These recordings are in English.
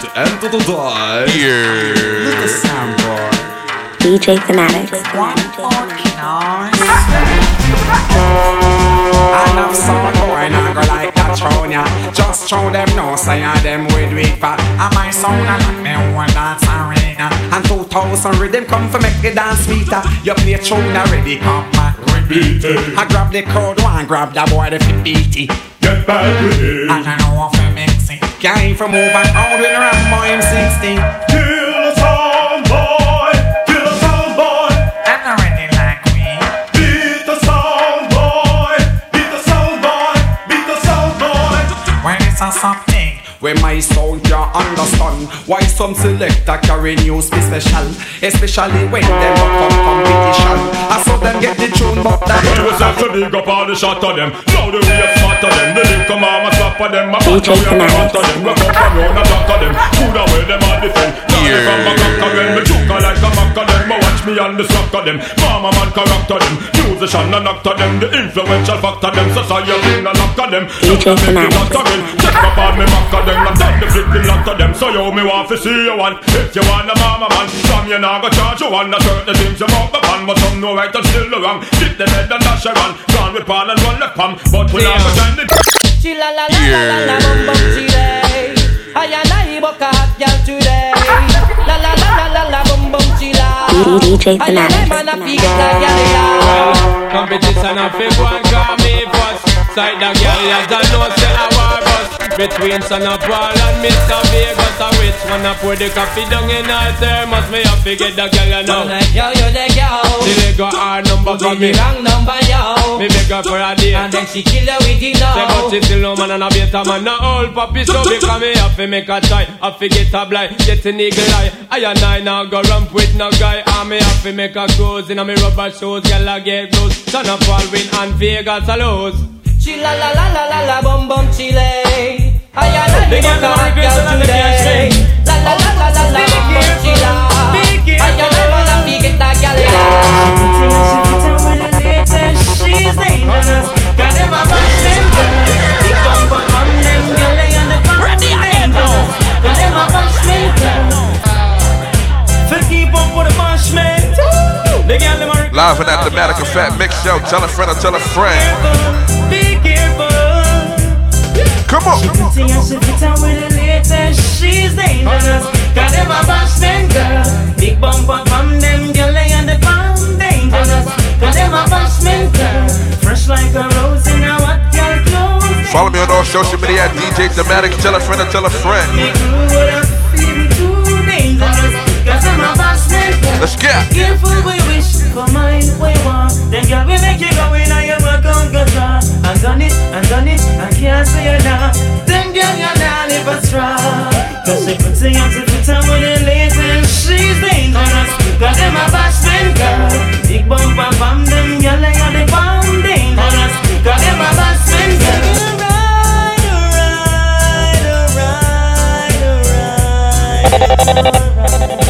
to enter the door. Yeah. Little sound boy. DJ Fanatics. I love some boy, not go like that throne ya. Just show them no say I them with weak fat. And my sound I like me one dance arena. And 2000 rhythm come for make the dance sweeter. You play tune already, come back repeat it. I grab the crowd one, grab the boy the 50 Get back with it. And I know if I mix it. Came from over out with around my M16. Kill a sound boy. Kill a sound boy. I'm not ready like. Beat the sound boy. Beat the sound boy. Beat sound boy. When it's a something. When my sound can't understand Why some selector carry news be special Especially when them up on competition I saw them get the tune but that When we to big up all the shot of them Now the way smart of them The link come on, slap of them My back away and hot of them We come from round and back of them Food away them all defend Now they from back of them Me juke like a mac of them Me watch me on the slack of them Mama man character them Musician and actor them The influential factor them Society and lock of them DJ Fanatics. Check up on me back of them I'm done the flipping lot of them So yo me want to see you one If you want a mama man From you now go charge you one That's certain things you mouth upon But some know right and still the wrong Dip the head and dash around Gone with pan and run the palm But we not go shine the She la la la la la la bum bum she. I and I book a hot girl today. La la la la la la bum bum she la. DJ I and Fanatics. a feel like girl ya. Competition of fake one call me first Side the girl ya don't know say I war bust Between Son of Paul and Mr. Vegas I which one I pour the coffee down in her thermos Me have to get the girl you know. I'm like yo yo the girl. She they got her number for me me. wrong number yo. Me beg her for a date And then she kill her with it Say but now. she still no man and a better man. No old puppy so because me have to make a try. Have to get a blind, get an eagle eye. I and I now go ramp with no guy. And me have to make a cruise in a me rubber shoes. Girl I get blues Son of Paul win and Vegas a lose. She la la la la la la bum bum she lay. I and I Big book a the girl today. La la la la la la bum bum she. I and I man a feel get that girl ya. She's dangerous. Got them a bashment girl. Big bumper on them girl. They on the Ready again now. Got them a bashment girl. To keep up with the. The them a Live in that thematic effect mix show. Tell a friend or tell a friend. Come on. She pretty and she fit with the latest. She's dangerous. Got them a bashment girl. Big bumper from them girl. On the dangerous. Got them a bashment girl. Fresh like a rose in a girl clothes. Follow me on all social media at DJ Thematic. Tell a friend tell a friend. Make you would have feel too dangerous. Got them a bashment girl. Let's get. Careful we wish for mine we want Then girl we make you go in and on guitar done it, and done it, I can't say you now Then girl you now live a strong Cause she puts it on to put on with the latest She's dangerous Got them a bashment girl Big bumper from them girl they are the bomb dangerous Got them a bashment girl Alright, alright, alright, alright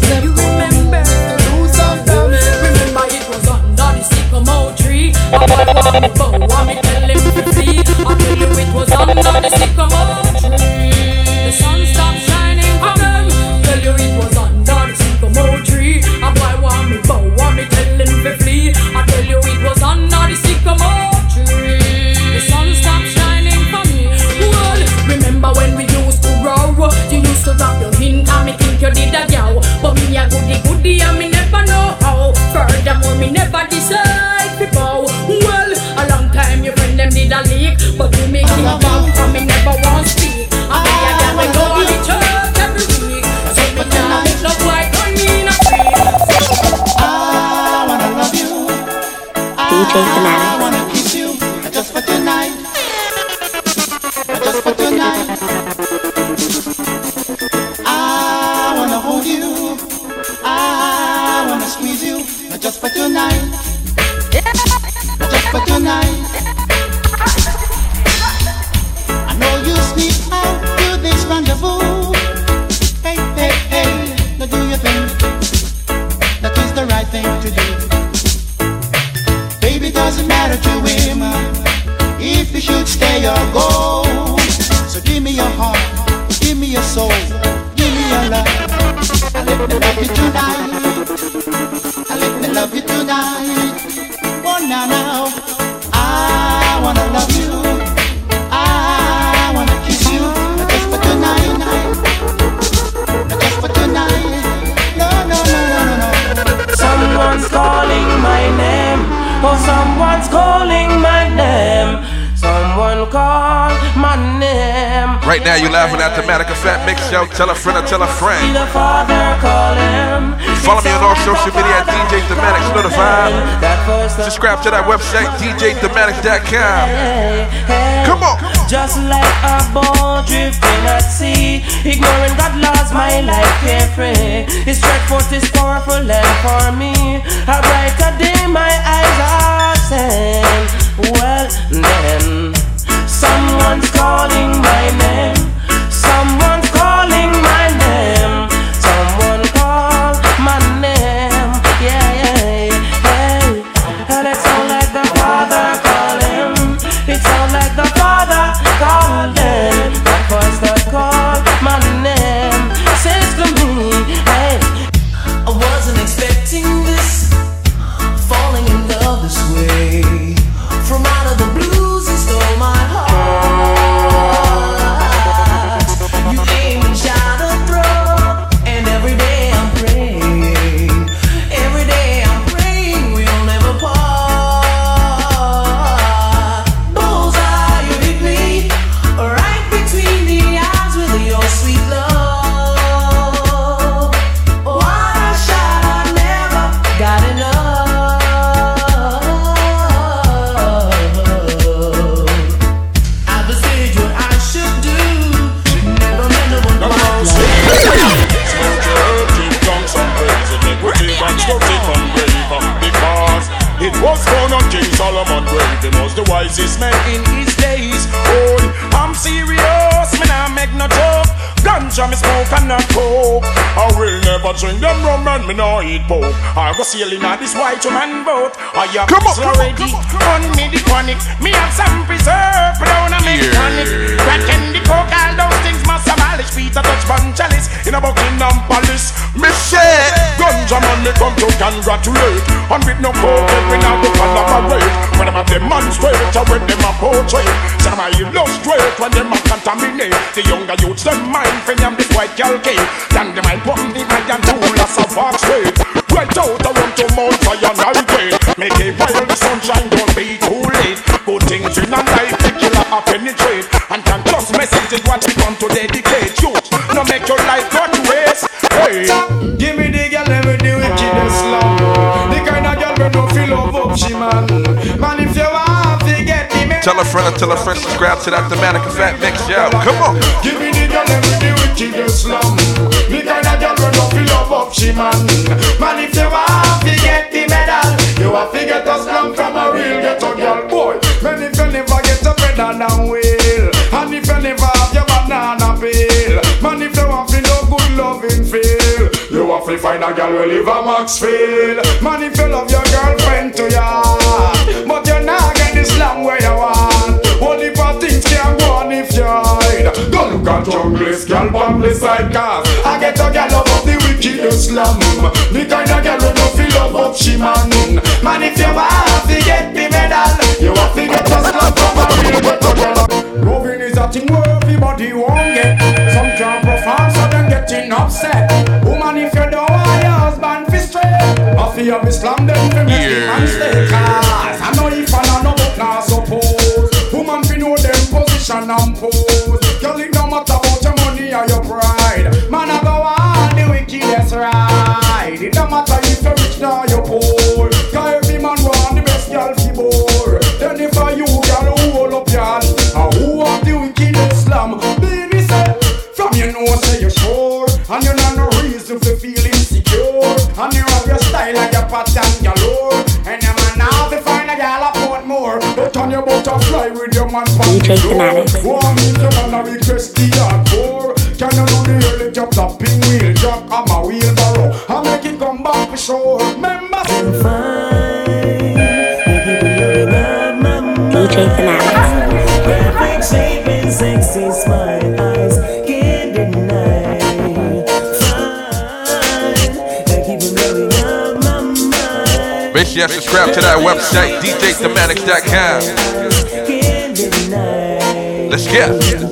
tell him to flee. I tell you it was under the sycamore Yes, girl, bump the side cast. I get a girl love up the wicked slam. The kind of girl who no feel love up she man. Man, if you want to get the medal, you want to get a slap from a real get girl. Loving is a thing where everybody won't get. Some can't perform, so they're getting upset. Woman, if you don't want your husband to straight, I feel you be slammed them for the man stay cast. I know if I know, but now suppose. Woman, we know them position and pose. hot and galore. And a man now to find a gal up want more. But on your with your man from the. One request the. Can you the early job wheel wheelbarrow. I make it come back for sure. DJ Fanatics. Perfect shape and sexy smile. Yeah, subscribe to that website, djthematics.com. Let's get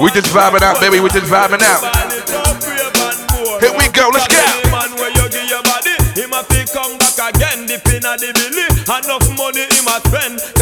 We just vibing out, baby. We just vibing out. Here we go. Let's go. Come back again, the. Enough money spend.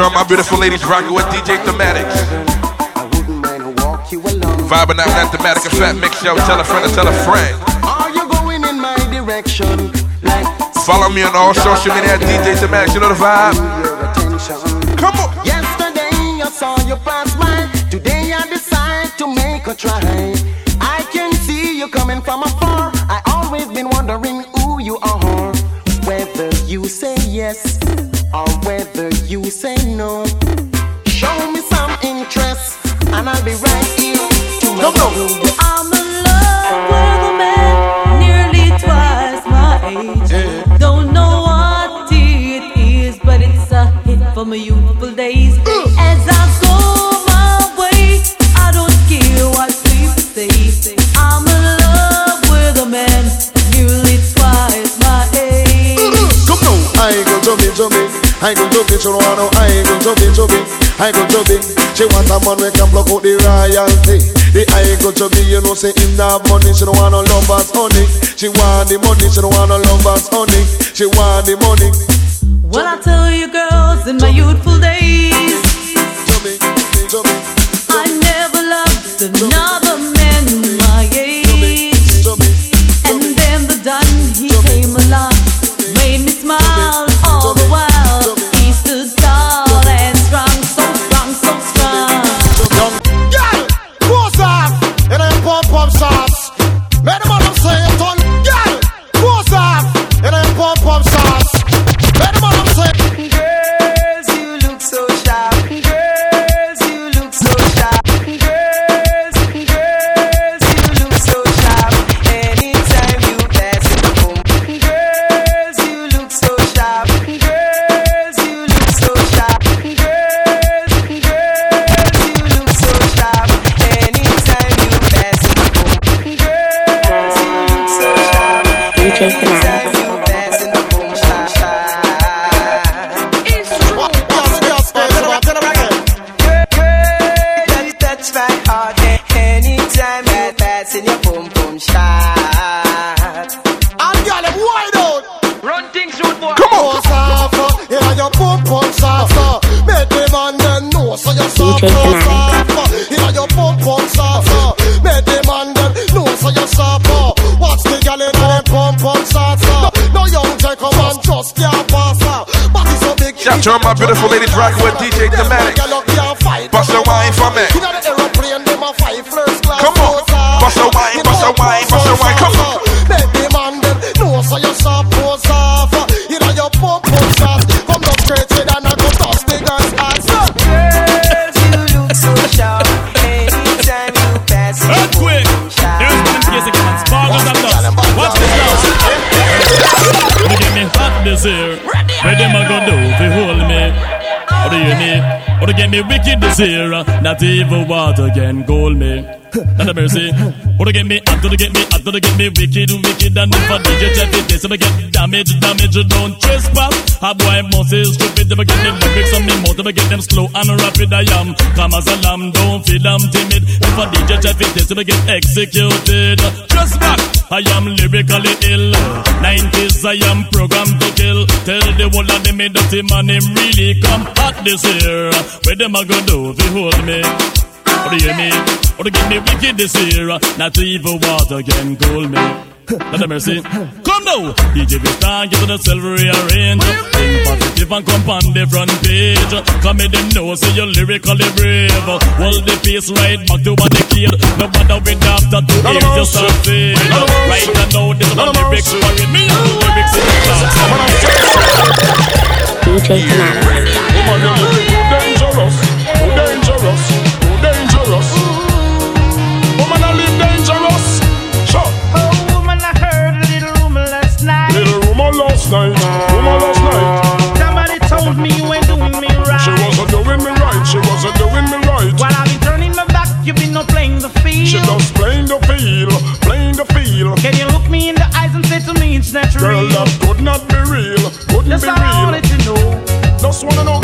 To all my beautiful ladies rocking with DJ Thematics. Vibing out that thematic and fat mix, yo. Tell a friend to tell a friend. Are you going in my direction? Follow me on all social media at DJ Thematics. You know the vibe. She want a man we can block out the royalty. The I go to me, you know, say him not money. She don't want no lovers, honey. She want the money, she don't want no lovers, honey. She want the money. Well, I tell you, girls, in my youthful days, To me, to me, I never loved another all my beautiful lady rocking with DJ Get me wicked this year. Not even water can cool me. Not a mercy. Or they get me or they get me or they get me wicked, wicked. And if I DJ check it, this, if I get damage, damage, you don't trespass. A boy must is stupid, I get them lyrics on me if I get them slow and rapid, I am. Come as a lamb, don't feel I'm timid. If I DJ check it, this, if I get executed. Just back, I am lyrically ill. 90s, I am programmed to kill. Tell the whole of them, me dirty man, him really come hot this year. Where them a go do you hold me? Or do you hear me? Or to give me wicked this year? Not even water can cool me. Not a mercy. Now, DJ Vistan, get to the silver rearrange. Think positive and come on the front page. Come me them know, say you're lyrically brave. Hold the pace right back to one decade. No matter with after two years, you start fade. Right now, this is my lyrics for it. Me and the lyrics in the DJ. Last night, rumor last night. Somebody told me you ain't doing me right. She wasn't doing me right, she wasn't doing me right. While I've been turning my back, you've been no playing the field. She just playing the field, playing the field. Can you look me in the eyes and say to me it's not Girl, that could not be real, couldn't That's be all I real. wanted to know. Just wanna know,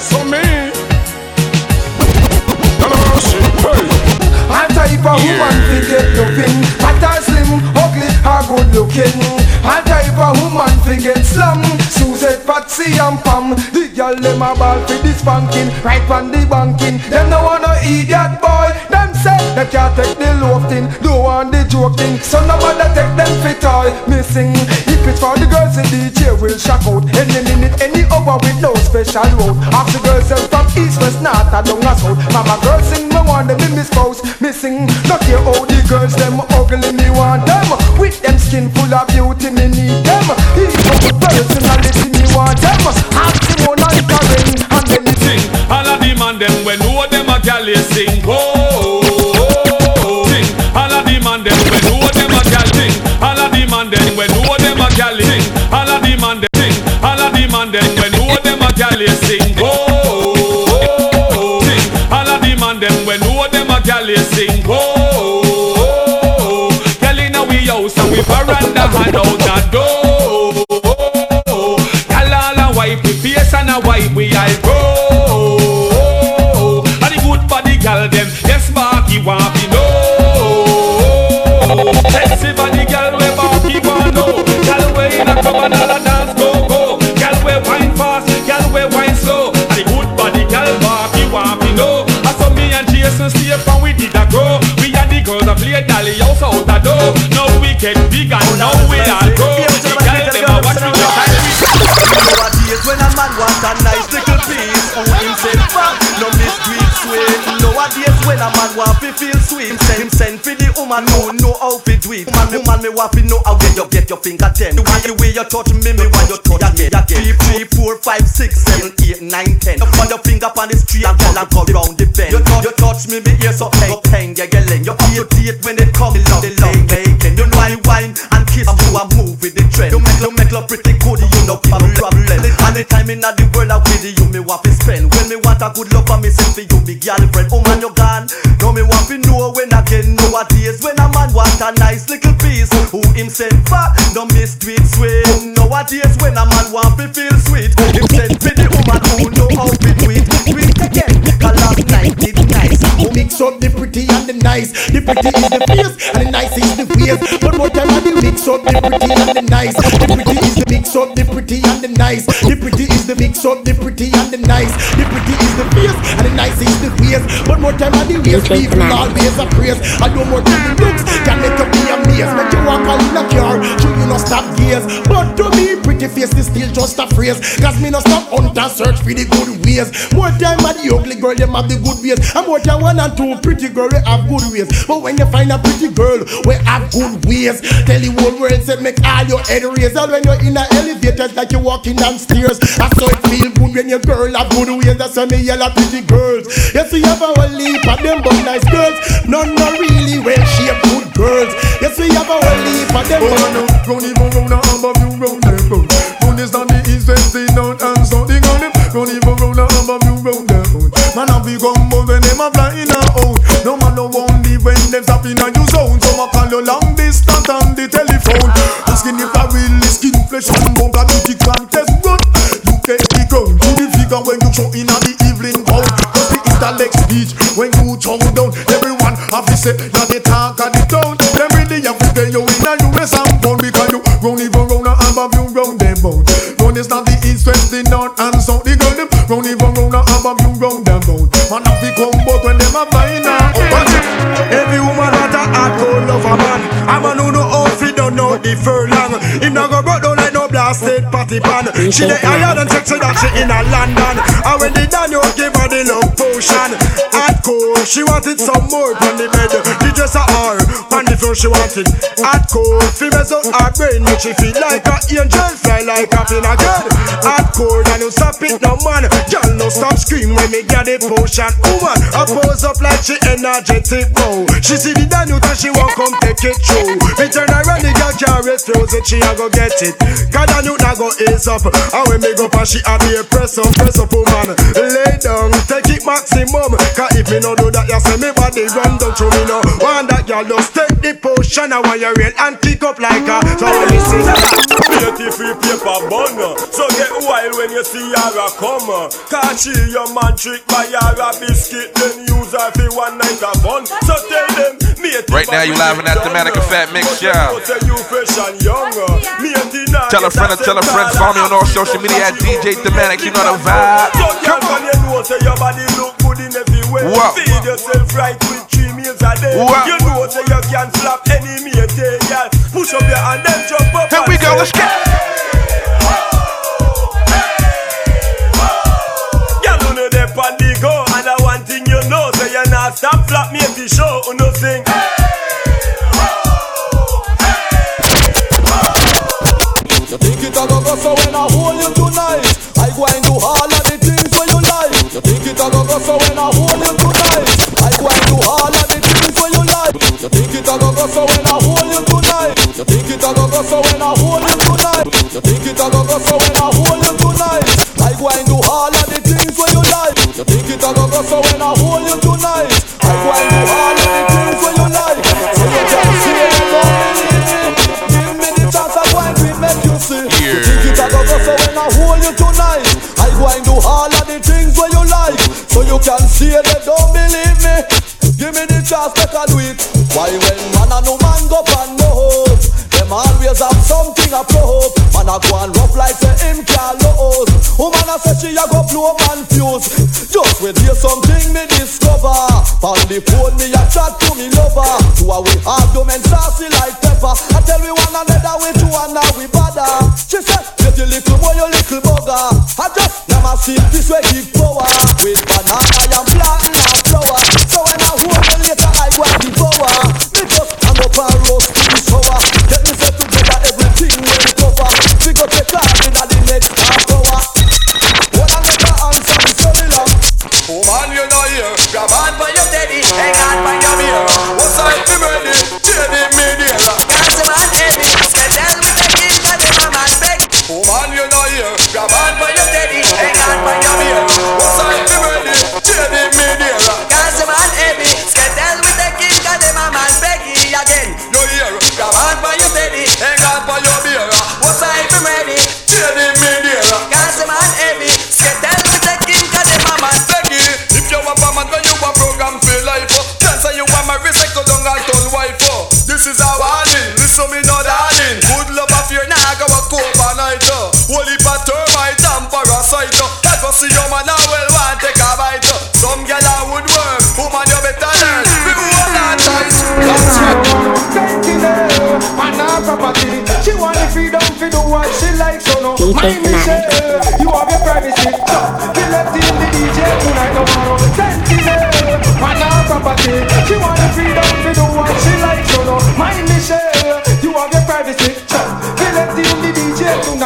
dangerous for me. No, no, no, shit, hey. A type of woman fi get loving Fat or slim, ugly or good looking A type of woman fi get slam Suzette, Patsy and Pam The girl dem a ball fi this banking Right on the banking Them no wanna eat that boy Them say they can't take the loaf Don't want the joke thing So no matter take them fit off boy missing. If it's for the girls, the DJ will shock out. Any minute, any hour with no special road. Ask the girls them from east, west, north, and down and south. Mama girls sing, me want them in me spouse missing. Not care how the girls them ugly, me want them. With them skin full of beauty, me need them. Even personality, me want them. Simone and Karen, and then me sing. All of the man them when know them a gal they sing. Oh, oh, oh, oh. sing. All of the man them when know them a gal sing. All of the man them when know them a gal sing. All of the man them sing. All of the man them when know them a gal they sing. Oh, oh, oh, oh. sing. All of the man them when know them a gal they sing. Oh, we veranda hand out the door. Oh, oh, all a wipe face and a wipe we eye bro. And the good body yes want get big and now we all grow. The gal them a watch me just like we. Nowadays when a man want a nice little piece Who himself back, no mistreat sweet. Nowadays when a man want to feel sweet send, him send for the woman who know how to do it. Woman, woman me want to know how where you get your finger ten. The way, the way you touch me, me want you touch me again. Three, three, four, five, six, seven, eight, nine, ten. You put your finger on the street and girl and go round the bend. You touch, you touch me, me ear so hang, up hang, yeah, yeah, You up your date when it come, the love, the love move with the trend You make, you make love pretty good, you know problem, Anytime in the world I with you, me want to spend. When me want a good love for me, send for you, me girlfriend. Oh man, you gone. Now me want to know when again Nowadays when a man want a nice little piece. Who himself for, no miss sweet. Nowadays when a man want to feel sweet Him send for the woman who know how to it? Tweet again, cause last night did nice. Who mix up the pretty and the nice? The pretty is the face and the nice is the face But what time do mix up the pretty and the nice. The pretty is the mix up the pretty and the nice. The pretty is the mix up the pretty and the nice. The pretty is the face and the nice is the face But more time I do waste people always a praise. I do more time the looks can make you be amazed. Make you walk all in a car, show you no stop gears. But to me pretty face is still just a phrase. Cause me no stop hunt and search for the good ways. More time I the ugly girl them have the good ways. And more time one and two pretty girl we have good ways. But when you find a pretty girl we have good ways. Tell the world say make all your head raise And when you're in a elevator like you're walking downstairs I saw it feel good when your girl have good ways That's why me yell at pretty girls Yes we have a whole heap of them but nice girls None not really well shaped good girls Yes we have a whole heap of them Oh, I know, round even round the amber view round them round. Is down the east, west, the north and south. They got them round even round the amber view round them round. Man, I be gumbo when them a flying out. No man no won't leave when them stop in a you zone. So I call you long distance on the telephone. And bone. Beauty contest run. You take the crown to the figure when you show in a the evening gown. Just the intellect speech when you chow down. Everyone have to say now they talk of the town. Really have to tell you in a US and pound because you round even round the amber view round them bound. Round is not the east, west, the north and south. They got them round even round the amber view round them bound. Man blasted patty pan. She dey higher than sexy that she in a London. And when the Daniel give her the love potion Hardcore, she wanted some more on the bed The dress a her, on the floor she wanted Hardcore, fi mess up her brain Make she feel like a angel, fly like a pin again Hardcore, and you stop it no man. Girl no stop scream when me get the potion. Woman, I pose up like she energetic wow She see the Daniel and she want come take it through. Me turn around the girl can't refuse it She a go get it. Cause Daniel na go ease up. And when me go pass she a be a press up, press up woman. Lay down, take it maximum. Cause if me no do that you say me body run down through me no. Want that girl just take the potion And when you rain and kick up like a So when me see Plenty free paper bun So get wild when you see her a come. Catch your man trick by her a biscuit Then use her for one night of fun. So tell them Right now you live in that Thematic Fat Mix Show. Say you fresh and young. Matey now Tell a friend and tell a friend. Follow me on all social media at DJ Thematic. You know the vibe. So girl can you know say your body look good in every way Wow. Feed yourself right with three meals a day Wow. You know say you can slap any mate girl Push up your hand, then jump up. Here we go, let's get. Go so when I hold you tonight I go and all of the things where you like. You think it a go go so when I hold you tonight? You think it a go go so when I hold you tonight? You think it a go go so when I hold you tonight? I go and all of the things where you like. You think it a go go so when I hold you tonight you can see it, they don't believe me. Give me the chance, make I do it Why when man and no man go pan no hope Them always have something a probe Man a go and rough like say him lose. Woman a say she a go blow man fuse. Just wait hear something me discover. On the phone me a chat to me lover. Two a we argument saucy like pepper. I tell we one another we two and now we bother. She said get you little boy you little bugger. I just see this way give power With banana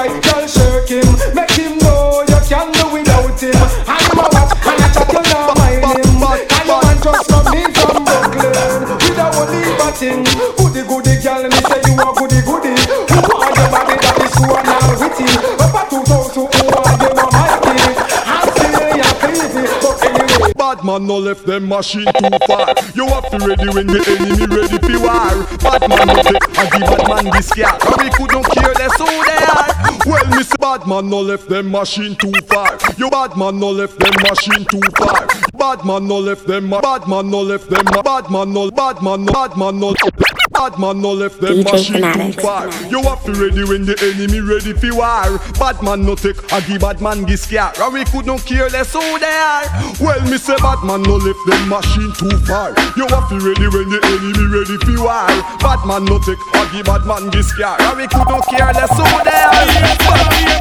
Girl shirk him Make him know you can do without him And him watch And a chat you now mind him And you want just come in from Brooklyn With a whole heap of thing Goody goody girl Me say you a goody goody Who want your body that is so and witty Up a two thousand Who want you a mighty And say you crazy But anyway Bad man no left them machine too far. You have to ready when the enemy ready for war. Bad man no take and the bad man this car. And we could not care less who they are. Bad man no left them machine too far. You bad man no left them machine too far. Bad man no left them. Bad man no left them. Bad man no. Bad man no. Bad man no. Bad man no left them DJ machine Fanatics. too far. You have to ready when the enemy ready for war. Bad man no take and the bad man this car. And we could not care less who they are. Well, me say bad man no left them machine too far. You have to ready when the enemy ready for war. Bad man no take and the bad man this car. And we could not care less who they are.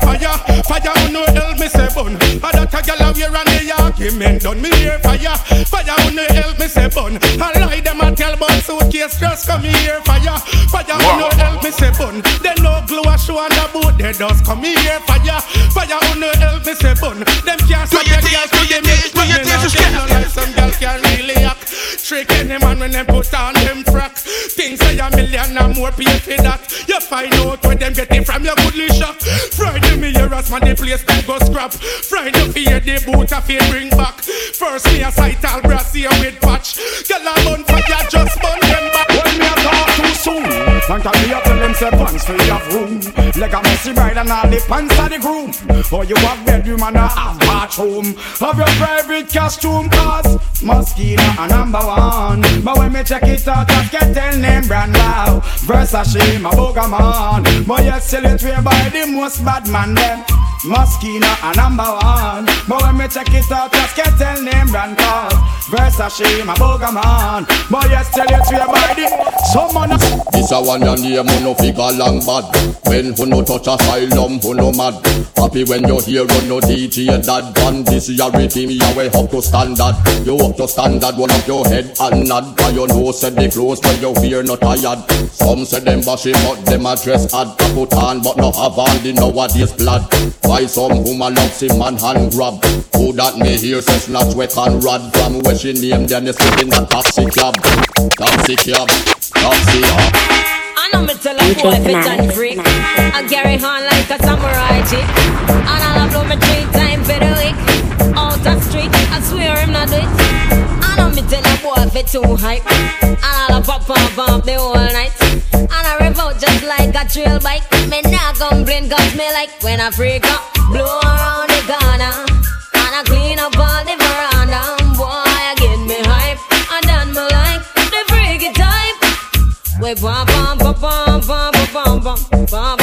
Fire, fire, who no help me say bun. A that a gyal a wear and the argument done. Me hear fire, fire, who no help me say bun. I lie them a tell but suitcase just come here. Fire, fire, who no help me say bun. They no glue a show on the boat, they just come here. Fire, fire, who no help me say bun. Them can't stop the girls to the mix, but me not tell no lie. Some girl can really act. Trick any man when them put on them frack. Things say a million and more pay for that. You find out where them get it from your goodly shop. Friday me here as man the place them go scrap. Friday fear the boot a fear bring back. First me a sight all brass here with patch. Girl a bun fire just bun them back. When me a talk too soon. Long time me a tell them say pants for have room. Like a messy bride and all the pants of the groom. Or you have bedroom and a half bathroom Have your private costume cause Mosquito a number one. But when me check it out just get tell name brand wow Versace my booger man. But yet sell it way by the most bad man them Moschino a number one. But when me check it out, just get tell name brand cause. Versace, my booger man. But yes, tell you to your body. Someone This a one your name who no figure long bad. When who no touch asylum who no mad. Happy when you hear on no DJ dad Van this is your rhythm you way up to standard. You up to standard one up your head and nod. Cause you know said the clothes when you wear not tired. Some say them bashing but them a dress ad Put on but no have on the nowadays blood Why some woman love see man hand grab. Who that me hear says not wet and rod From? Where she name then you sleep in a taxi cab. Taxi cab, taxi cab. I know me tell a boy if it's on freak I carry on like a samurai chick. And I'll blow me three times for the week. Out the street, I swear him not do it. I know me tell a boy if too hype. And I'll pop pop pop the whole night. And I revolt just like a trail bike. Me not complain cause me like when I freak up Blow around the corner. And I clean up all the veranda. Boy, I get me hype. And then me like the freaky type. We bum bum bum bum bum bum bum bum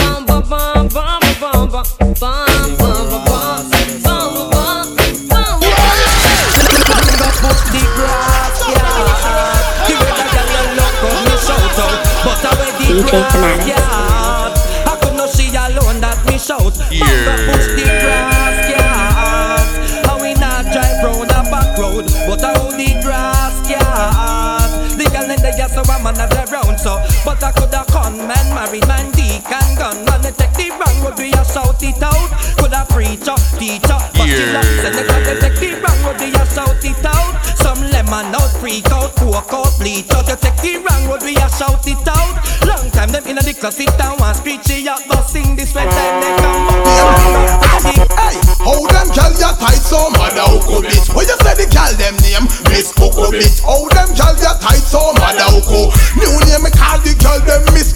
DJ Fanatic. yeah. I could not see alone that me shout. Bumper push the grass, yeah. How we not drive round a back road, but I hold the grass, yeah. The girl in the gas so I'm not around so, but I could have con man, married man, deacon, gun man. They take the wrong road, we a shout it out. Could have preacher, teacher, but still I said they got to take the wrong road, we a shout it out. Lemon out, freak out, coke out, bleach out. You take the wrong road, we a shout it out. Long time them in the class sit down screech it out, but sing this when time they come back. Hey, how them gal ya tight so mad how could it? When you say the gal them name, Miss Kukubit. How them gal ya tight so mad how could? New name me call the gal them Miss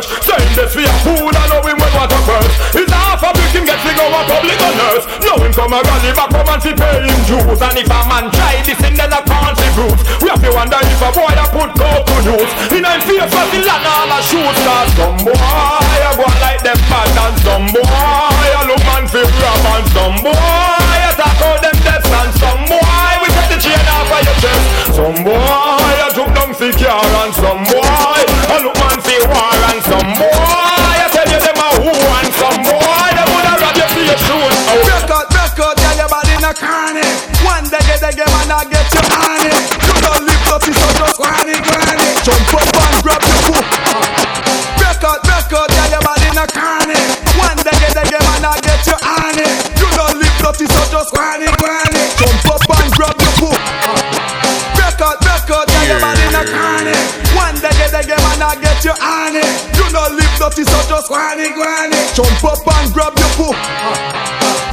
search. Saying this for food and know him when a first. It's half a brick him get to go a public on nurse. Now him come a rally back home and fi pay him. And if a man try this him then a contribute. We have to wonder if a boy a put coke to use. In a face of the land all a shoot cause some boy a go like them bad and some boy a look man fi grab and some boy a talk out them deaths and some boy we take the chain off of your chest. Some boy a jump down fi car and some boy a look man fi war and some boy a tell you them a who and some boy them woulda rob you for your shoes. Oh. Break out, break out, yeah, your body in a carny. One day, get the game and I get you on it. You don't live dirty, so just granny, granny. Jump up and grab your foot. Break out, break out, yeah, your body in a carny. One day, get the game Game and I get you on it. You don't live dirty, so just granny, granny. Jump up and grab your foot.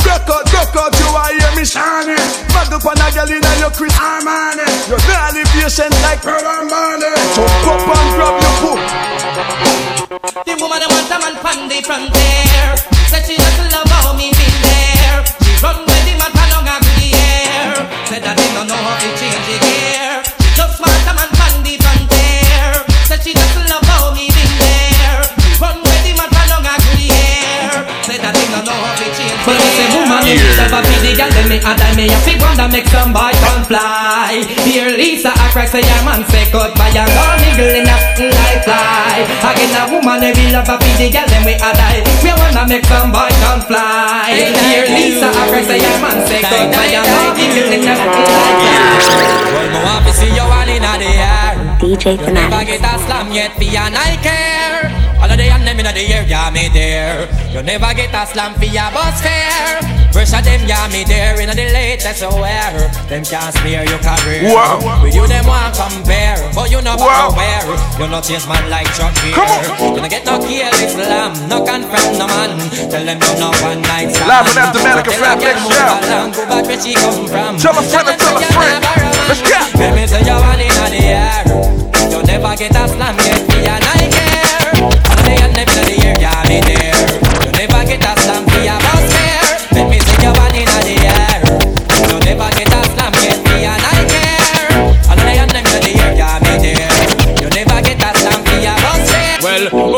Broke out, broke out, you are hear me shining Bag up on a girl in your Chris Armani You're barely patient like Pearl Armani Jump up and grab your foot The woman that want a man from the frontier Said she doesn't fly. Here Lisa a cry say your man say cut by a girl niggle in a like fly. Again a woman every love a be the girl Then we a die. We wanna make some boy come fly. Here Lisa a cry say your man say cut by a girl niggle in a like fly. Well, me want to see you all in the air. DJ You never Fanatic. get a slam yet, for your I care. The and them in the air, yeah, me there. You never get a slam for your bus fare. Of them, yeah, me there. In the latest wear. Them can't smear your career. Wow. With you, them want compare. But you know Wow. aware. You not change man like Chuck Beer. You don't get no careless lamb. No confront no man. Tell them you no one night stand. Live Aftermath, So a tell a girl shout. Go back where she come from. Tell a friend and tell a friend. Let's go. Let me say you one in the air. You never get a slam yet, me and I Sunday and every day the year, y'all be there.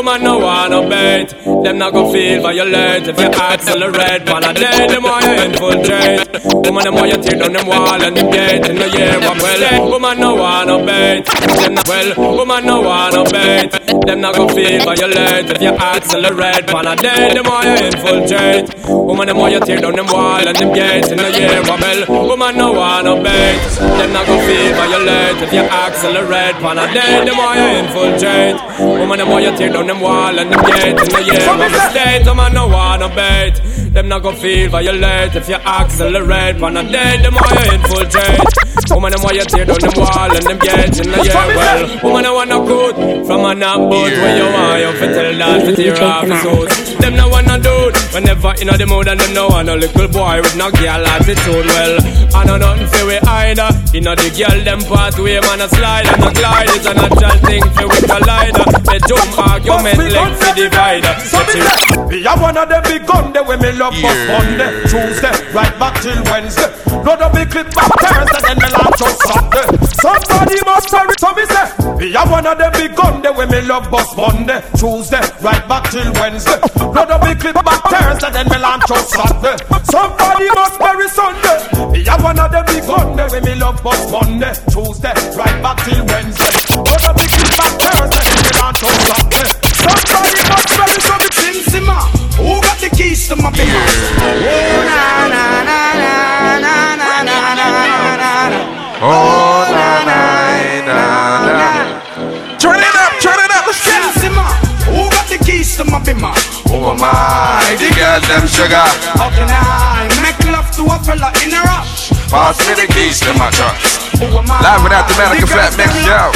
Woman no wanna bait Them not go feel violate. If you accelerate Wanna date them while you infiltrate. Woman them while you tear down them wall And them gate. In the year What well, woman no wanna bait Them not, well, woman no wanna bait Them not go feel violate. If you accelerate Wanna date them while you infiltrate. Woman them while you tear down them wall And them gate. In the year What well, woman no wanna bait Them not go feel violate. If you accelerate Wanna date them while you infiltrate. Woman them while you tear down them wall and them gate in the year of a state, them man no wanna bait. Them not go feel violate if you accelerate. Wanna date them while you infiltrate. Woman them while you tear down them wall and them gate in the year. Well, woman I wanna good from a knock boat where you want you fit tell that fit tear off his suit. Them no wanna do it whenever in you know the mood and them no want a little boy with no girl attitude. Well, I know nothing for we either. You know the girl them pathway man a slide and a glide is a natural thing for we collider. They jump argument length for divider. So me say, we have one of them big gun there when me love bust Monday, Tuesday, right back till Wednesday. Load up me clip back Thursday, then me launch on Sunday. Somebody must hurry. So me say, we have one of them big gun there when me love bust Monday, Tuesday, right back till Wednesday. Load up me clip back Thursday, then me launch on Sunday. Somebody must bury Sunday. We have one of them big gun there when me love bust Monday, Tuesday, right back till Wednesday. Load up me clip back Thursday, then me launch on Sunday. Somebody must bury Sunday. Simsima, who got the keys to my house? Oh na na na na na na na na na na. Oh, na, na, na, na. Turn it up, turn it up, let's get it. Who got the keys to my bima? Oh my, the girls them sugar. How can I make love to a fella in a rush? Pass me the keys to my truck. Live it out the Monica Fat Mix Show.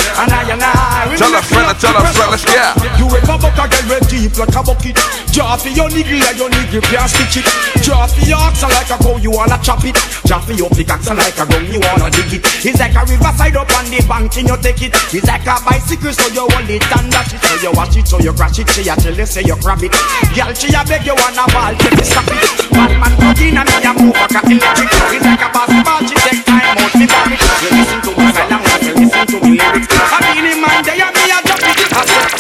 Tell a friend, I tell a friend, let's get. You ever buck a girl with deep like a bucket? Draw for your niggle and your niggle can't stitch it. Draw for your oxen like a cow, you wanna chop it. Draw for your pickaxe like a gun, you wanna dig it. It's like a riverside up on the bank and you take it. It's like a bicycle, so you hold it and dash it. So you watch it, so you crash it. She a tell you, say you grab it. Girl, she a beg you wanna ball, take it, stop it. Bad man plug in and me a move like a electric. It's like a basketball,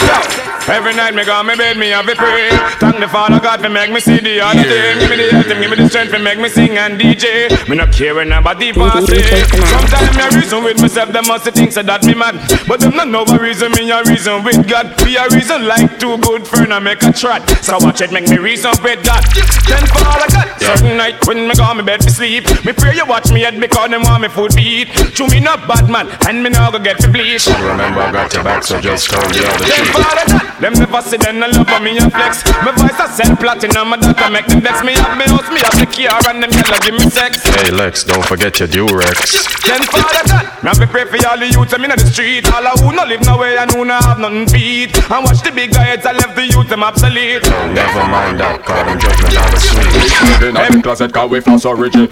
Yo take time out me back it. You listen to me, I long you listen to me lyrics. I mean, in man, they a me a drop it. I said, Every night me go me bed, me have a pray. Thank the Father God for make me see the other thing. Give me the health, give me the strength for make me sing and DJ. Me not care when nobody pass it. Sometimes me a reason with myself, them must think so that me mad. But them not know a reason, me a reason with God. Be a reason like two good friend I make a trot. So watch it make me reason with God. Then Father God, certain night when me go me bed to sleep, me pray you watch me head because them want me food beat. To me not bad man, and me now go get to bleach. Remember, I got your back, so just hold the other Then cheek. Father God, them never see them no love for me a flex. My voice a sell platinum, my daughter make them vex. Me have me house, me have the car, and them yellow give me sex. Hey Lex, don't forget your Durex. Then Father God, me have to pray for all the youth them inna the street. All of who no live nowhere and who no have nothing feed. And watch the big guys I left the youth them obsolete. Never mind that, call them judgment not a sweet. In the closet, cause we floss original.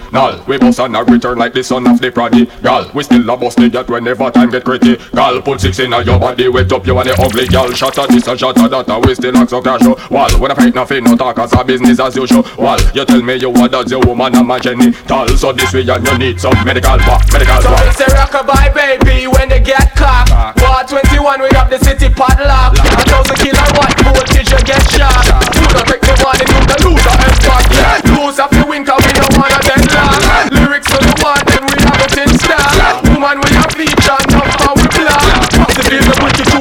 We bust and a return like the son of the prodigal. We still a bust the yet whenever time get critical. Put six in your body, wet up you and the ugly girl. Shot at this and shot at that, and we still ask so cash. Wall, when I fight nothing, no talk as a business as usual. Wall, you tell me you what does your woman and my genital. So this way and you need some medical, what, medical, So it's a rockabye baby when they get cocked. War 21 we have the city padlock. A thousand killer what voltage you get shot. You don't take the one, you the loser and fuck. Lose off the wink, 'cause we don't wanna deadlock. Lyrics to the one, then we have it in style. Woman we have feature, number we block. The put you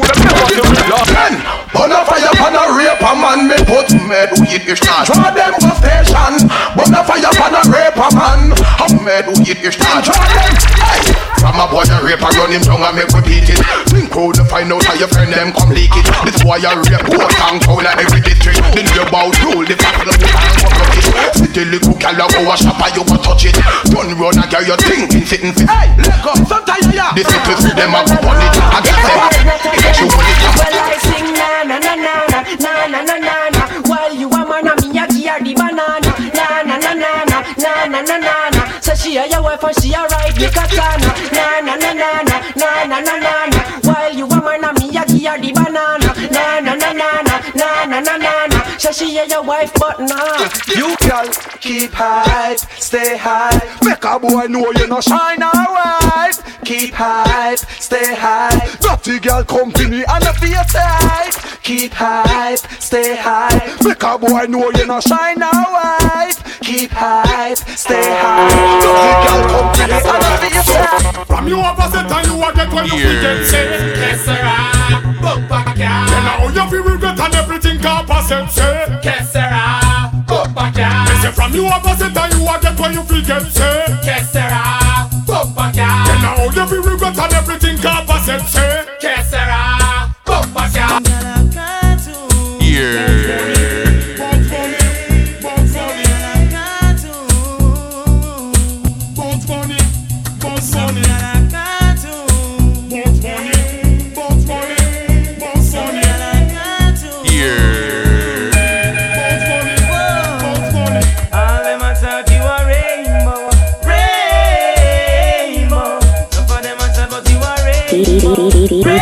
Burn a fire, burn a rape a man, me put mad weed is not. Draw them to station. Burn a fire, burn a rape a man, I'm mad weed is not. Draw them, hey. From a boy a rape a run him down and make we beat it. Think crowd to find out how your friend them come leak it. This boy a rape boy town town a every district. Then you about rule the fact of the town come look it. City little gal a go a shop and you go touch it. Don't run a girl you thinking sitting fit. Hey, let go, sometimes yeah. This is to see them a go on it. I get them. Get you on it banana, na na na na na. While you a man, me a give her the banana, na na na na na, na na na na na. Say she a your wife and she a ride the katana, na na na na na, na na na na na. While you a man, me a give her the banana, na na na na, na na na na na So she a your wife but nah You girl, keep hype, stay high. Make a boy know you no shine alright. Keep hype, stay high. Dirty girl company and a face hype. Keep hype, stay high. Make a boy know you no shine alright. Keep hype, stay high. Dirty girl company and a face hype. From you up a set and you a get what you yeah. get say Yes sir Buck back ya Then now you feel regret and Everything I pass him say. Kessera, go back ya They from you a pass it and you a get what you feel get say. Kessera, go back Then now all you feel regret and everything I pass him say.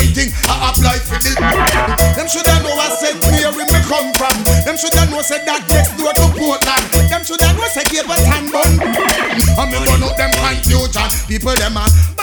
The same thing I apply for the. Them shoulda know I said where me come from. Them shoulda know say that next door to Portland. Them shoulda know say Capleton bun. And me burn out them confusion. People them a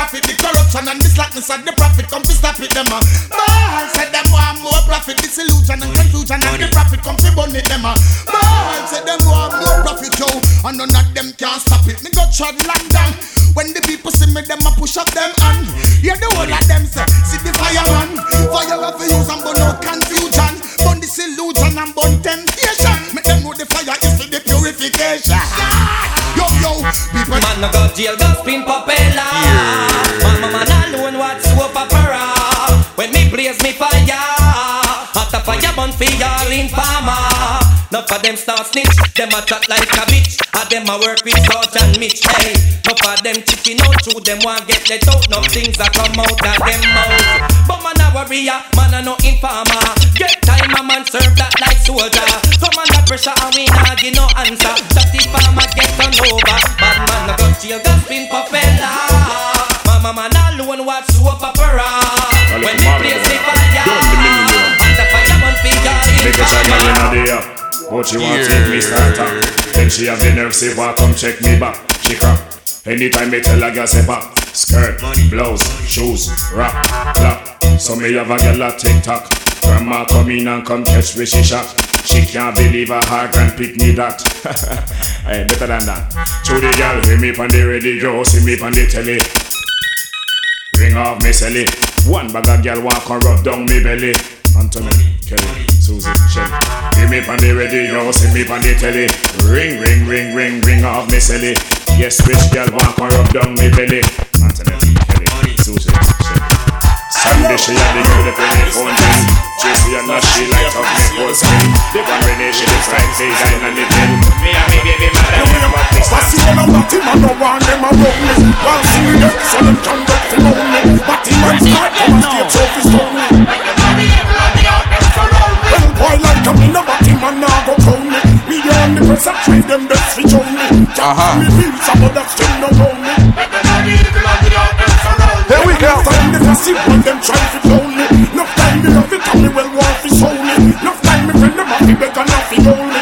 profit. The corrupt corruption and the slackness of the profit come to stop it them uh. a. Ball said them want more profit, disillusion and confusion and the profit come to burn it them uh. a. Ball said them want more profit yo, and none of them can stop it. Me go trod London. When the people see me, them a push up them hand. Hear the whole of them say, see the fireman. Fire to use and burn out confusion. Burn disillusion and burn temptation. Make them know the fire is for the purification. People. Man no go jail, go spin propeller. Mama man alone watch soap opera. When me blaze me fire, hot a fire burn for y'all in farmer. Enough of them start snitch, them a chat like a bitch. A them a work with Coach and Mitch. Hey, enough of them chicken out through them want get let out. No things a come out of them mouth. But man a warrior, man a no informer. Get time a man serve that like soldier. Some under pressure and we nah give no answer. That the farmer channel in the air. But she want take me starter. Then she have the nerve say, "Why come check me back?" She crap. Anytime me tell a girl say pop, skirt, blouse, shoes, rap, clap. So me have a girl a tick tock. Grandma come in and come catch me she shot. She can't believe her heart and pick me that. hey, better than that. To the girl, hear me on the radio, see me on the telly. Ring off me celly. One bag of girl want come rub down me belly. Anthony, Kelly, Susie, Shelly. Give me pan the radio, see me pan the telly. Ring, ring, ring, ring, ring off me celly. Yes, which girl want come rub down me belly. Anthony, Kelly, Susie, Shelly. Sunday she had the girl the penny phone thing. Tracy and she light up me whole screen. The one she looks like dine and the ten. Me and me baby mother, me what this What's the one about him? I don't want them around me. While see them, so them can get to know me. Him and start come and stay trophies for me. Press I trade them best for show me. Uh-huh. Me some of that still no know me. Here we go. Time they see when them try to clone me. No time me love it, tell me well want to show me. No time me friend them have to beg and have to hold me.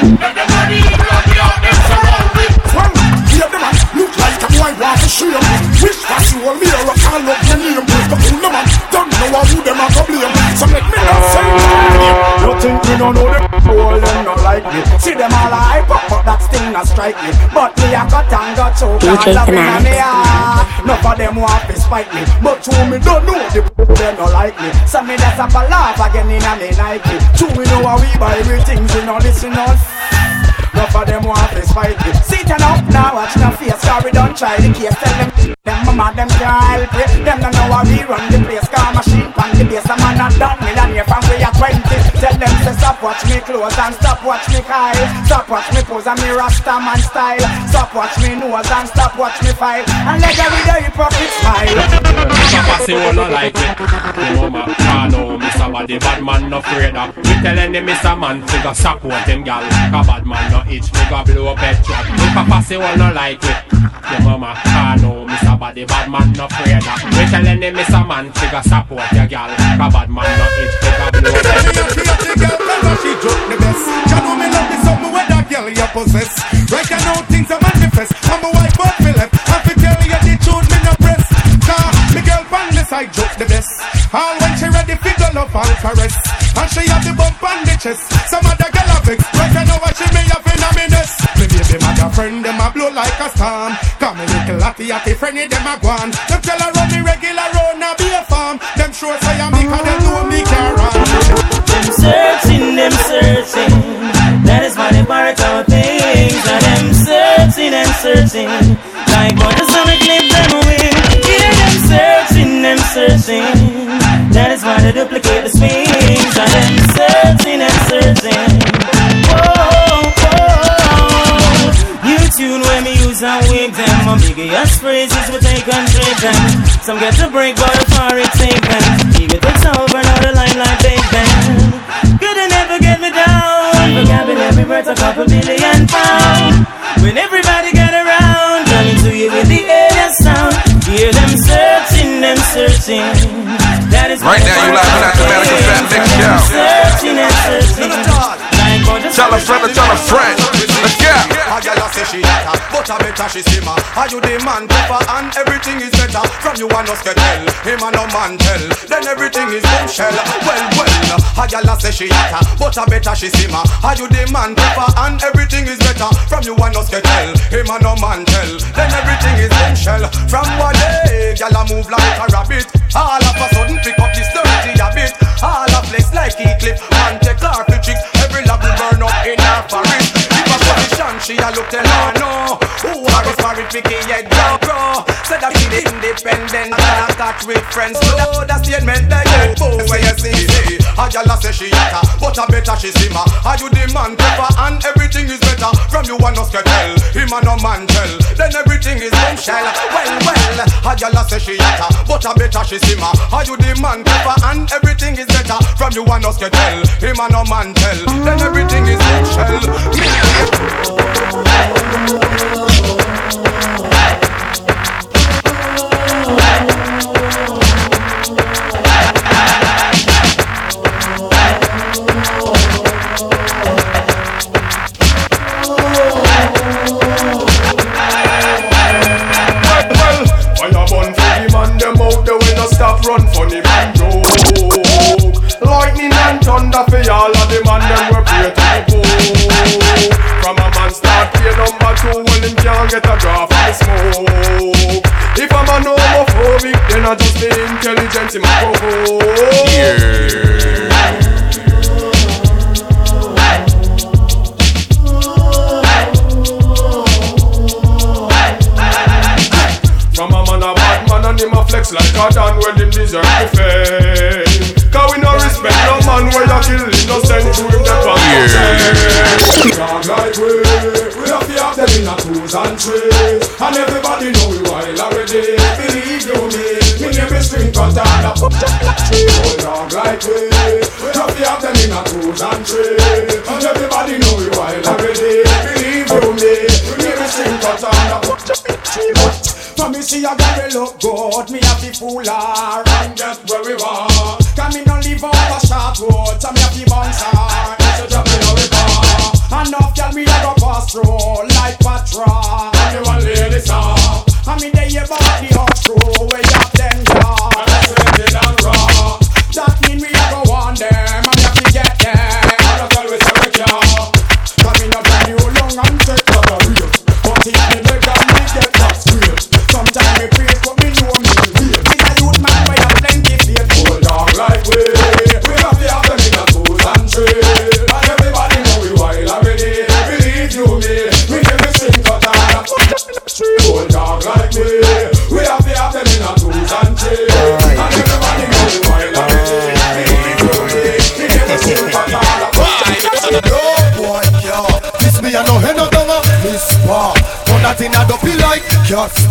Well, hear them man, look like a boy want to show me. Wish that you were me or call up your name. But who no man, don't know who them are to blame. So let me not say You think me no know them? All them not like me. See them all hype up, that still not strike me. But me a cut and got choke and love in me heart. None of them want to spite me, but true me don't know the people them not like me. So me that's up a laugh again in a me Nike. True we know how we buy everything, we know listen on. Enough of them want to spite me. Sit up now, watch no face, we don't try the case. Tell them, them mama, them can't help it. Them don't know how we run the place, car machine pan the base. A man not done millionaire from we are 20. Tell them stop watch me clothes and stop watch me Kyle. Stop watch me pose and me rasta man style. Stop watch me nose and stop watch me file. And let them with the hypocrite smile. Papa say all no like me. Mama ah, can't know me somebody bad man no afraid of. We telling them Mr. Man figure support him gal. Cause bad man no itch figure blow up head trap. The papa say all no like me. Ah, the mama can't know me somebody bad man no afraid of. We telling them Mr. Man figure support your gal. Cause bad man no itch figure blow up head trap. she joke the best. You know me love me something where that girl you possess. Right now things are manifest. I'm a white but me left. I fi tell you the truth, me no press. Car, me girl pan the side joke the best. All when she ready fi go love all caress. And she have the bump on the chest. Some other girl a vex. Right now she me a minute. Me baby mother friend them a blow like a storm. Come me little atty atty friendly them a gone. Them tell her run me regular round a be a farm. Them sure say I'm because they know me can run. Them searching, them searching. That is why they part out things. And them searching and searching. Like what the sun clip them away. Yeah, them searching, them searching. That is why they duplicate the swings. And them searching and searching. Whoa, whoa. You tune when me use and wig them. My biggest phrases we take and trade them. Some get to break, but far it take them. Even takes over now the limelight Big Bang. Down. Vocabulary worth a couple billion pounds. When everybody get around, coming to you with the alien sound. Hear them searching, them searching. That is Right now, you live in Automatic Fat Nick Show. Searching and searching. Like what Tell a friend to tell a friend. Let's go. A a I better she ma. Are you the man tougher and everything is better from you and us get tell. Him and no man tell, then everything is bombshell. Well, well, a gyal a say she hotter, but I better she ma. Are you the man tougher and everything is better from you and us get tell. Him and no man tell, then everything is bombshell. From one day, gyal a move like a rabbit. All of a sudden pick up this dirty habit. All a flex like he clip, man take her for chicks. Every love will burn up in her forest. If a position, she a look tell her no. A picky head down, bro. Said that she independent, and I catch with friends. No, that statement that you both where you see, see. A gyal a say she hotter, but I better she ma. Are you the man tougher and everything is better from you and us get tell. Him and no man tell, then everything is bombshell. Well, well, a gyal a say she hotter, but I better she ma. Are you the man tougher and everything is better from you and us get tell. Him and no man tell, then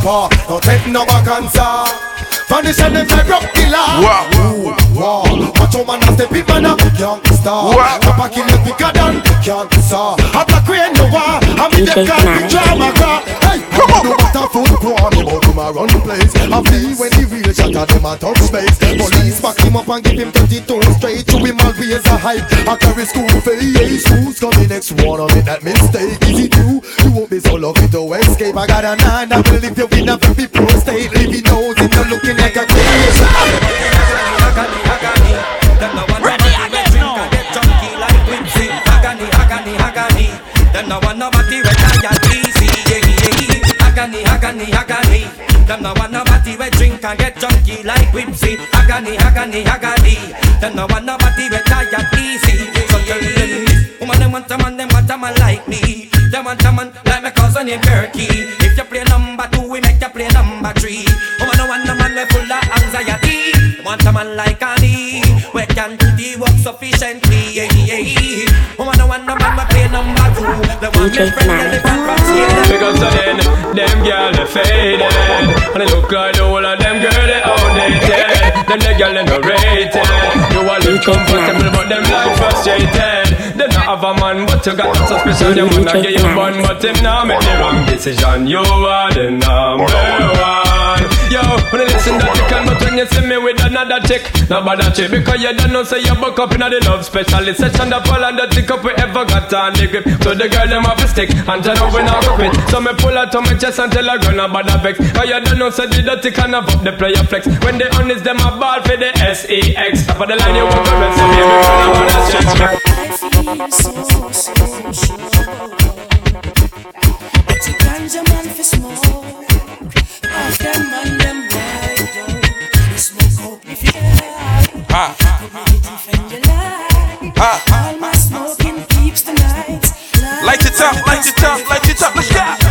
Casper No take no back answer. From the shed them like rock killer Wow, wow Watch how man a step in man a youngster Papa kill you bigger than cancer. A black rain no war I mean them DJ can't be Snap. drama car. Hey, come on. No matter food go him a run place. I feel when the real at them a touch space. Police back him up and give him 32 straight To him always a hype. I carry school for EA schools Coming next? One on it that mistake? Is it you? You won't be so lucky to escape. I got a nine that will live you in a very pro state. Leaving nose in the looking like a cage Them no want nobody we tired easy, yeah, yeah. Agony, agony, agony. Them no want nobody we drink and get junky like whipsy. Agony, agony, agony. Them no want nobody we tired easy. So tell them this, woman them want a man, them want a man like me. They want a man like my cousin named Berkey. If you play number two, we make you play number three. Woman no want a man we full of anxiety. Want a man like Annie, we can do the work sufficiently. Yeah, yeah. Woman no want a man we number two. They want DJ me friend Fanatic. elephant from Sweden. Because of then, them girl they faded. And they look like the whole of them girl they outdated. Them the girl they no rated. You all look comfortable but them like frustrated. They not have a man but you got suspicion Them wanna get you fun but him now make the wrong decision. You are the number one Yo, when you listen that you can but when you see me with another chick, no bother chick Because you don't know say you buck up in the love specialist session. The fall and the tick up we ever got on the grip So the girl them have a stick and turn up when I go quit So me pull out to my chest and tell her girl no bother vex. Cause you don't know say the dirty can up the player flex. When they honest them a ball for the S-E-X Top of the line you want to rest so baby girl I wanna stretch me I feel so, so sure But you ganja man for smoke Light it up, light it up, light it up, let's go.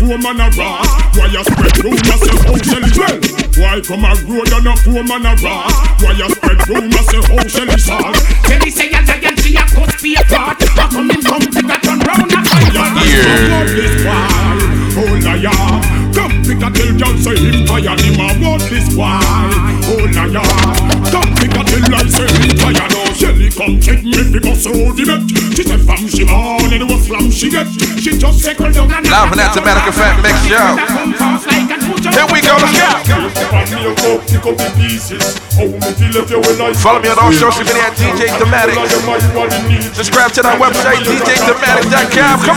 Woman a rat? Why you spread rumors say how Shelly smell? Why come a road and a woman a rat? Why you spread rumors say how Shelly saw? Shelly say a lion, she a cuff be a god. How come him come quick and turn round a fight? Yeah. This why, oh, oh liar. Come pick a tell girl say him tired, him a want this why, oh liar. Come pick a tell girl say him tired, oh Shelly come check me because so the bet. She said fam she born she get. She just down and Live and automatic effect mix, yo. Here we go, let's go. Follow me on all social media at DJ Thematic. Subscribe to that website, DJThematic.com. Come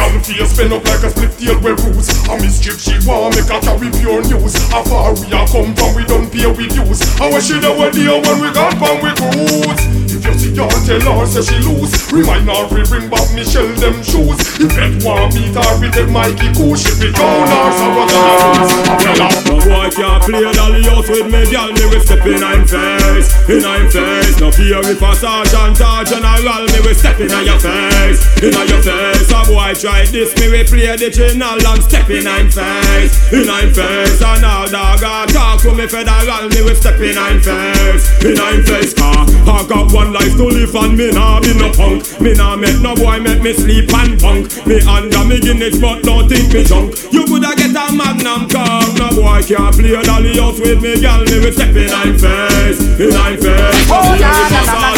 Girl face spin up like a split tail with roots A mischief she want make her carry pure news How far we are come from we don't pay with How she know what deal when we got from with roots You see her tell her say she lose Remind her we bring back Michelle them shoes If that want beat her with that Mikey cool She be down her so I No boy can't play dolly house with me, girl. Me we step in I'm face, in I'm face. No fear if a sergeant or general, me we step in your face, in your face. A boy try this, me we play the channel and step in I'm face, in I'm face. And all dog a talk to me federal, me we step in I'm face, in I'm face. Car I got one life to live and me nah be no punk. Me nah make no boy make me sleep and bunk. Me under me Guinness but don't think me junk. You coulda get a magnum car, no boy can't play dolly house with me, girl. Me we step in I'm face, in I'm face. Oh na na na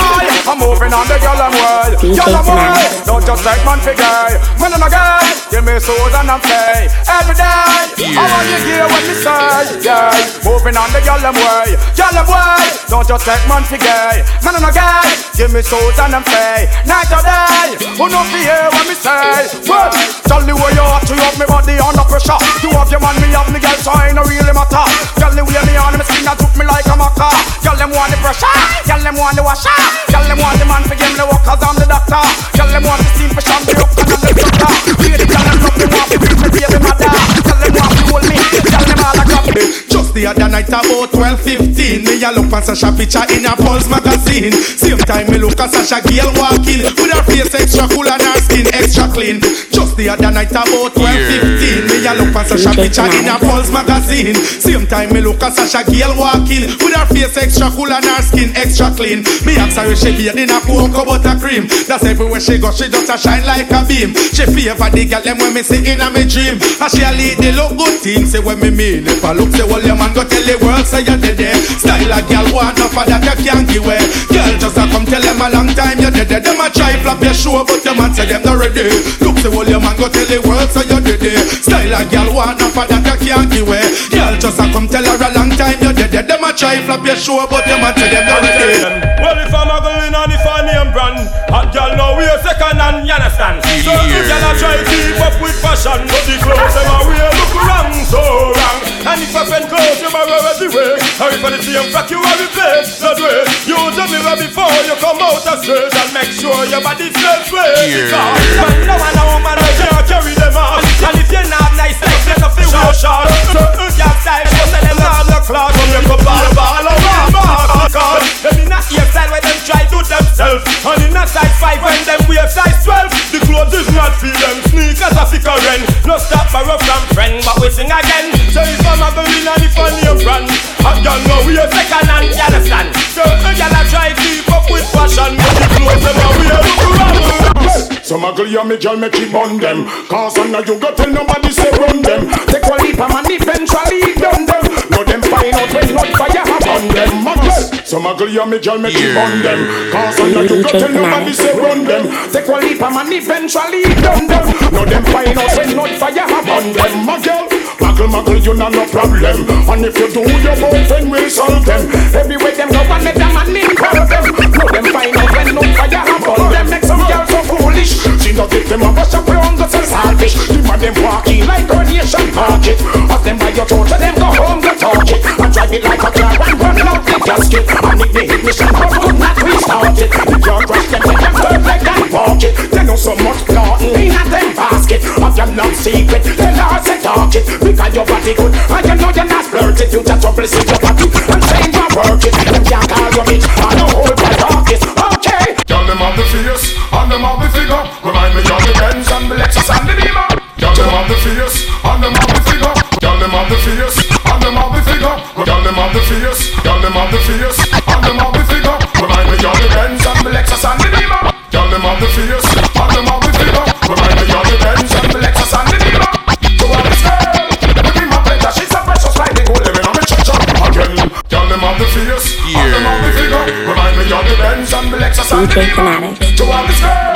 na I'm moving on the yellow world. Yellow world. Don't just take man for gay. Man and a guy. Give me souls and I'm play. Every day. I want you hear what me say. Yeah. Moving on the yellow world. Yellow world. Don't just take man for gay. Man and a guy. Give me souls and I'm play. Night or day. Who know fi hear what me say. Well, tell the way you have to have me body under pressure. You have your man, me have me girl, so I ain't no really matter. Girl, the way me on me skin and took me like a maca. Girl, them want the pressure. Girl, them want the washer. Girl, them want the man for give me the work cause I'm the doctor. Girl, them want the steam for sham and I'm the doctor. Feel the them me, want to be me baby mother. Girl, them want to hold me. Girl, them all a grab. Just the other night about 12.15 Me a look at Sasha picture in a Pulse magazine. Same time me look at Sasha Gale walking With her face extra cool and her skin extra clean. Just the other night about 12.15 Me a look at Sasha picture in a Pulse magazine. Same time me look at Sasha Gale walking With her face extra cool and her skin extra clean. Me ask her if she bathe in a cocoa butter cream. That's everywhere she go she just a shine like a beam. She favor the girl them when me see in a me dream. And she a lead the look good thing Say what me mean If I look say well your man go tell the world say you're dead there Style a girl want no for that you can't give away Girl just a come tell them a long time you're dead there Them a try flop your show but your man say them not ready. Look say well your man go tell the world say you're dead there Style a girl want no for that you can't give away Girl just a come tell her a long time you're dead there Them a try flop your show but your man say them not ready. Well, if I'm a girl in on the funny and brand, hot girl now we a second hand, you understand? So if girl a try keep up with fashion, but the clothes them a wear look wrong, so wrong. And if I pen clothes, you a wear everywhere. Or if I the same frock you a replace, that way. You tell me where come out of straight and make sure your body stays straight. Because man, no one, no woman, I can't carry them on. And if you're not nice, like you're not feel real short. You have style, just tell them I'm the clock. Come here, come ball, ball, ball, ball. Cause them in a ear style where them try do themselves. And in a size 5 when them wear size 12. The clothes is not for them. Are for current. No stop borrow from friend, but we sing again. So if I'm a girl in a the funny brand, I don't know we a second hand, you understand? So a girl a try keep up with fashion, but the clothes them a wear look wrong. Some a girl, yeah, me make it on them. Cause I know you go tell nobody say run them. Take one leap and man eventually done them. No them find out when not fire have on them. My girl, some a girl, yeah, me girl, make it on them. Cause I know you go tell nobody say run them. Take one leap and man eventually done them. No them find out when not fire have on them. My girl, muggle, muggle, you know no problem. And if you do, your boyfriend will solve them. Everywhere them go and let them man involve them. No them find out when not fire have on them. Not give them a wash up around the selfish. The man them walking like coronation market. Ask them by your throat, them go home, go talk it. And drive it like a car and run out the gasket. And if they hit mission, come could not restart it. The car crash them, let them perfect and walk it. They know so much plotting in a them basket. Of your love secret, they lost say talk it. Because your body good, and you know you're not flirt it. You just trouble see your body and change your work it. Them can't call you bitch, I know hold my darkest. Okay. Girl, them have the face figure. Remind me of the Benz and the Lexus and the Beamer. Girl, them have the face and them have the figure. Girl, them have the face and them have the figure. Girl, them have the face. Girl, them have the face and them have the figure. Remind me of the Benz and the Lexus and the Beamer. Girl, them have the face and them have the figure. Remind me of the Benz and the Lexus and the Beamer. So I'm this girl, look in my pleasure. She's so precious like the gold living on me church again. Girl, them have the face and them have the figure. Remind me of the Benz and the Lexus and the DJ Beamer. Fanatic. So I'm this girl.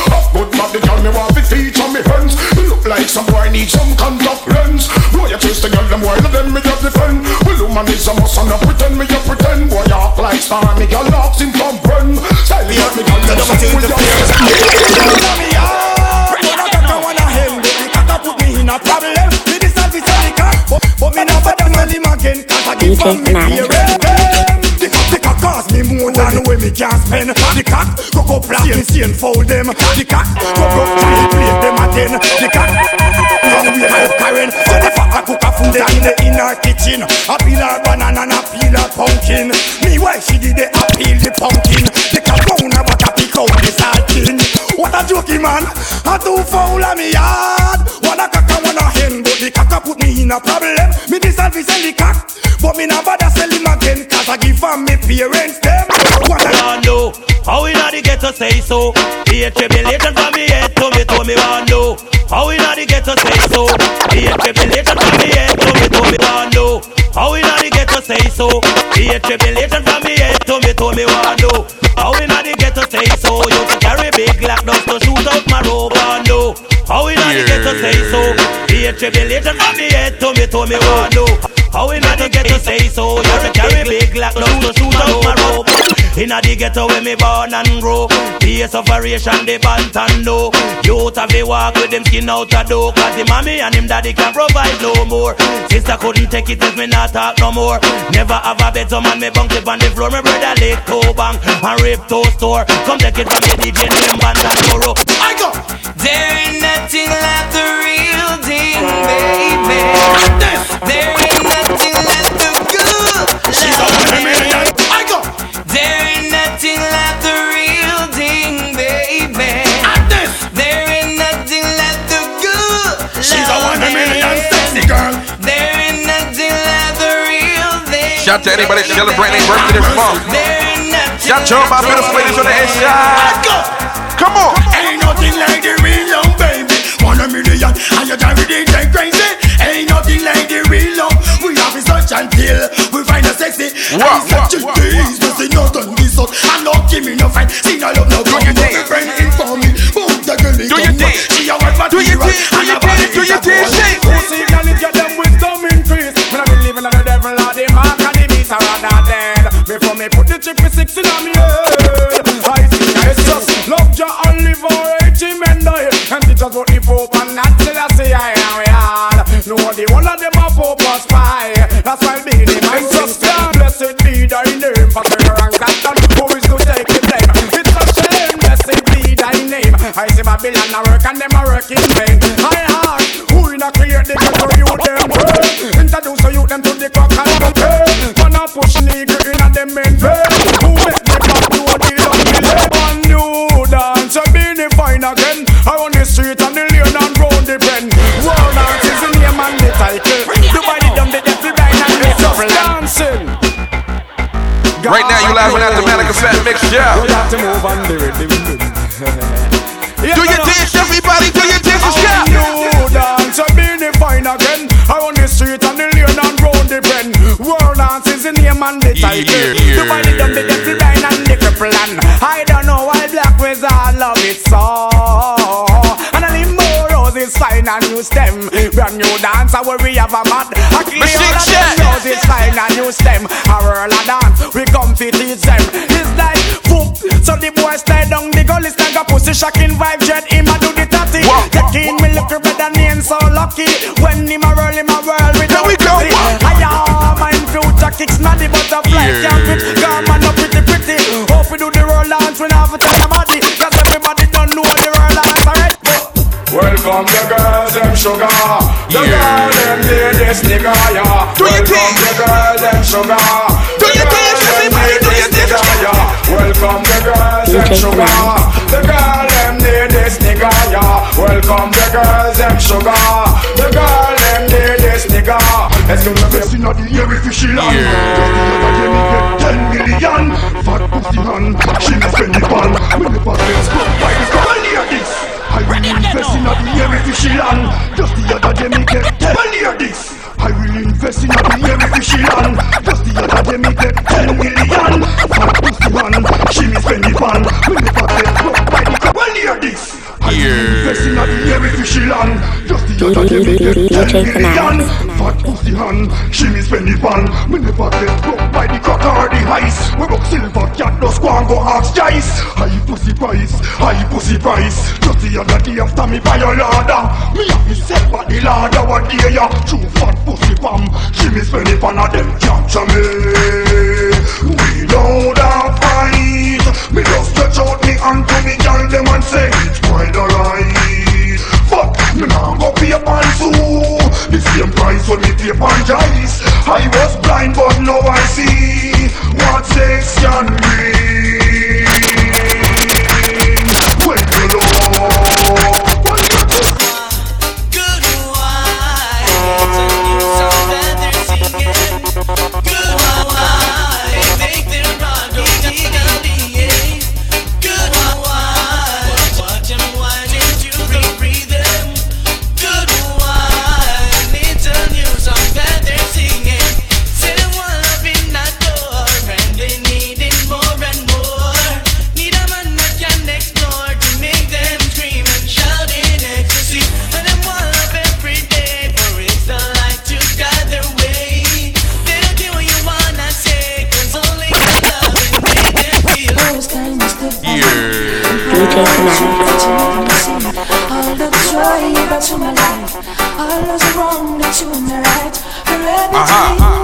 Up good body, girl, me want to on me hands. You look like some boy need some contact lens. Boy, you chase the girl, them while them me just defend. Well, woman is a must and I pretend me, you pretend. Boy, you act like star, me girl, locks in from friend. Style me out, me girl, you don't with your face. DJ Fanatic. The cock, the cock cause I give from me more than when me can spend. The cock go go black and see and fold them. The cock go go three plate them again. The cock from we have Karen. So the fuck I cook a food in the inner kitchen. A peel a banana and a peel a pumpkin. Me why she did? I peel the pumpkin. The cock go na but I pick out the saltin. What a jokey man! I too foul of me yard. What a cock and one a hen, but the cock a put me in a problem. Me dissolve sell the cock, but me not bother sell him again. Cause I give am me parents them. What a want know how we not the ghetto say so. Be a tribulation from me head to me to me want know how we not the ghetto say so. Be a tribulation from me head to me to me want know how we not the ghetto say so. Be tribulation from me head to me to me want know how we not the ghetto say so. You to carry big black dust to shoot out my robe want know how we not the ghetto say so. Be a tribulation from me head to me to me want know how we not the ghetto say so. You to carry big black dust to shoot out my robe. Inna the ghetto where me born and grow. Pace of variation the Banton know Youth have to walk with them skin out a door. Cause the mommy and him daddy can provide no more. Sister couldn't take it if me not talk no more. Never have a better man me bunk it on the floor. Me brother lick toe bang and rip toe store. Come take it from the DJ name Banton tomorrow I go. There ain't nothing like the real thing, baby. There ain't nothing like the good. She's I go. Shout to anybody celebrating their birthday this month. There ain't nothing Shout to all my beautiful ladies on the inside. Come on. Ain't nothing like the real love, baby. One a million, and you drive it crazy. Ain't nothing like the real love. We have it such until we find a sexy. What, such a what, what, tease, but see nothing this out. And not give me no fight. See no love, no come. your But thing. friend inform me. Boom, the girl Do your thing. She a work Do your material. thing, do and your her body thing, you laughing at the Fat Mix Show. You have to move on the rhythm. Do your dance, everybody. Do your dance, shout. New dance, a Beenie fine again. I on the street and the lane and round the bend. World dance is the name and the title. Yeah, yeah, the dumb, the devil blind and the cripple and I don't know why black wizard love it so. And a limbo roses fine and new stem. Brand new dance, where we have a mad. A clear all of them roses fine and new stem. A whirl a dance, we come to teach them. It's like whoop, so the boy slide down the gully, stand a pussy shocking vibe, jet him a do the tatty. Taking me look better name so lucky. When him a roll him a whirl with There we go. I am mine future kicks not the butterfly Yeah. can't fit. Come on up pretty pretty. Hope we do the roll dance when I have a Welcome the girls, them sugar. The girl, them need this nigga, yeah. Do your Welcome the girl, them sugar. Do your dance, everybody. Do your dance. yeah. Welcome the girls, them sugar. The girl, them need this nigga, yeah. Welcome the girls, them sugar. The girl, them need this nigga. Let's go to the Best inna the air if she land. Just the other day me get ten million. Fat pussy hand, she me spend it on. Me never get struck by this girl near this. I will invest in a air if you she land. Just the other day me get ten near this. I will invest inna the air if you she land. Just the other day me get ten million. Fat pussy hand, she me spend it on. Me never get struck by this girl near this. I will invest inna the air if she land. Just the other day me get ten million. Fat pussy hand, she me spend it on. Me never get broke by the crack or the ice. We rock silver cat, no squan go ask Jice. High pussy price, high pussy price. Just the other day after me buy a ladder. Me have me set by the ladder one day ya. True fat pussy pam, she me spend it on a them capture me. We know that fight. Me just stretch out me hand to me girl them and say it's quite alright. But me nah go pay pan too. The same price when me pay pan. I was blind but now I see what sex can mean. DJ Command. All the joy brought to my life, wrong that you and right. Forever Uh-huh.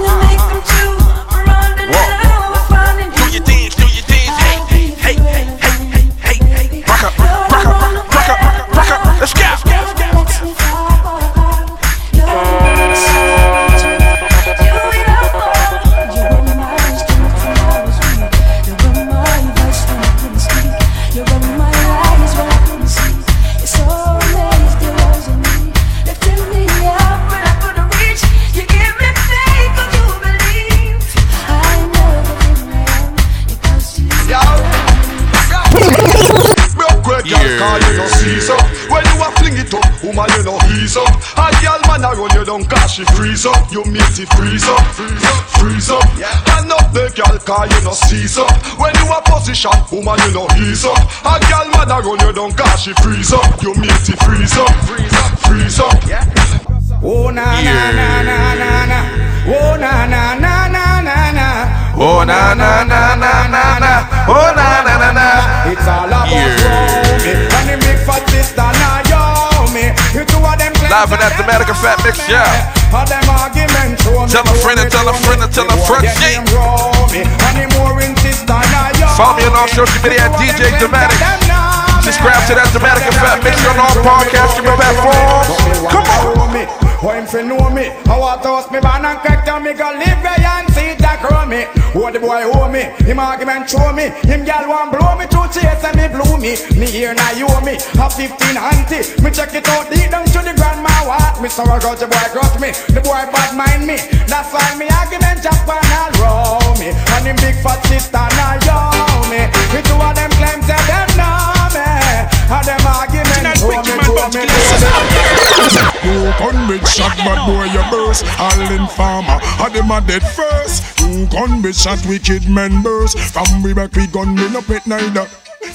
Cause you no seize up When you a fling it up Woman you no ease up A girl man a run you down Cause she freeze up You make it freeze up Freeze up, freeze up And up the girl Cause you no seize up When you a position Woman you no ease up A girl man a run you down Cause she freeze up You make it freeze up Freeze up, freeze up Oh na na na na na na Oh na na na na na na Oh na na na na na na Oh na na na na It's all about yeah me. And he make Live and at the Matic Fat Mix, yeah. Tell a friend and tell a friend and tell a friend. Yeah. Follow me on all social media at DJ Dematic. Subscribe to that Dematic Fat Mix on all podcasting platforms. Come on. Why him fi know me? I want to host me ban and crack down me go live where and see that grow me. Oh, the boy owe me. Him argument show me. Him gal want blow me to chase and me blew me. Me here now you owe me. A 15 auntie. Me check it out deep down to the grandma what. Me sorry got the boy got me. The boy bad mind me. That's why me argument jump and all roll me. And him big fat sister now yo me. Me two of them claims that them know me. And them argument show me, show me, me. You convict shot bad boy you burst? All in farmer Had them a dead first. You convict shot wicked members From we back we gun me no pet neither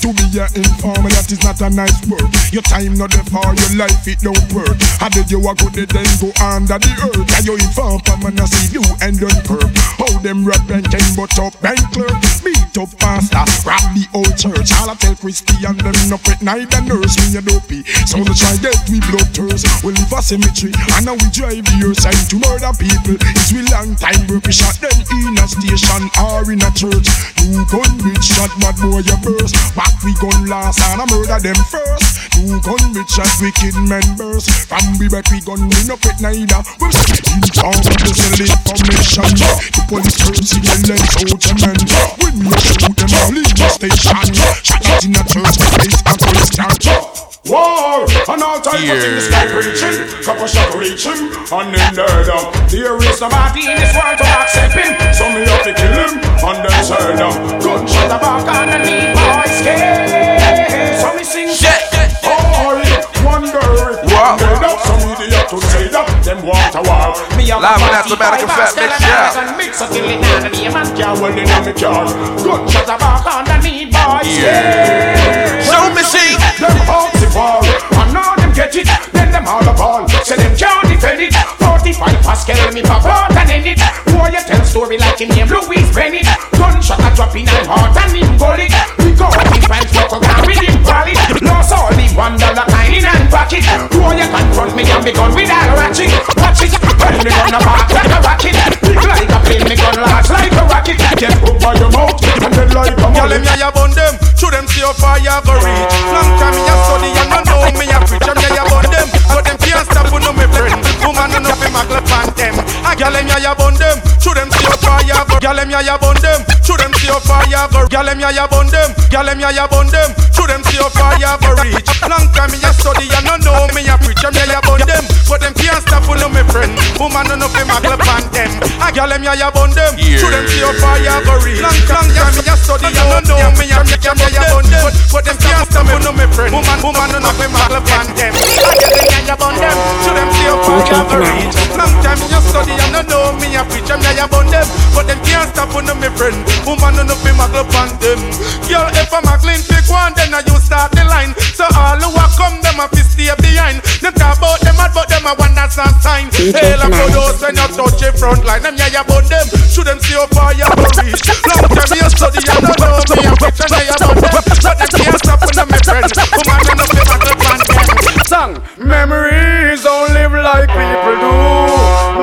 to be an informer, that is not a nice word. Your time not there for your life, it don't work. How did you a good then go under the earth? Are you inform, come and I see you and don't perk. How them red and can but up and clerk. Beat up pastor, rob the old church. All I tell Christian them no night and nurse me a dopey. So they try get we blood thirst. We live a cemetery and now we drive your side to murder people. It's we long time we shot them in a station or in a church. You gun bitch shot mad boy you burst. Back we gun last and I murder them first. You gun bitch as wicked members. From we back we gun we no pet neither. We in town to sell information. The police in the lens out your men. When we shoot them all in the station. Shot it in a church, it's a Christian. War and all types of things like preaching, couple shot reaching, and then there down. There is somebody in this world to accept him, so me have to kill him, and then turn down. Gunshot back on the knee, boy scared. So me sing shit. Oh, wonder if one up, some idiot to say that them want a war. Me have Live and Atlantic Fat Mix, yeah. and mix until it down and name and can't well in me car. Gunshot back on the knee, boy scared. Show me see. Them out the war, and now them get it. Then them all a ball, say them can't defend it. 45 Pascal, me pop out and end it. Boy, you tell story like him name Louise Bennett. Gunshot a drop in and heart and him bullet. We go up in fans, local down with him valid. Lost all the one dollar kind in and. Boy, you confront me and me gun with a ratchet. Watch it, when me run a back like a rocket. Big like a plane, me gun large like a rocket. Get hooked by your mouth and then like a Girl, them ya ya bun them. Show them see how far ya go reach. Long time me a study and no know me a preach. Them ya ya bun them, but them can't stop no me friend. Woman no know fi magle pan them. A girl them ya ya bun them. Show them see how far ya go. Girl them ya ya bun them. Show them see how far ya go. Girl them ya ya bun them. Girl them ya ya bun them. Show them see how far ya go reach. Long time me a study and no know me a preach. Them ya ya bun them, but them can't stop no me friend. Woman no know fi magle pan them. A girl them ya ya bun them. Show them see how far ya reach. Long long time me a study and no know me a preach. Them ya ya bun them, but them can't stop no me friend. Woman woman no know fi magle pan them. A girl them ya ya bun them. Show them see how far ya go reach. Long time me a study and no know me a preach. Ya bun them, but them can't stop no me friend. Woman no know fi magle pan them. Girl if I'm a clean pick one, then I you start the line. So all who a come them a fi stay behind. Them talk about them but them a one that's a sign. Hail up for those when you touch the front line. Them ya bun them. Show them see how far you go reach. Long time me a study and no know me a preach. Ya bun them, but them can't stop no me friend. Woman no know fi magle pan them. Song memories don't live like people do.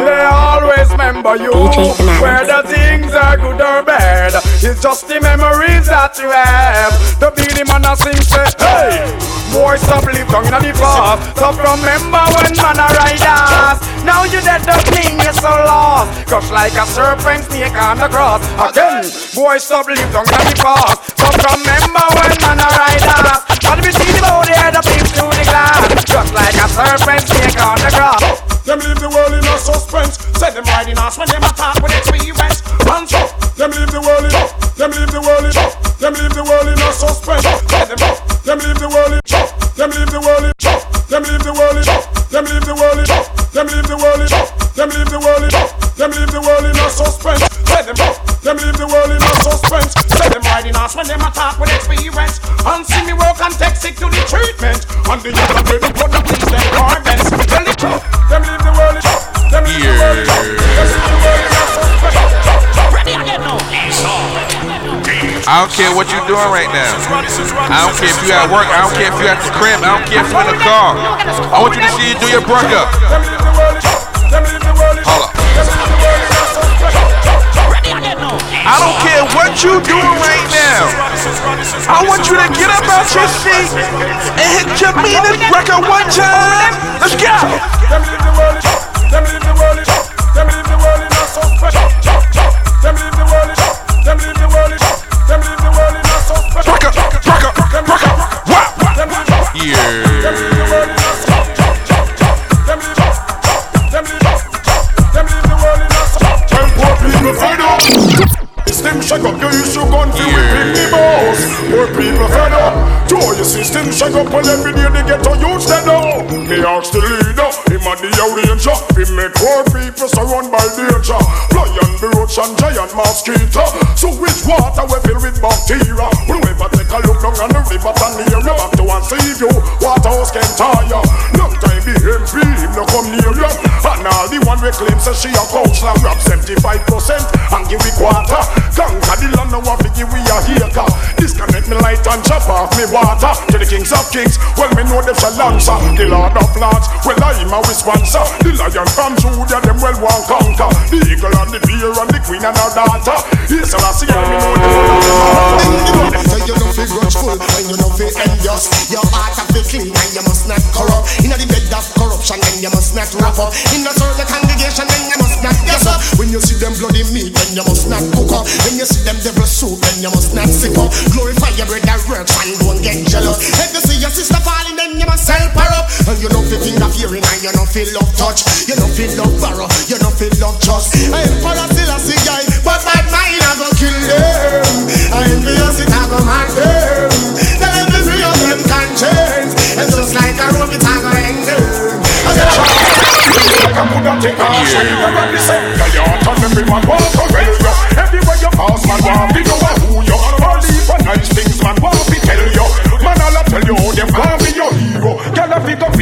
They always remember you. Whether things are good or bad, it's just the memories that you have. The Beenie Man a sing say, hey, boy stop live down in the past. Stop remember when man a ride us. Now you dead the thing you're so lost. Crush like a serpent snake on the cross. Again, boy stop live down in the past. Stop remember when man a ride us. And we see the body head up into the glass. Just like a serpent suspense. Set them riding us when them attack with experience. And so, them leave the world in, them leave the world in, them leave the world in a suspense. Set them, them leave the world in, them leave the world in, them leave the world in, them leave the world in, them leave the world in, them leave the world in, them leave the world in a suspense. Set them, them leave the world in a suspense. Set them riding us when them attack with experience. And see me work and take sick to the treatment. And the youth and baby put the police them truth, them leave I don't care what you're doing right now. I don't care if you at work. I don't care if you at the crib. I don't care if you're in the car. I want you to see you do your brunk up. Hold up. I don't care what you're doing right now. I want you to get up out your seat and hit your meanest record one time. Let's go. Them live the world, them the world, them live the world in a suspect. Them live the world, them live the world, them live the world in a suspect. Rock up, rock up, rock up, wow. Yeah. Tell poor people fed up. System shake up, your issue gun fi we pick the boss. Poor people fed up. To your system shake up, and every day they get to use them now. Me ask the leader, him a the arranger. He make poor people surround by danger. Lion, roach and giant mosquito. So which water we fill with bacteria? Whoever take a look down on the river Tanzania, back to one see you. Waterhouse can tire. Long time the MP, him no come near you. And all the one we claim say she a coach, kings well me know them shall answer. The lord of lords, well I am a sponsor. The lion from Judah, them well want conquer. The eagle and the bear and the queen and her daughter. Yes, I see me know them. So you know fi grudgeful and you know fi envious Your heart have to clean and you must not corrupt Inna the bed of corruption then you must not wrap up In the certain congregation then you must not yes up When you see them bloody meat then you must not cook up When you see them devil soup then you must not sip up Glorify your that works and don't get jealous your sister falling then you must help her up. And you know fi finger fearing and you know fi love touch. You know fi love borrow, you know fi love trust. I am for a see guy but bad mind I go kill them. I envious it I go mad them. Tell them to free up them conscience. And just like a rope I go hang them. I a Buddha take a shine, you got the same. Tell your heart and everyone want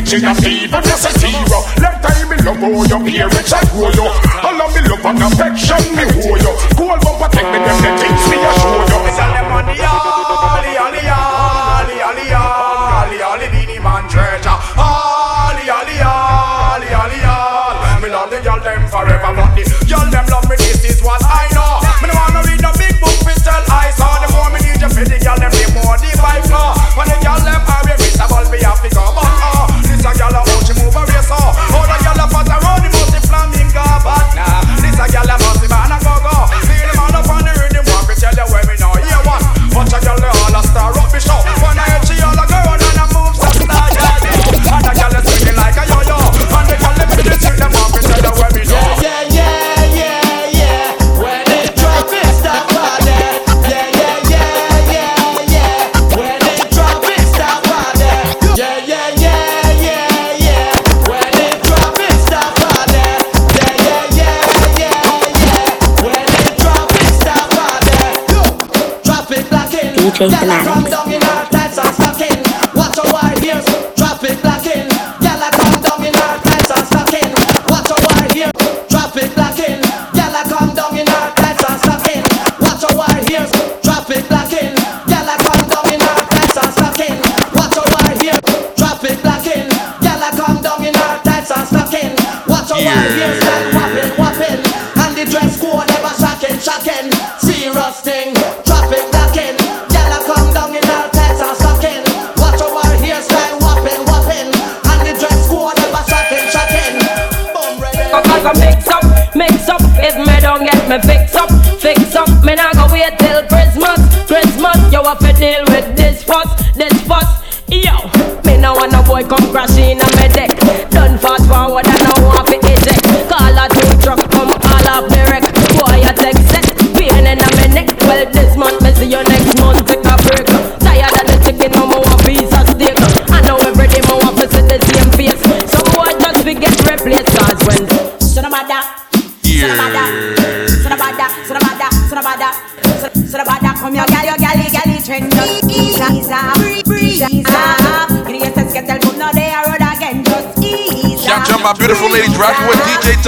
pitching a and just a zero. Let time me love how oh, you parents and grow you. All of me love and affection, me hold you. Her wide ears. Drop it black in. Come down in her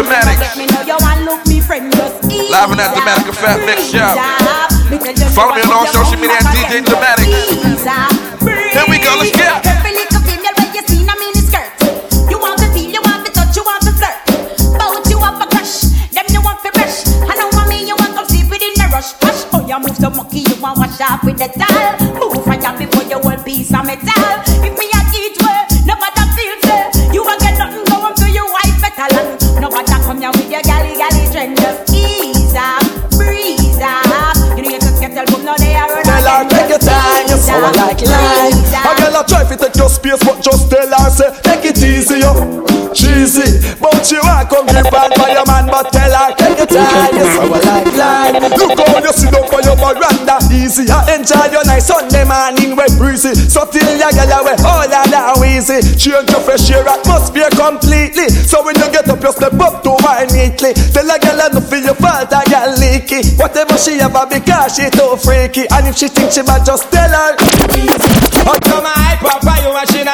ease Live and at Dramatic Fat Mix Show. Follow me on all social media at DJ Dramatic. Take it yo Cheesy, but she want come grip on by your man, but tell her take your time, you sour like lime Look how you sit up for your veranda, easy. I enjoy your nice Sunday morning when breezy. So till your girl away, all that now easy. Change your fresh air atmosphere completely. So when you get up, you step up to wine neatly. Tell a girl I feel your fault, I girl leaky. Whatever she ever because she too freaky. And if she think she bad, just tell her. Oh, come on, for you, machine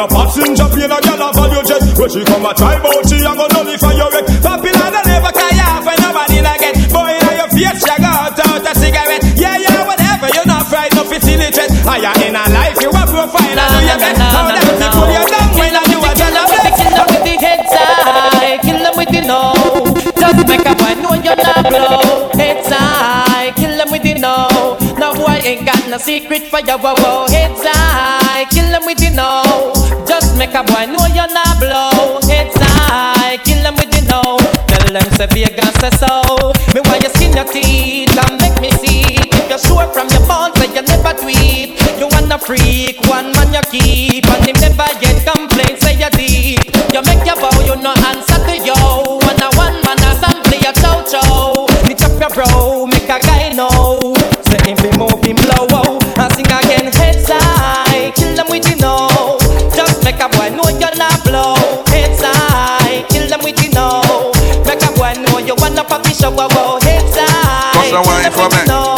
a passenger plane, a girl a value jet When she come a try bout, she a go nullify your wreck Popular don't never carry off when nobody like it. Boy, now your face, you go out, out a cigarette. Yeah, yeah, whatever, you're not fried, no facilitate. Higher in a life, you a profile, and do your best. How that you pull your down when you a best. Kill them with the head side, kill them with the no. Just make a boy know you're not blow. Head side, kill them with the no. No boy ain't got no secret for your wow wow. Head side, kill them with the no. Just make a boy know you're not blow. Head side, kill them with the know. Tell them say Vegas say so. Me want you skin your teeth and make me see. If you're sure from your bones that you never tweet. You wanna freak, one man you keep, for me. No,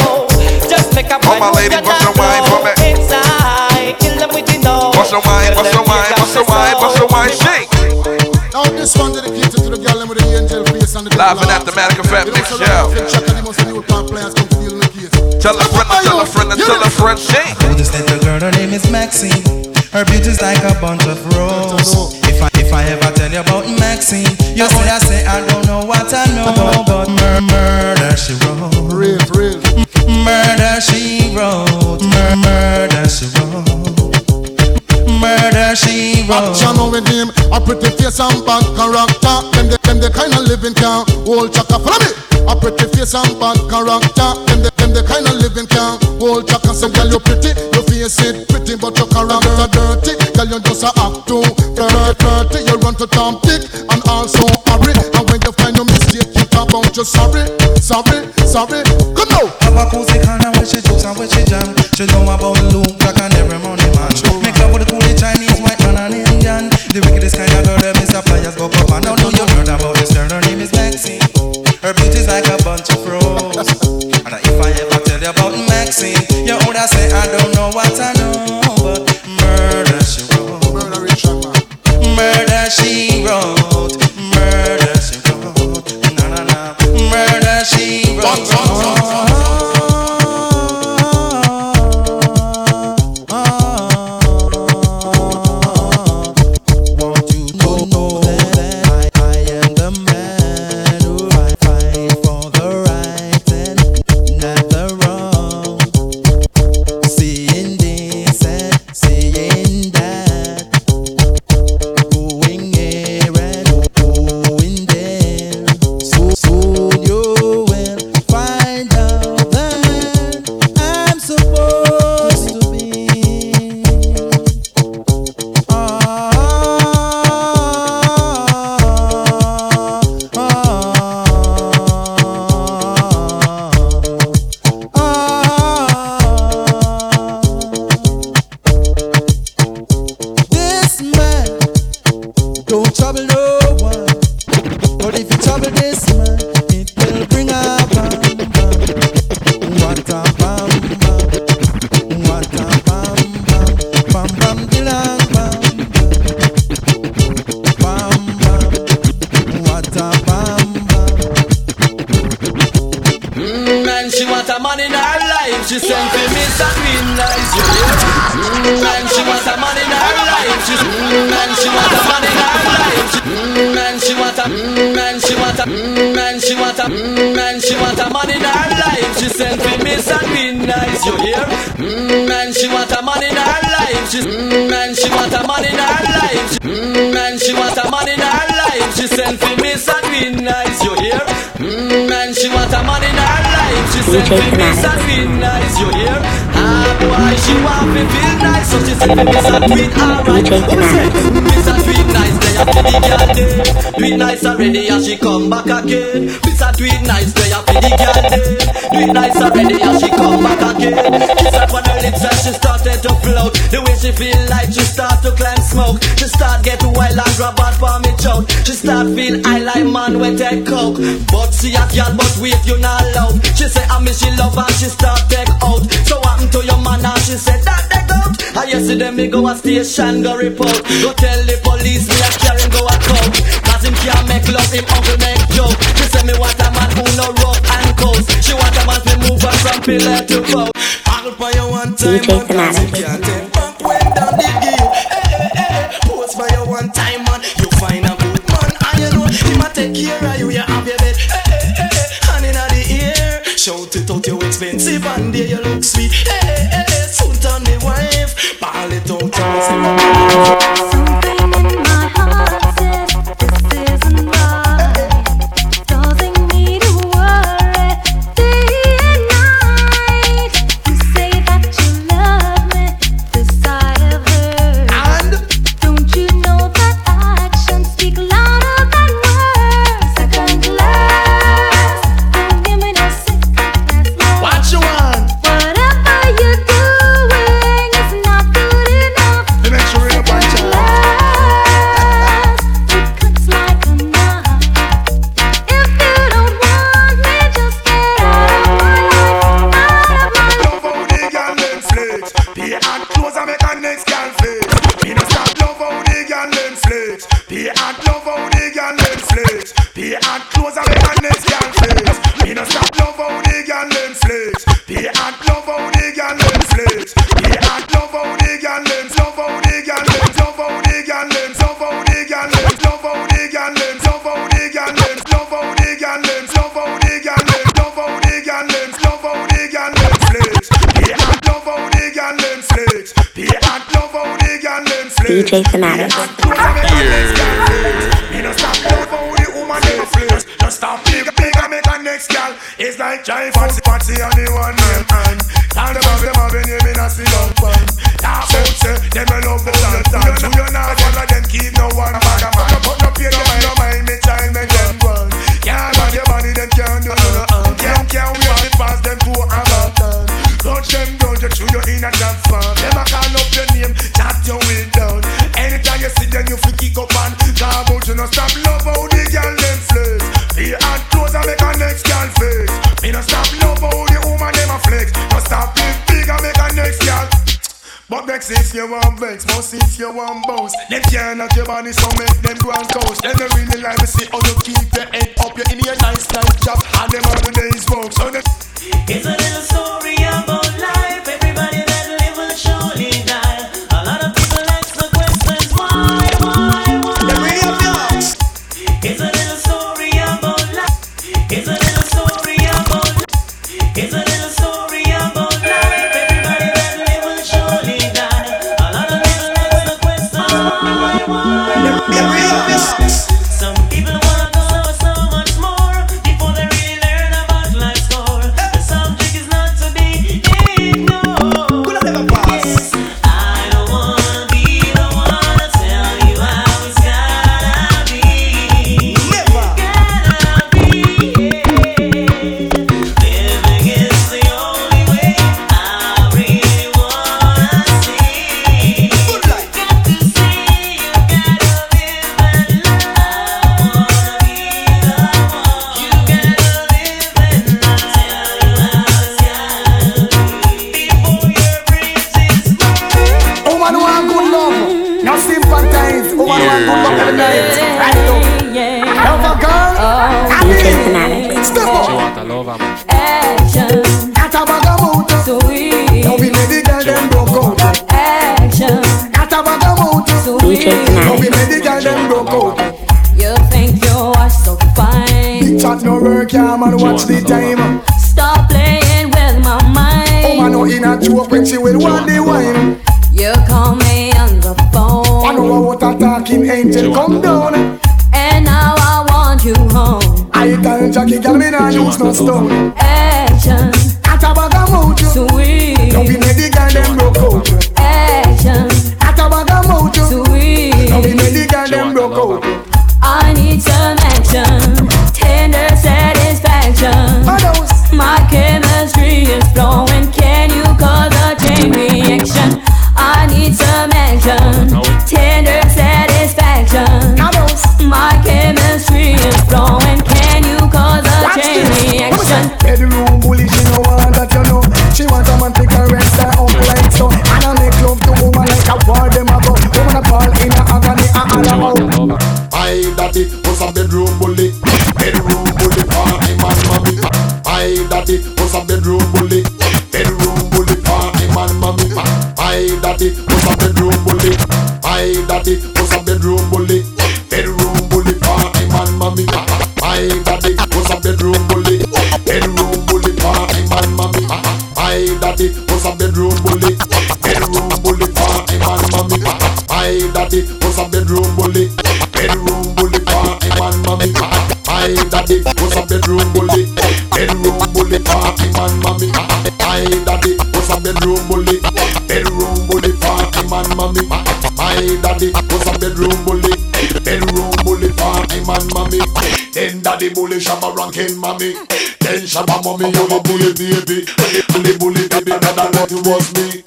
just make a boy All my know bust a not wine for blow. me. Head side, kill them with the no. Bust a wine, bust a wine, bust a wine, bust a wine, shake. Now this one dedicated to the girl with the angel face and the Live and at the Matic Fat Mix Show. Tell a friend, tell a friend, tell a friend, shake. Oh, this little girl, her name is Maxine. Her beauty's like a bunch of roses. If I ever tell you about Maxine, you say I say I don't know what I know, but mur- murder she wrote. Real, real. Murder she wrote. Mur- murder she wrote. Murder she wrote. Action with him, a pretty face and bad character. Them the, them the kind of living can hold chaka. Follow me. A pretty face and bad character. Them the, them the kind of living can hold chaka. So girl you pretty, your face it pretty, but your character dirty. Girl you just a act too dirty, dirty. You run to Tom Dick and also hurry. And when you find a mistake, you talk about you sorry, sorry, sorry. Come now. Have a cozy corner where she jokes and where she jam. She know about Luke, station go report. Go tell the police me a carry go a coke. Cause him can't make love, him uncle make joke. She say me want a man who no rough and coast She want a man to move her from pillar to post. I'll buy you one time, one time DJ Fanatics. Yeah. if you want bounce. Them can't knock your body, so make them go and coast. Them really like to see how you keep your head up. You're in your nice life. Cristo me. Ten shabba mommy, I'm bully baby. And the bully baby, rather let it was me.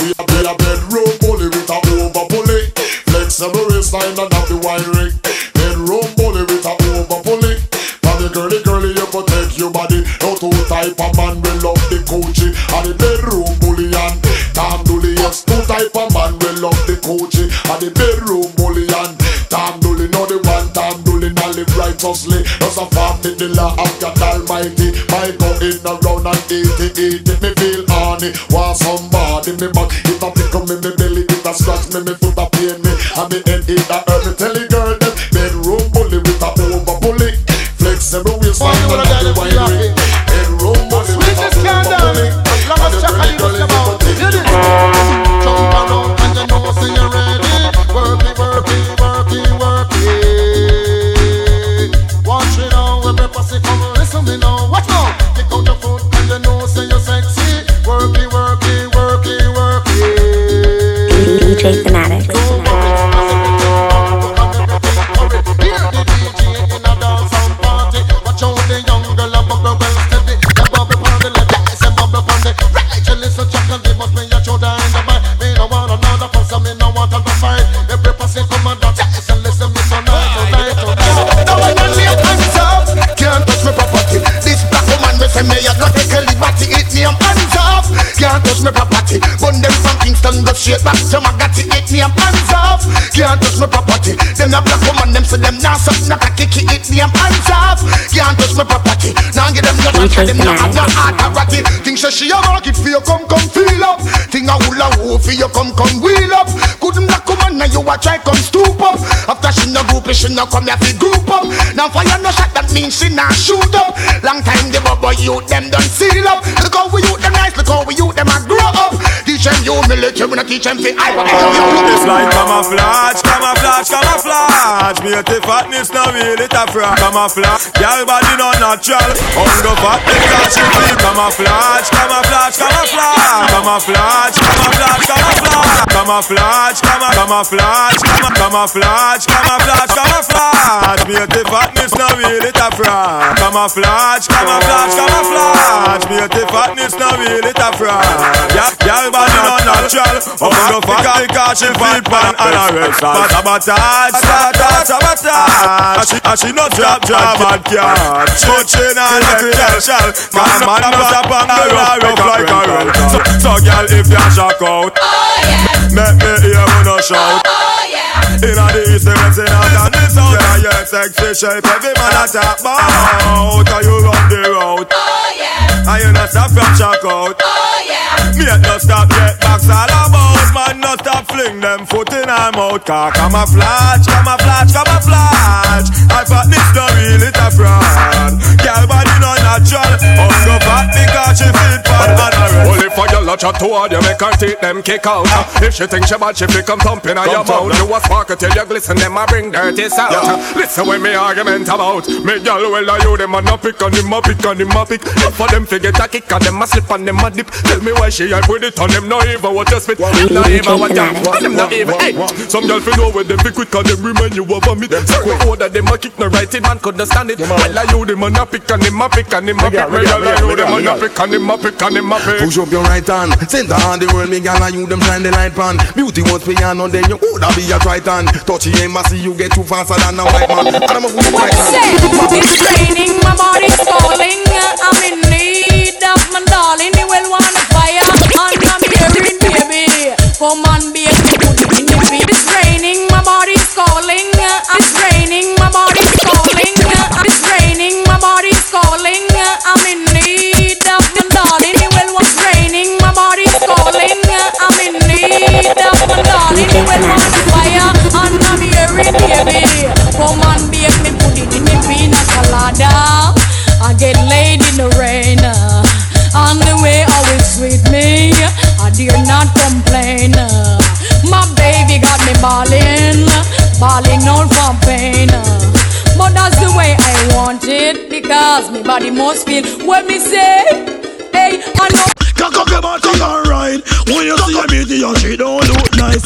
We a be a bedroom bully with a over bully. Flexible waistline and happy wiring. Bedroom bully with a over bully. From the girly girly, you protect your body. out to type of man it, Think say them not have one heart a it Think she she a rock it for you come come feel up. Think a hula hoop for you come come wheel up. Couldn't not come on now you a try come stoop up. After she no group she no come here fi group up. Now fire no shot that means she not shoot up. Long time the bubble you them done seal up. You wanna teach them fi I want to Fly camouflage, camouflage, camouflage. Beauty fatness now real it a fraud Camouflage, girl body no natural. Hunger fatness cause she feel Camouflage, camouflage, camouflage. Camouflage, camouflage, camouflage. Camouflage, camouflage, camouflage Camouflage, camouflage, camouflage Beauty fatness no real, it a fraud. Camouflage, camouflage, camouflage. Beauty fatness, no real, it a fraud. Yep, y'all body no natural. Oh, in the fat, because she feel pan and a red side. Sabotage, sabotage, sabotage. She, and she no drop, drop and catch. Coaching and credential. Man, man, man, man, man, man, man, rough like a roll. So, so, girl, if you shock out, oh, yeah. make me hear you no shout. Oh, in a the east, it's in a and the south. Yeah, yeah, sexy shape, every man a talk about. Oh, How you run the road? Oh yeah. I you not stop from check out. Oh me no stop get backs all about. Man no stop fling them foot in her mouth. Car camouflage, camouflage, camouflage. I thought this the real it a fraud. Girl body no natural. Hunger fat because she fit fat and a red. Only for your lot chat toward you make her take them kick out. If she think she bad, she fi come thumping on your mouth. You a spark till you glisten, them a bring dirty sound. Listen when me argument about me girl well I you them a no pick and them a pick and them a pick. If for them fi get a kick and them a slip and them a dip. Tell me why she hype with it on them no even what you spit. Them no even what you and them no even. Hey, some girl fi know where them fi quick and them remind you of a me. Certain order them a kick no right it man could stand it. Well I you them a no pick and them a pick and them a pick. Me girl I you them a no pick and them a pick and them a pick. Push up your right hand, center on the world, me gal and you them shine the light pan. Beauty was piano, then you woulda be a triton. Touchy aim, I see you get too faster than a white man. And I'm a fool like It's raining, my body's calling. I'm in need of my darling. You will want a fire, and I'm hearing, baby. Come on, baby, put it in the beat. It's raining, my body's calling. It's raining, my body's calling. It's raining, my body's calling. I'm in need of my darling. Will want raining, my body's calling. I'm in need of my darling. Want a fire, and I'm hearing, baby. Come on, baby, put it in the pina colada. I get laid in the rain. On the way, dare not complain. My baby got me balling, balling out from pain. But that's the way I want it because my body must feel what me say. Hey, I know. Cock up your body alright. When you see her beauty, and she don't look nice.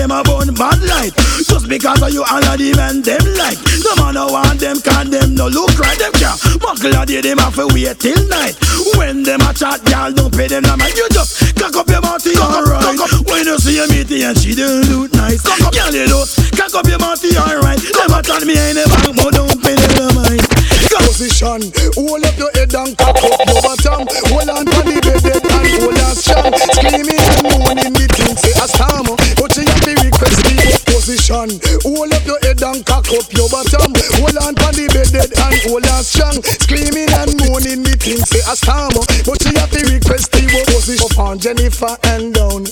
Them a bun bad light. Just because of you, all of them and them like. No man no want them, can them no look right. Them can buckle a day, them have to wait till night. When them a chat, girl, don't pay them no mind. You just cock up your body, alright. When you see a meeting and she don't look nice. Girl, you know, cock up your body, alright. Never turn me in the back, but don't pay them no mind. Position, hold up your head and cock up your bottom. Hold on to the bed and hold on strong. Screaming and moaning the things say a storm. Position. Hold up your head and cock up your bottom. Hold on to the bed dead and hold on strong. Screaming and moaning the things say a storm. But you have to request the. Up on Jennifer and down.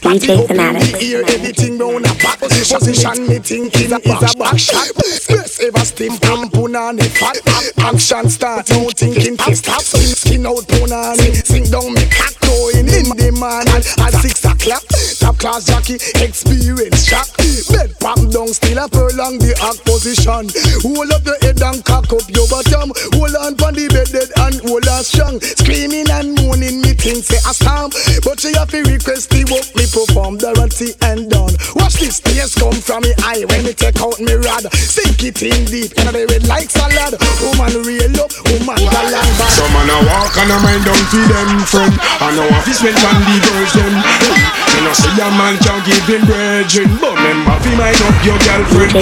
DJ Fanatic. Hear anything round a back position. Me thinking is a back shot. Space ever stiff and punani fat. Action start. No thinking to stop. Skin, skin out punani. Sing down me cock going in the man at six o'clock. Top class jockey experience shock. Bed pop down still a prolong the act position. Hold up your head and cock up your bottom. Hold on pon the bed dead and hold on strong. Screaming and moaning me think say a storm. But you have to request the work me perform Dorothy and done. Watch this tears come from me eye when me take out me rod. Sink it in deep and I red like salad. Woman real up, woman galang bad. Some man a walk and a mind down to them friend And now a fi spend on the girls them hey, You know see a man can give him brethren But remember fi mind up your girlfriend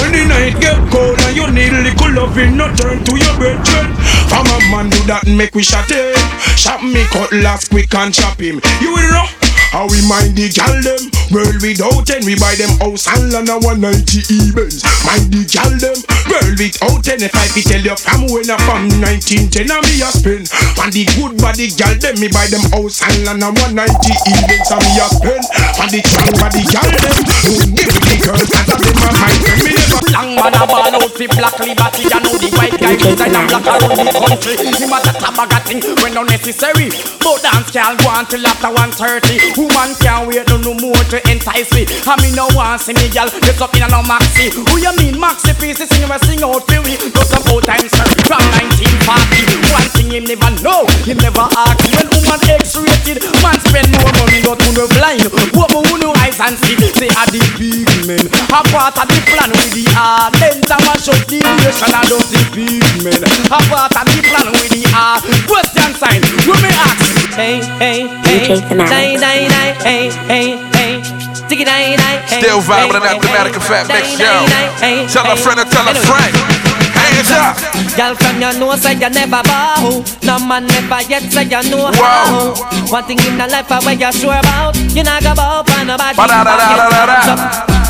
When the night get cold and you need a little loving No turn to your brethren From a man do that and make we shot him. Shot me cutlass quick and chop him. You will know how we mind the gal them. World without ten We buy them house and land a 190 E-Benz Mind the gal them. World without ten If I fi tell you from when I from 1910 And me a spend On the good body gal them Me buy them house and land a 190 E-Benz And me a spend On the strong body gal them Who give the girls That a them a mind Me never long man a ball out fi black liberty. You know the white guy design a black around the country. Him a that a thing when no necessary. But dance can't go on till after 1:30. Woman can't wait no no more to entice me. And me no want see me gal dress up in a no maxi. Who you mean maxi pieces sing a sing out for we? Go some old time sir from 1940. One thing him never know, him never ask when woman X-rated. Man spend more money but who no blind. What who no eyes and see? Say a the big men. A part of the plan with the art. Then time a shut the nation and those the big men. A part of the plan with the art. Question sign. You may ask. Hey, hey, hey, die, die, die, hey, hey, hey. Diggy, die, die, hey, Still vibing hey, on that thematic effect mix, die, yo. die, hey, Tell a hey. friend to tell a Anyway. friend. Up. Girl from your nose say you never bow. No man never yet say you know how. One thing in the life where you sure about. You not go bow for nobody.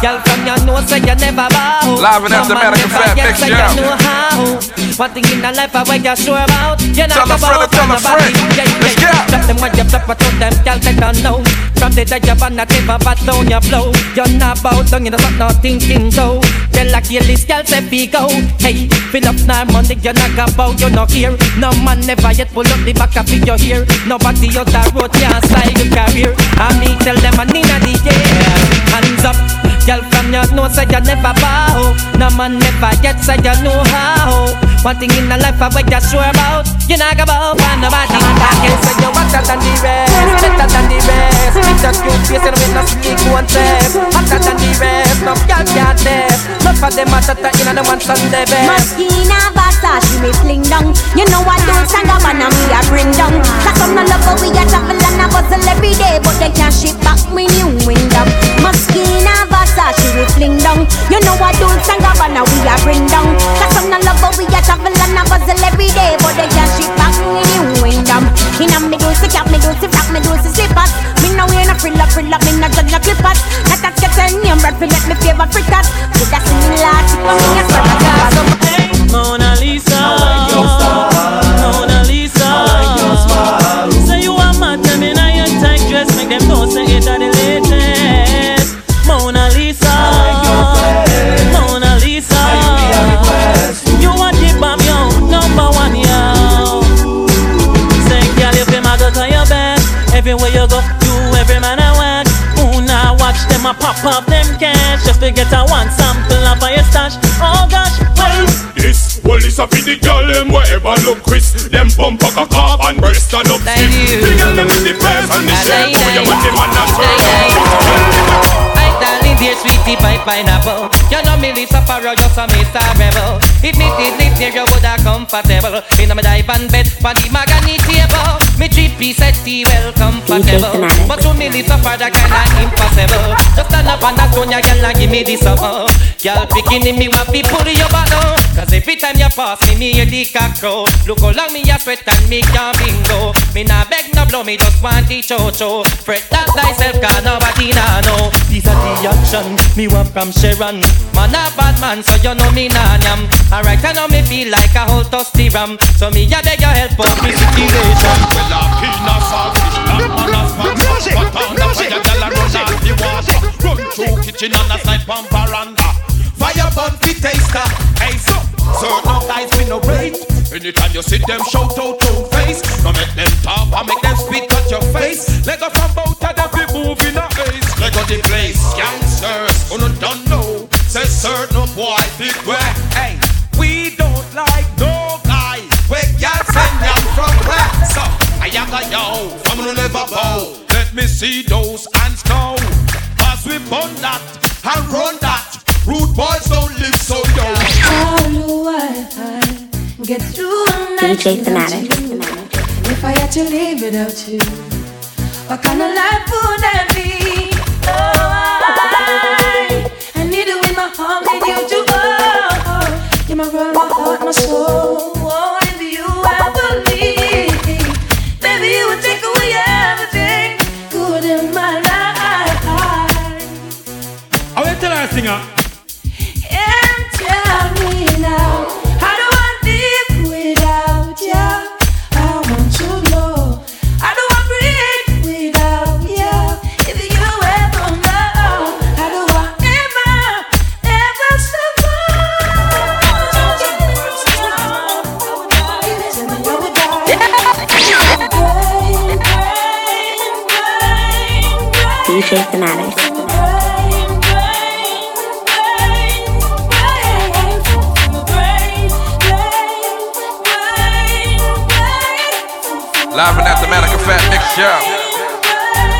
Girl from your nose say you never bow. Live No at the never Fat say yeah. you know how. One thing in the life where you sure about. You not a go bow for nobody. Yeah, yeah. go. Drop them when you flip it to them Girl they don't know From the day you're on the table But down your flow You're not bow down You don't not thinking so. Tell a kill this girl say be go. Hey, fill up now money You not go bow You not here No man never yet pull up the back of your hair Nobody out the road can slide your career. And me tell them I need the air Hands up Girl from your nose say you never bow. No man never yet say you know how. One thing in the life I what you sure about. You not bow for nobody. I can say you better than the rest. Better than the rest. With your cute face and with no sneak one step Hotter than the rest. No girl can't test. Not for them a tata in them want Sunday best Moschino Versace me fling down. You know I don't stand up and me a bring down. Cause some no love how we a travel and a bustle every day But they can't ship back me new window Moschino Versace me fling down. You know I don't stand up and we a bring down. Cause some no love how we a travel and a bustle every day But they can't ship back me new window In a me do si cap, me do si frack, me do si slippers. Me no wear no frill up, frill up, me no judge no clippers. Not a get a brand fi make me favorite fritters. With a singing last, for me a a glass Mona Lisa, Mona Lisa. Say you are mad, tell me now your tight dress, make them know say it are the latest. Mona Lisa, Mona Lisa. You are the bomb, yo, number one, yo. Say, girl, if you mag go to your bed, everywhere you go, you every man I want. Who now watch them a pop up them cash just to get a one sample This a for the girl them wherever look Chris. Them bump a cock up and breast and up skin The girl them in the place and the shape Where you want the man a turn I darling dear sweetie pie pineapple. You know me Lisa Farrow just a Mr. Rebel If me did live here you woulda comfortable. In my dive and bed for the mahogany table. Me three piece settee well comfortable. But to me Lisa Farrow kinda impossible. Just stand up and that stone ya girl and give me the summer. Girl picking in me want fi pull your bottle. Cause every time you pass me me hear the cock crow Look how long me a sweat and me can't bingo. Me nah beg no blow me just want the cho-cho. Fret that thyself cause nobody nah know. These are the action me want from Sharon. Man a bad man so you know me nah yam Alright I know me feel like a whole toasty ram. So me a beg your help out me situation. Well a pin a saltfish, man a smash But pound a fire, girl a run off the water. Run through kitchen and a snipe on veranda Fire burn fi taster, hey so Certain guys we no rate Anytime you see them shout out your face. No make them talk or make them spit at your face. Leg up from bout of them fi move in a haze Leg up the place, youngsters Who oh, no don't know. Say certain boy big way Hey, we don't like no guy. Where y'all send them from? Where? So, I am a yo. From no never bow. Let me see those hands now Cause we burn that and run that. Rude boys don't live so yo. How do I get through a night DJ without Fanatic. If I had to live without you, what kind of life would that be? My soul. DJ Fanatics. Live and at the Manica Fat Mix Show.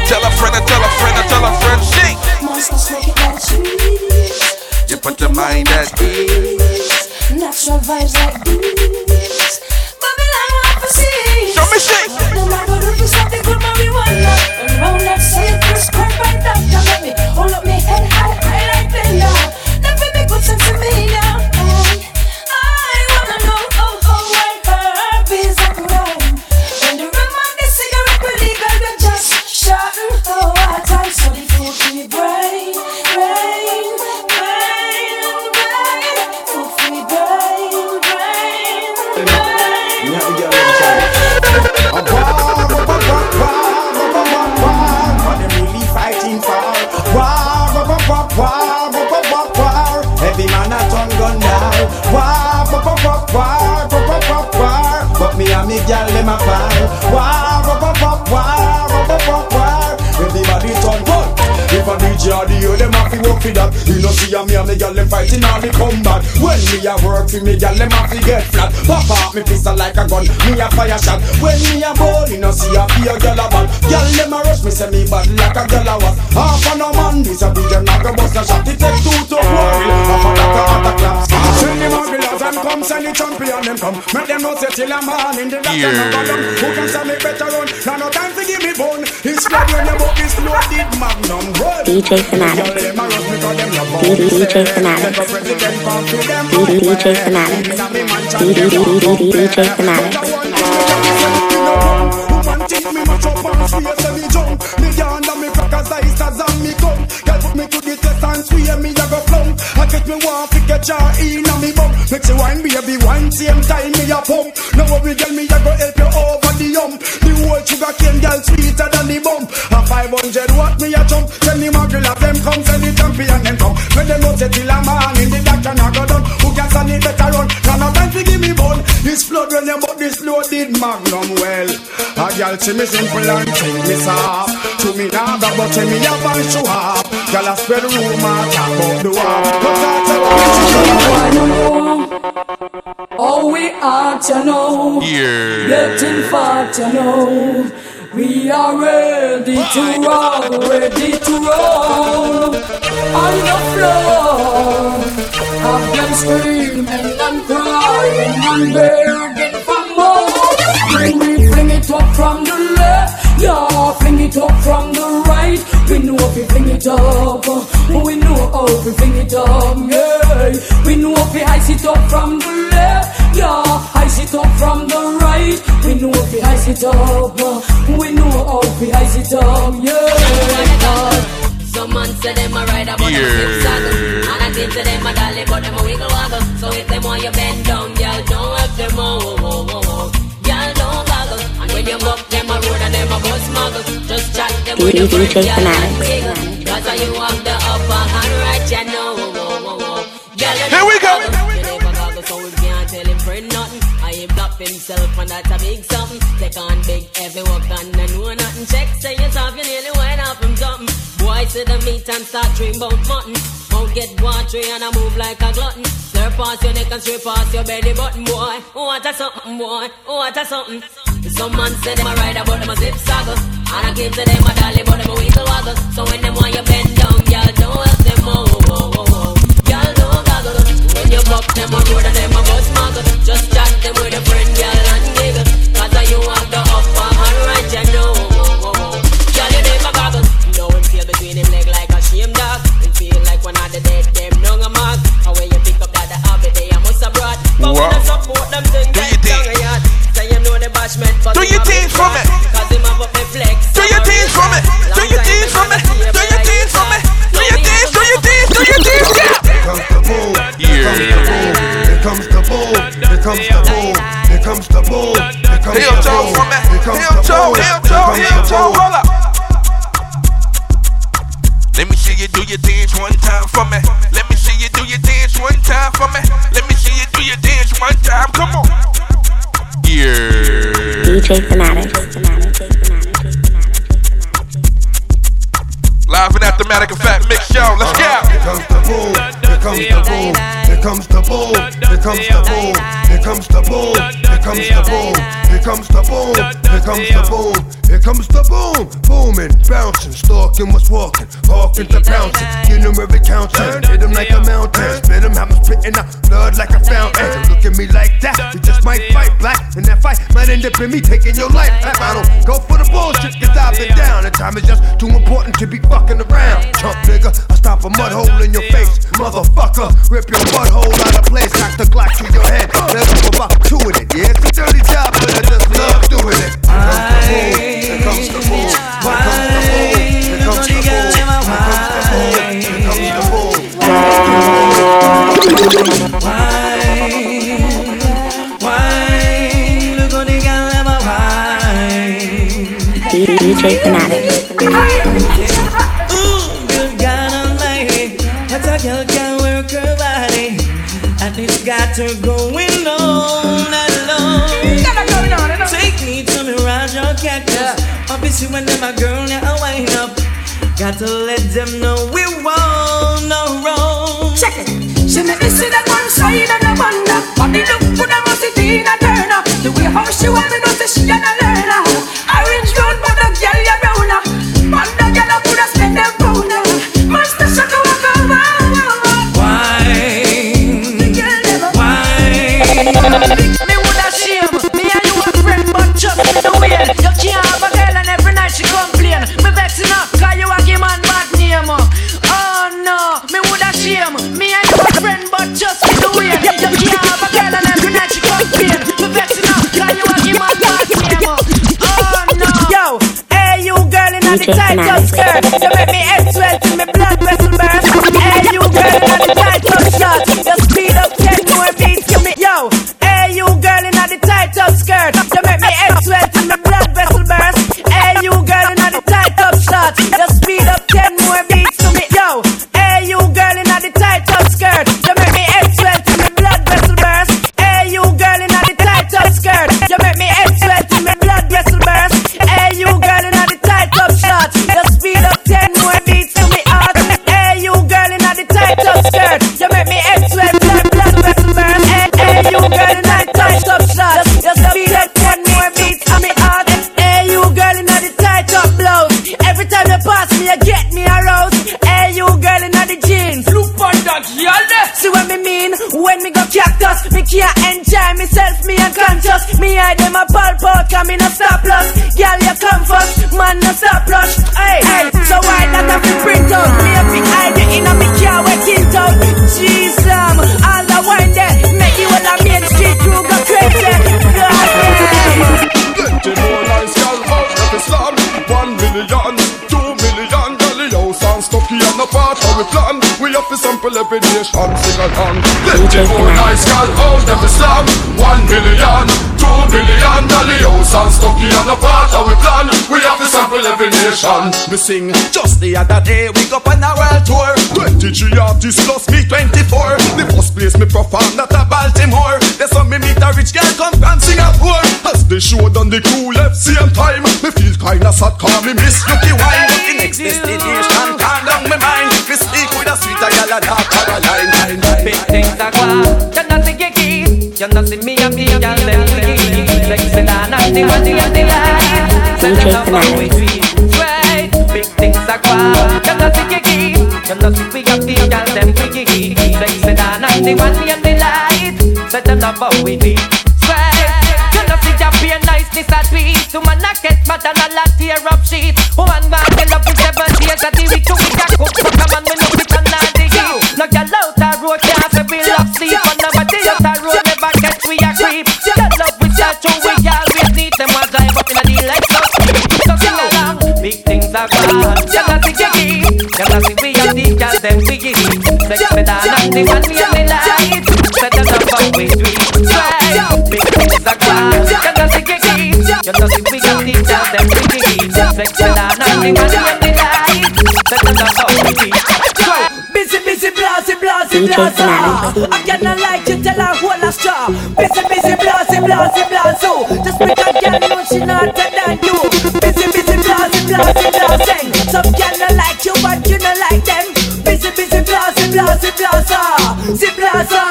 Tell a friend, and tell a friend, and tell a friend, sing. You put your mind at ease. Natural vibes like these. Babylon want to see. Show me shake. And round that same crisp me. Hold up me head high, high like the law. Never make good sense to me now. them a fall. Wow. See a me and me gal them fighting all the combat. When me a work for me gal them have to get flat. Pop out me pistol like a gun. Me a fire shot. When me a ball, you know see a fear gal a ball. Gal them a rush me say me bad like a gal a was. Half an a man this a DJ not go bust a shot. It take two to one. Half a that a other claps. Send them regulars and come send the champion them come. Make them know say till a man in the doctor no go down. Who can say me better run? Now no time to give me bone. It's blood when you book this loaded magnum. Run. DJ Fanatics. Gal DJ Fanatic. DJ Fanatic. DJ Fanatic. I get me one to catch her in me bum Make you wine baby wine same time me a pump Now what we get me a go help you over the hump The whole sugar cane girl sweeter than the bum 500 watt me a jump? Send the muggle of them come send the champion them come. When them know say till a man in the doctor not go done Who can stand it better run? Now no time to give me bone. This flood when you but this loaded magnum well. A girl see me simple and think me soft. To me now the but me a ban show up Girl a spread rumor talk about the war. But I tell Oh, we are to know. Yeah. Getting far to know. We are ready to roll, ready to roll. On the floor. Have them screaming and crying and begging for more. When we fling it up from yeah, fling it up from the right. We know if we fling it up, uh, we know how we fling it up, yeah. We know if we ice it up from the left, yeah, ice it up from the right. We know if we ice it up, uh, we know how we ice it up, yeah. Some man say them a ride about them a zip saddle And I think to them a dolly but them a wiggle waggle So if them want you bend down, y'all don't have them oh, oh, oh, oh. When you buck them a road and them a bus muggle Just chat them with your friend, DJ y'all and Fanatics. Cause you have the upper hand right, you know. Y'all you Here we go. You never goggle so we can't tell him friend nothing I him flop himself and that's a big something Take on big heavy work and I know nothing Check say yourself you See the meat and start dream about mutton. Mouth get watery and I move like a glutton. Slurp past your neck and straight past your belly button Boy, oh, what a something boy, oh, what a something. Some man say them a ride about them a zip saggle And I give to them a dolly but them a wiggle waggle. So when them want you bend down, y'all don't help them oh, oh, oh, oh. Y'all don't goggle. When you buck them a road and them a bus muggle. Just chat them with a friend, y'all and giggle. Cause you have the upper hand right, you know abroad But when I support them, thing get down a yard Say you know the bashment, but Do your thing for me. Cause him have up a flex Do your thing for me. Do your thing for me. Do your thing for me. Do your thing. Do your thing. Do your thing. Yeah. Here comes the boom. Here comes the boom. Here comes the boom. Here comes Heel the toe boom. for me. Here comes Heel the toe. boom. Heel Here toe. comes Heel the toe. boom. Hold up. Let me see you do your dance one time for me. Let me see you do your dance one time for me. Let me see you do your dance one time. Come on. Yeah. DJ Fanatics. Live go. Let's go. Here comes the boom. Here comes the boom. Here comes the boom. Here comes the boom. Comes the boom. Here comes the boom. Here comes the boom. Here comes the boom. Here comes the boom. Booming, bouncing, stalking what's walking, walking to pouncing. Every counting. Hit him like a mountain. Spit him, have him spitting out blood like a fountain. Look at me like that. You just might fight black. And that fight might end up in me taking your life. I don't go for the bullshit, cause I've been down. The time is just too important to be fucking around. Chump nigga, I stop a mud hole in your face. Motherfucker, rip your butthole out of place. Knock the Glock to your head. I'm DJ Fanatic. got to go in Obviously, when them a girl now wind up, got to let them know we want no wrong. Check it. She make me see that one side and I wonder the look for the must it in a turner The way how she want me More nice girl out of Islam One million, two million Dolly house and stucky and a part of we plan. We have to sample every nation. Me sing just the other day we go on a world tour. 23 artists plus me 24 The first place me perform that a Baltimore. There's some me meet a rich girl come from Singapore. As the show done the crew left same time Me feel kinda sad call me miss Yuki wine. The next destination calm down my mind. Me speak with a sweeter girl and a Caroline da qua Ya no sé qué aquí Ya no sé mi aquí Ya no sé mi aquí Sexy na na Ni wa ni wa ni la Se le da pa' we three Big things da qua Ya no sé qué aquí Ya no sé mi aquí Ya no sé mi aquí Sexy na na Ni wa ni wa ni la Se le da pa' we three this at peace. Woman, I get mad and a lot tear up sheet. Woman, man, I love you seven years at the week. the one we only like Set do Try. I know if we can teach Busy, busy, blase, blase, blase cannot like you till I hold a straw Busy, busy, blase, blase, blase Just because girl know she not a you. Busy, busy, blase, blase, blase blast, zip blaster, zip blaster.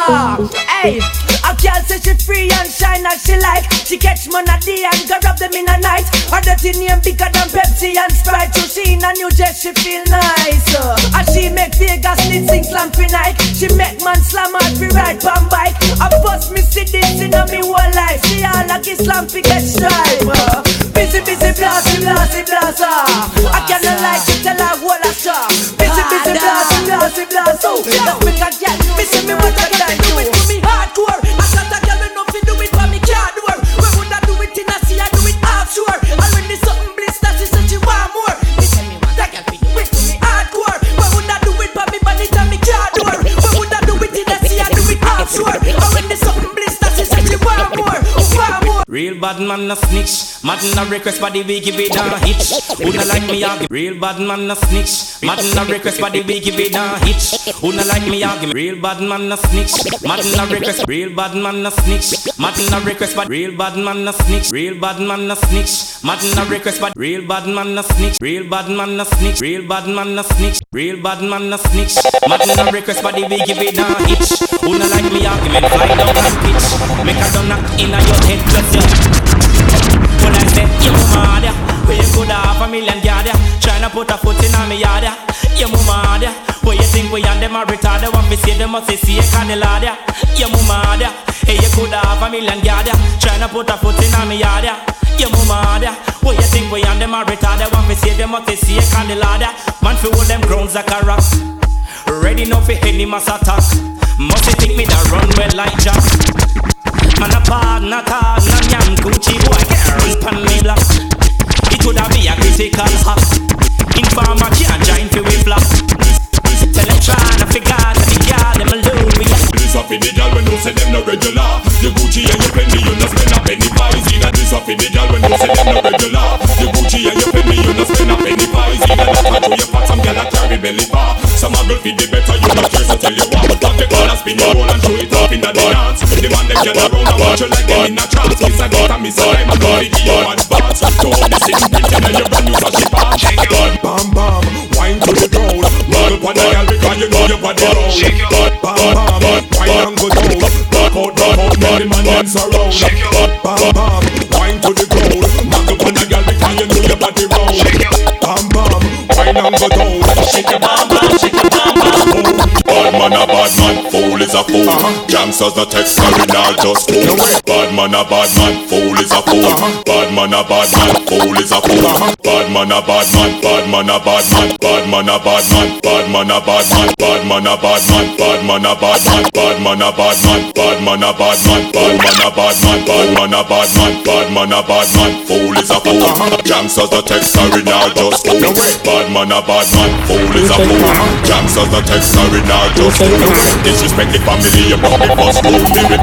Hey, a girl say she free and shine as she like. She catch a day and go rub them in a night. Her dirty name bigger than Pepsi and Sprite. So she in a new dress, she feel nice. Uh, and she make Vegas need sing for night. She make man slam hard fi ride pan bike. I bust me see this in me whole life. She all like Islam fi get stripe. Bad man no snitch. Mad no request body we give it a hitch. Who like me argue? Real bad man no snitch. Mad no request body we give it a hitch. Who like me argue? Real bad man no snitch. Mad no request. Real bad man no snitch. Mad no request but real bad man no snitch. Real bad man no snitch. Mad no request but real bad man no snitch. Real bad man no snitch. Real bad man no snitch. Real bad man no snitch. Mad no request body we give it a hitch. Who like me argument? Fly down and pitch. Make a knock in your head plus you. When I say you mad ya, where you could have a million yard ya, tryna put a foot in on me yard ya. You mad ya, where you think we and them are retarded? Want me say them must say see a candy lad ya. You mad ya, hey you could have a million yard ya, tryna put a foot in on me yard ya. You mad ya, where you think we and them are retarded? Want me say them must say see a candy lad ya. Man fi hold them grounds like a rock. Ready now for any mass attack. Must you think me that run well like Jack? Man a bad, not hard, no yam Gucci boy. Girls pan me block It would have be a critical hack Informer can't join fi we flop Tell them tryna figure out the girl them alone. We This up in the girl when you say them no regular. The Gucci and your Fendi you no spend a penny pies in This up in the girl when you say them no regular. The Gucci and your Fendi you no spend a penny pies in That a to your fat some girl a carry belly bar. Some a girl feed the not care so tell you what But pop the collar spin your roll and show it off in the dance. The man them get around and watch you like them in a trance. Kiss a date and miss a time and body give you advance To all the sitting pretend and you brand new so she palm Bam bam, wine to the ground. Muggle pon the girl because you know your body. Round Bam bam, wine and go down. Back out, back out, now the man them surround. Bam bam, wine to the ground. Muggle pon the girl because you know your body. Round Bam bam, wine and go down. Shake your bam man a bad man, fool is a fool Gangsters the text original just fool Bad man a bad man, fool is a fool Bad man a bad man, fool is a fool Bad man a bad man, bad man a bad man Bad man a bad man, bad man a bad man Bad man a bad man, bad man a bad man Bad man a bad man, bad man a bad man Bad man a bad man, bad man a bad man Bad man a bad man, fool is a fool Gangsters the text original just fool Bad man a bad man, fool is a fool Gangsters the text original just fool Disrespect the family, you put me first fool Me with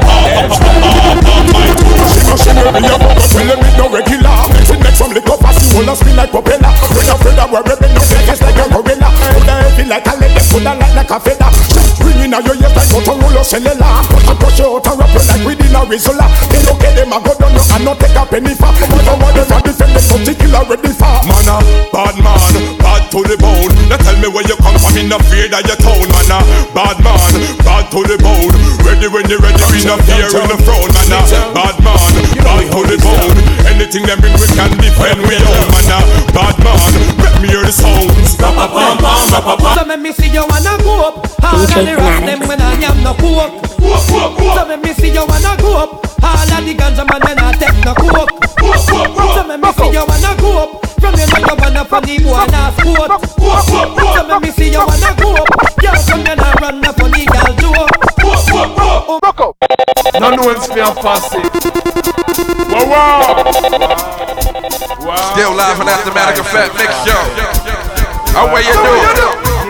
she no be a fucker, tell them it no regular Sit next from liquor pass, you hold a spin like propeller When a friend a worry, bend no flex like a gorilla Coulda heavy like a lead, coulda light like a feather Ring in a your ears like Motorola cellular Push and push you out and rap you like within a Rizzola. They look at them a go down, you and not take a penny for But I want them to defend them, so they kill already for Man a bad man, bad to the bone. Now tell me where you come from, in the fear of your town. Man a bad man, bad to the bone. Ready when you ready, we no fear in the throne Man a bad man, bad to the bone. Anything them bring we can defend we own Man a bad man, let me hear the sounds So me me see you wanna go up. All of the rest them when I am no coke. So me me see you wanna go up. All of the ganja man when I take no coke. So me me see you wanna go up. From you know you wanna funny boy na sport So me me see you wanna go up. Girl from you nah run na funny girl joke rock up. No one's me a fussy Wow wow. Still live on Automatic Effect Mix Show. How way you doing?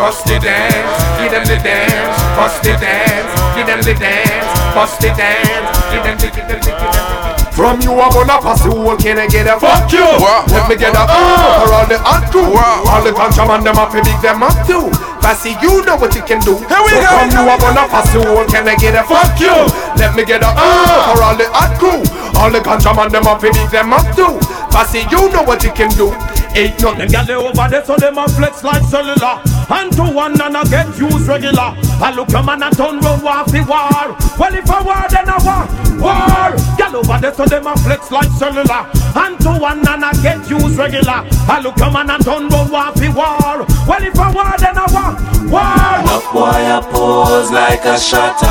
Bust the dance. Give them the dance, bust the dance. Give them the dance, bust the dance. Give them the, give them the, give them the. From you I'm gonna pass the whole can I get a fuck you. Let me get a uh for all the hot crew. All the ganja man them up big them up too. Passy you know what you can do. Here we so go. From you I'm gonna pass the whole can I get a fuck you. Let me get a uh. for all the hot crew. All the ganja man them up big them up too. Passy you know what you can do. Ain't nothing. Them gyal they over there so them a flex like cellular and to one and I get used regular. I look your man and turn round war fi war. Well if a war then a war, war. Girl over there so them a flex like cellular. And to one and I get used regular. I look your man and turn round war fi war. Well if a war then a war, war. Enough boy a pose like a shutter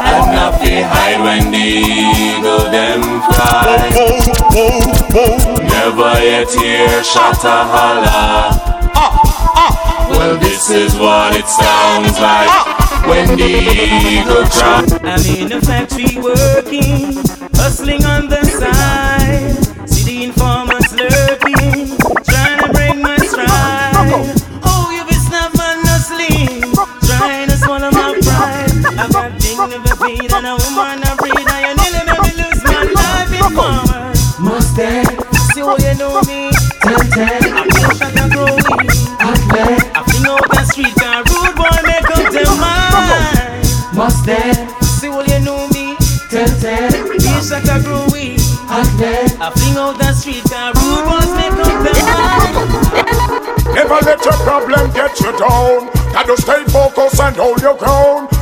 And not hide when the eagle them fly Never yet hear shutter holler ah. Well this is what it sounds like When the eagle cry I'm in a factory working, hustling on the side. See the informers lurking, trying to break my stride. Oh, you be snapping no sleep, trying to swallow my pride. I've got dignity feed and a woman I breed, and you nearly made me lose my life in mama. Mustang, see what you know me. Ten ten, mind. Mustang, see what you know me. Ten ten, feel like I'm growing. I fling out the street, and rude boys make up their mind. Never let your problem get you down. Gotta stay focused and hold your ground.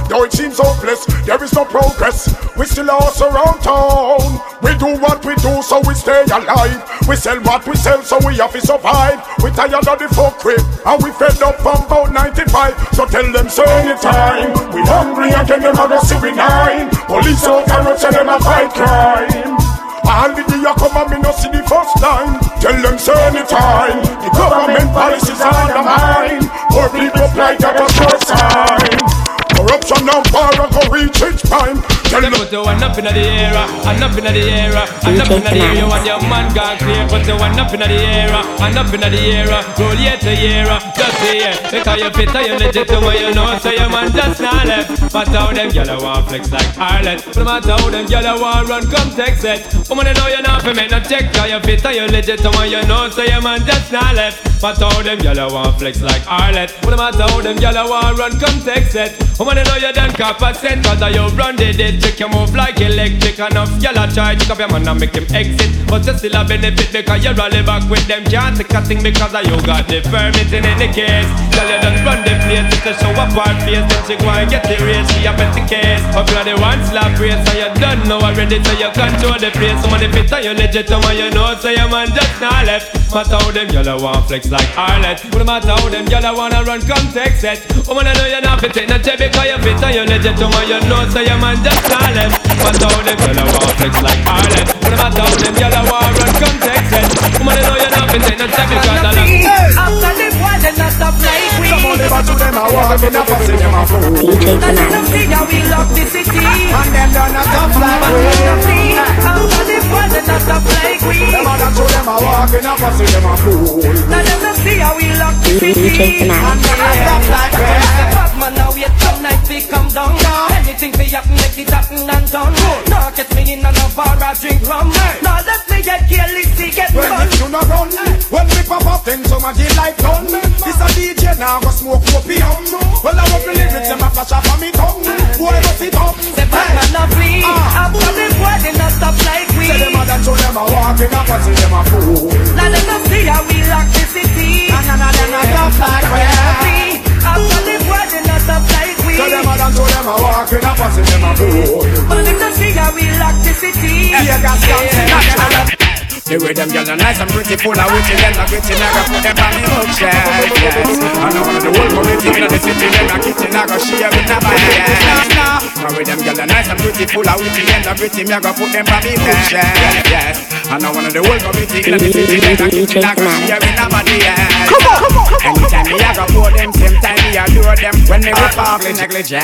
Hopeless, there is no progress. We still lost around town. We do what we do, so we stay alive. We sell what we sell, so we have to survive. We tired of the fuckery, and we fed up from about 95. So tell them, say anytime. We hungry again, them a go see we nine. Police out corruption, them a fight crime. All the day you come and me no see the first time Tell them say anytime The government policies are undermined Poor people like at a sure sign Corruption now far and go reach its prime Tell them Put the one up in the air, uh, and up in the air, uh, and up in the air. You want your man gone clear. Put the one up in the air, uh, and up in the air. Roll year to year, just the year. Because you fit you legit to where you know. So your man just not left. But how them gyal want flex like Harlot. No matter how them gyal want run, come text it. Woman, you know you not for me no check. Cause you fit you legit to where you know. So your man just not left. But how them gyal want flex like Harlot. No matter how them gyal want run, come text it. Woman, you know you done cop a cent. Cause you run the dead trick, you move like electric Enough. Gyal a try to up your man and make him exit. But you still a benefit because you rally back with them. Can't take a thing because you got the permit in any case. Girl you done run the place, it's a show our face. Then she go and get the race, she a bet the case. Up you the one slap race and you done know already So you control the place, of the fit and you legit And you know so your man just not left. Matter how them gyal a want flex like Harlot No matter how them gyal a wanna run come text it Woman I know you not fit in a check because you fit and you legit And you know so your man just not left Matter how them gyal a want flex like Harlot No matter how them gyal a want run come text it Woman I know you not fit in a check because I love After the war, they not stop like we. Some of them a to them a walk in a pussy, them a fool Let them see how we lock the city. And them done a tough like we let them see the they not stop like we. Them a to them a walk in a pussy, them a fool Let them see how we lock the city. DJ Thematic. And them a stop like we. Man, some night we come down. Anything we happen, make it happen and done. No get me in and a bar, I drink rum. No let me get careless, see get When run. it you not run When we pop up things so my give like done This a DJ now go smoke opium Well I want the lyrics them a flash up on me tongue Boy bust it up The man a flee. After the war, they not stop like we. Say them a dance so them a walk in a pussy them a fool Let them see how we lock the city. And none of them a stop like we After the war, they not stop like we. Say them a dance so them a walk in a pussy them a fool But them see how we lock the city. Yeah, got some the way them girls are nice and pretty, full of witty, them a gritty, never put them on the bookshelf, yes. And of the whole community in the city, them a kitchen, I go share with nobody, yes. Now with them girls are nice and pretty, full of witty, them a gritty, me a go put them on the bookshelf, yes. And of the whole community in the city, them a kitchen, I go share with nobody, yes. Come on, come on, come on. Anytime me a go for them, same time me a do them, when me whip off the negligee.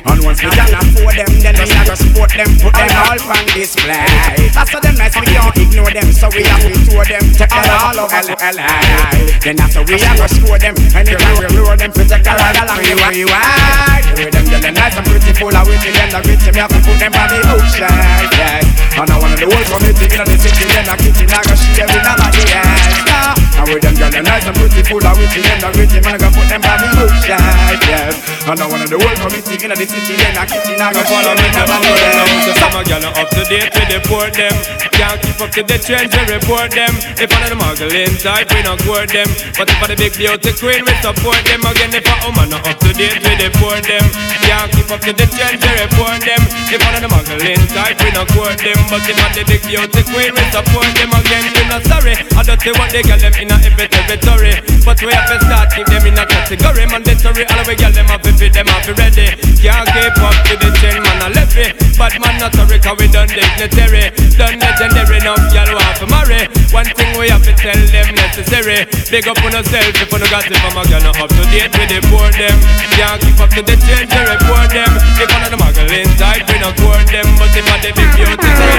And once me done afford them, then me a go support them, put them all on display. That's how them nice, we can't ignore them, so we have to tour them, take them all over LA. Then after we have to score them, anytime we lure them, to take a ride along the way. Why? The way them nice and pretty, full of witty, them the witty, me have to put them on the bookshelf, yes. And I want the whole community in the city, then the kitchen, I go share with nobody else. And with them girls nice and pretty, full of witty, them the witty, man, I go put them on the bookshelf, yes. And I want the whole community in the city, then the kitchen, I go Follow me with to the nobody now So some a gyal up to date with the port them Can't keep up to the trends, we report them. If one of the muggling type, we not court them. But if for the big beauty queen, we support them. Again, if a woman not up to date, we deport them. Can't keep up to the trends, we report them. If one of the muggling type, we not court them. But if for the big beauty queen, we support them. Again, we not sorry. I don't see what they get them in a every territory. But we have to start keep them in a category. Mandatory, all we get them up if them up ready. Can't keep up to the trend, man, I left it. But man, not sorry, cause we done dignitary. Done legendary, enough, y'all want to marry. One thing we have to tell them necessary. Big up on yourself if you got it from a girl, not up to date with the poor them. Can't keep up to the change, they report them. If one of the muggling type, we not court them. But if I the big beauty,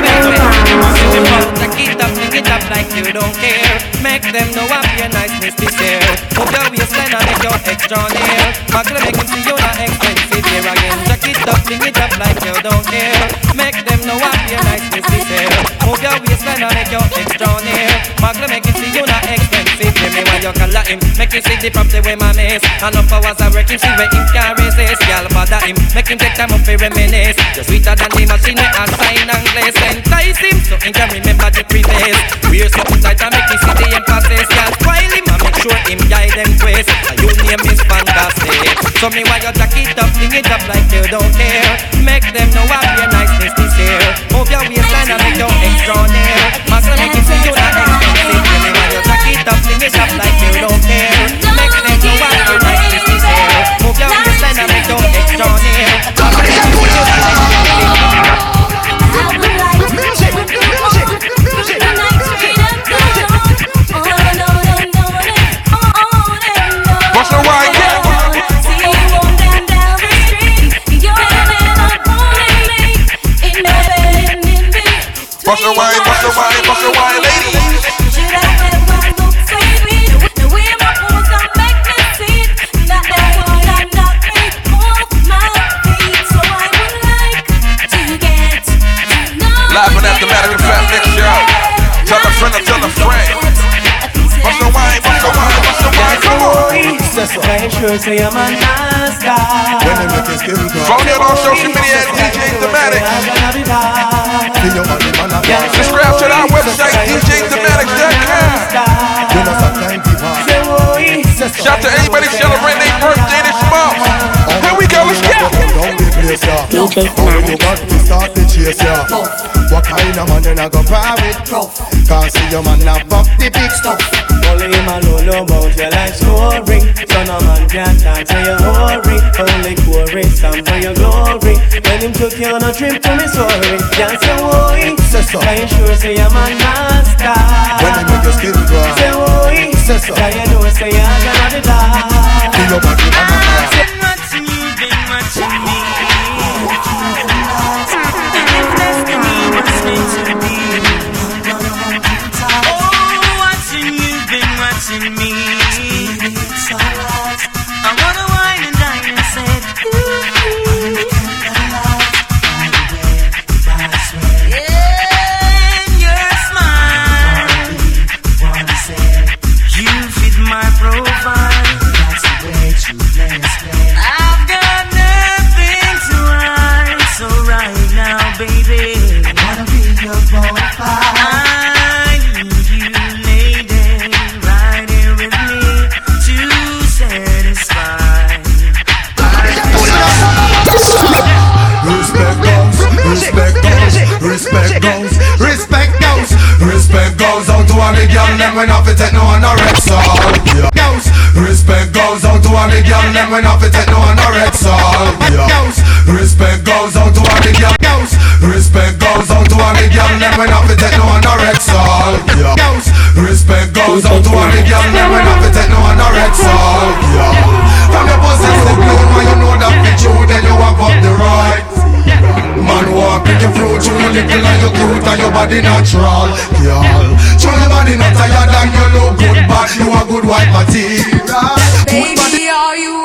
them them, them like you don't care. Make them know I'm your niceness this year. Move your waistline and make your extra near. Make them see you not expensive here again. Take it up, it up like you don't care. Make them know I'm your niceness this year. Move your waistline and make your extra near. Muggle make him see you not expensive. Tell me why you color him. Make him see the property where my miss. Enough hours I work him, see where him can resist. Girl bother him, make him take time up for reminisce. You're sweeter than the machine where I sign and place. Entice him so he can remember the previous. Wear something tight and make him see the emphasis. Girl spoil him and make sure him guide them twist. And your name is fantastic. So me why you jack it up, fling it up like you don't care. Make them know I'm your niceness this year. Move your waistline and make your extra near. Muscle make him see you not expensive. Up, fling it up like you don't care. Make them know I'm your niceness this year. Move your waistline and make your extra near. What's the wine, What's the wine, what's the wine, what's the wine, tell a friend. What's the wine, what's the wine, what's the wine, come on. sure say I'm a nice guy. When they make his skin cry. Phone in on social media at DJ Thematic. Subscribe to our website, DJThematic.com. Shout to anybody celebrating their birthday this month. Here we go, let's go. DJ Thematic. Start the chase, yeah. What kind of man you not go private? Can't see your man now pop the big stuff. Only him alone know about your life story. So no man can talk to your hurry. Only chorus some for your glory. When him took you on a trip to Missouri, can't say why. Say so. Can you sure say I'm a master? When they make your skin cry. Say why. Say so. Can you know say I'm gonna be die? Feel your body on the floor. Been watching you, been watching watching me. Goes, respect goes, respect goes out to all the girl them when off it take no anorexia. Yeah. Goes, respect goes out to all the girl them when off it take no anorexia. Yeah. Goes, respect goes out to all the girl. Goes, respect goes out to all the girl them when off it take no anorexia. Yeah. Goes, respect goes out to all the girl them when off it take no anorexia. Yeah. From your possessive blood, when you know that it's you, then you have up the right. Man walk with your fruit, you little and you cute and your body natural, girl. Show your body not tired and you look good, but you a good white material. Baby, are you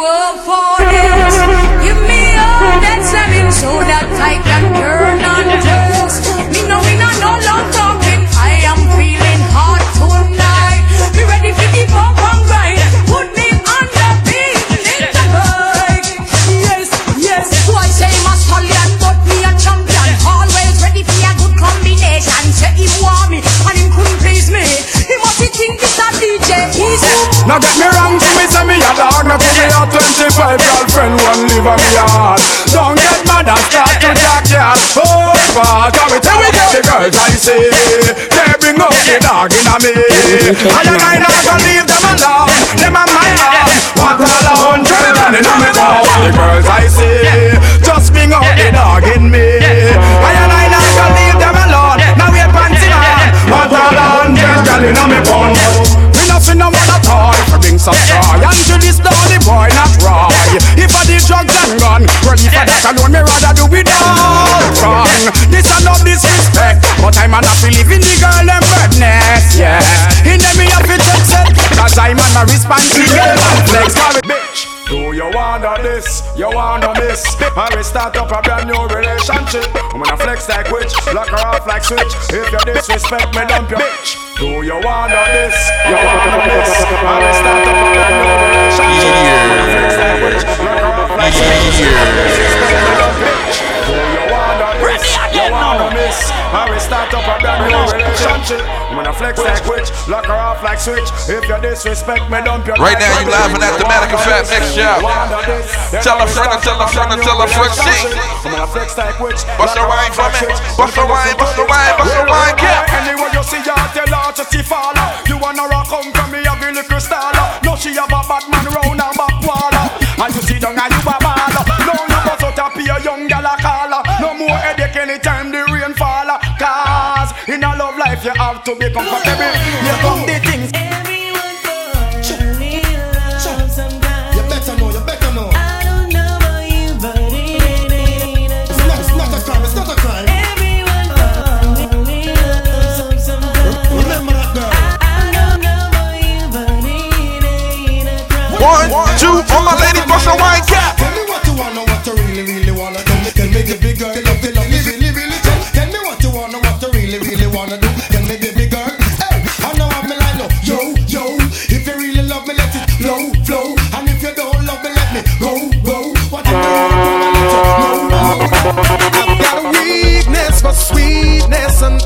Now get me wrong, me say me a dog. Now give me a 25 girlfriend, one live on me yard. Don't get mad and start to jack yard. Oh, fuck, come with we get the girls I see. They bring up the dog in a me. I am I not gonna leave them alone. Them are my arm. What all a hundred and in a me town. The girls I see, just bring up the dog in me. I am I not gonna leave them alone. Now we're panting on. What a hundred and in a me pound all. If I bring some joy, and to this lonely boy not Roy. If I did drugs and gun, well if I that alone, me rather do it all wrong. This a no disrespect, but I'm happy living the girl them badness, yeah. In them me have to check set, cause I'm a responsible man flex you wanna this? You wanna miss? I will start up a brand new relationship. I'm gonna flex like witch, lock her off like switch. If you disrespect me, dump your bitch. Do you wanna this? You wanna miss? I will start up a brand new relationship. I'm gonna flex like witch, lock her off like switch. If you disrespect me, dump your bitch. I will start up a brand new relationship. I'm gonna flex like witch, lock her off like switch. If you disrespect me, dump your Right now you live in at the Thematic Effect Mix Show. Tell a friend, tell a friend, tell a friend, see. Bust a wine for me. Bust a wine, bust a wine, bust a wine, yeah. Anyway, you see her, tell her to see fall. You wanna rock come from me, have a little star. No, she have a bad man round her back wall. And you see down and you a ball. No, you bust out a pay a young gal a call. No more headache anytime the rain fall. Cause in a love life you have to be comfortable. Here come the things. You better know, you better know. I don't know about you, but it ain't, ain't, ain't It's not, it's not a crime, it's not a crime. One, two, all my ladies, bust a wine cap. Tell me what you wanna, what you really, really wanna do. Tell me the big girl, sweetness and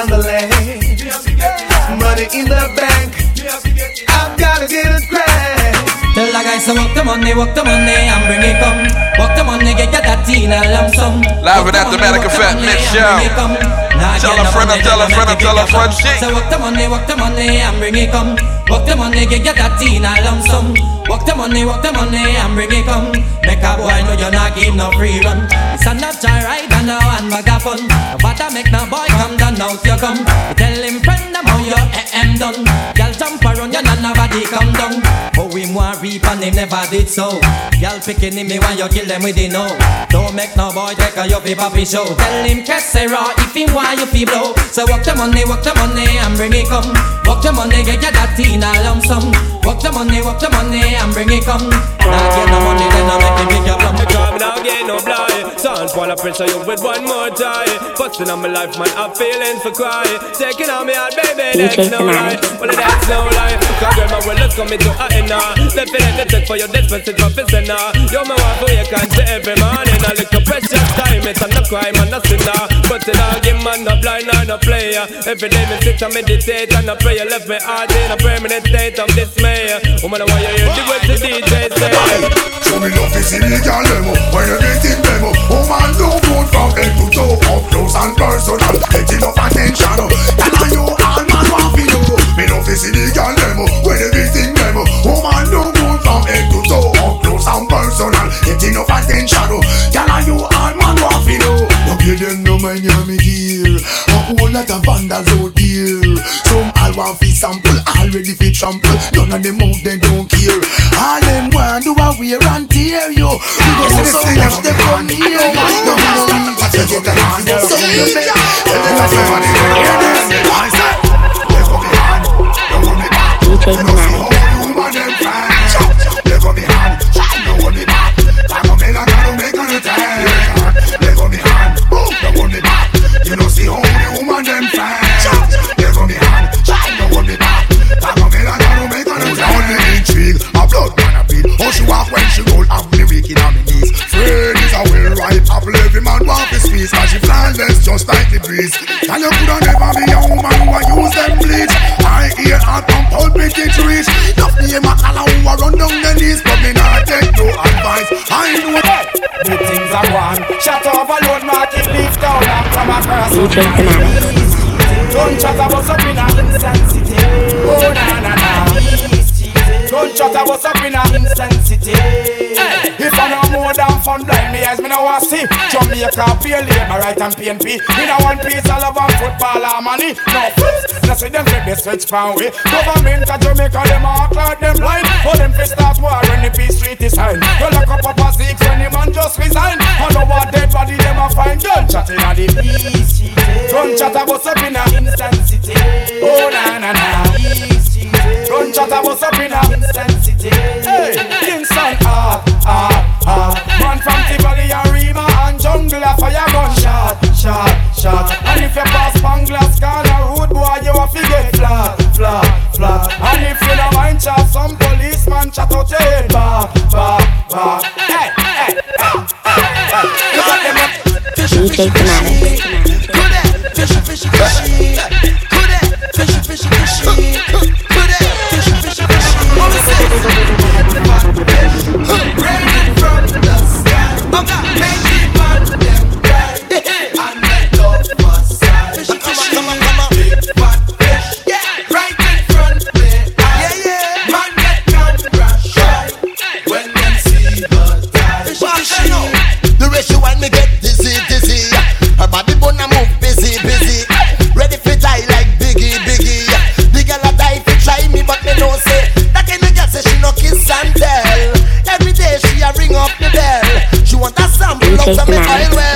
yes, the land. Money in the bank, I've gotta get it grand. Tell the guys to work the money, work the money and bring it come. Work the money, get your that teen a lump sum. Live in at the Thematic Effect Mix Show. Tell a friend, tell a friend, tell a friend, see. So work the money, work the money and bring it come. Work the money, get your that teen a lump sum. Work the money, walk the money and bring it come. Make a boy know you're not give no free run. It's a not right and now and megaphone. But I make no boy come down now you come. Tell him friend them how your AM done. Nobody come down. Oh we want reap and they never did so. Girl picking him me when you kill them with the no. Don't make no boy take a your papi show. Tell him Kessera ah, if he want you fi blow. So work the money, work the money and bring it come. Work the money, get your that teen a lump sum. Work the money, work the money and bring it come. Now get no money, then I make him pick your plum. Come now, get no wanna pressure you with one more time. Busting on my life, man, I'm feeling for cry. Taking on me out, baby, that's no lie. Fanatic. Well, that's no lie. Cause girl, my world is coming to an end now. Left it the check for your dispensing for fissing now. You're my wife, for you can't say every morning. A little precious time, it's not a crime and a sinner. But it all give man no blind or no player. Every day me sit and meditate and I pray. You left me heart in a permanent state of dismay. Woman, I want you hear the words the DJ say. Show me love is illegal demo When everything demo Woman oh, do good from head to toe. Up close and personal Get enough attention. And I you all man want to know. Me love is illegal demo When everything demo. Woman do good from head to toe. Up close and personal Get enough attention. Girl and you all man want to know. No pay them no mind you me gear A whole lot of vandals out here. Some all want fi sample Already fi trample. None of them out they don't care. All them want do a wear and tear you We go see so much they come here. No no no What you get a hand So you say Everybody hear this I say Let's go behind Don't hold me back She walk when she roll up me weak in on me knees. Fred is a well ripe apple, every man want to squeeze. Cause she flawless just like the breeze. And you coulda never be a woman who a use them bleach. I hear her from pulpit it reach. Enough name a color who a run down the knees, but me not take no advice. I know that. Two things are one. Shut up, alone, market leaf down and come across. You drink the man. Don't chat about something insensitive. Oh na na na. Don't chat about something insensitive. If I know more than fun blind me eyes, me no want see Jamaica pay labor right and PNP. Me no one piece of love and football or money. No fools, no see them take the switch pound way. Government of Jamaica them act like them blind. For them fi start war when the peace treaty sign. You lock up up a six when the man just resign. I know what dead body them a find. Gun chat inna the peace treaty. Gun chat about something insensitive. Oh na na na. Gun chat about up in a intensity. Hey, Kingston, ah, ah, ah. Man from Tivoli and Rema and jungle a fire gun shot, shot, shot. And if you pass Panglas corner road, boy, you a fi get flat, flat, flat. And if you don't mind chat, some policeman chat out your head back, back, back. Hey, hey, hey, hey, hey. You got them up. DJ Thematic. Fishy, fishy, fishy. Sample out of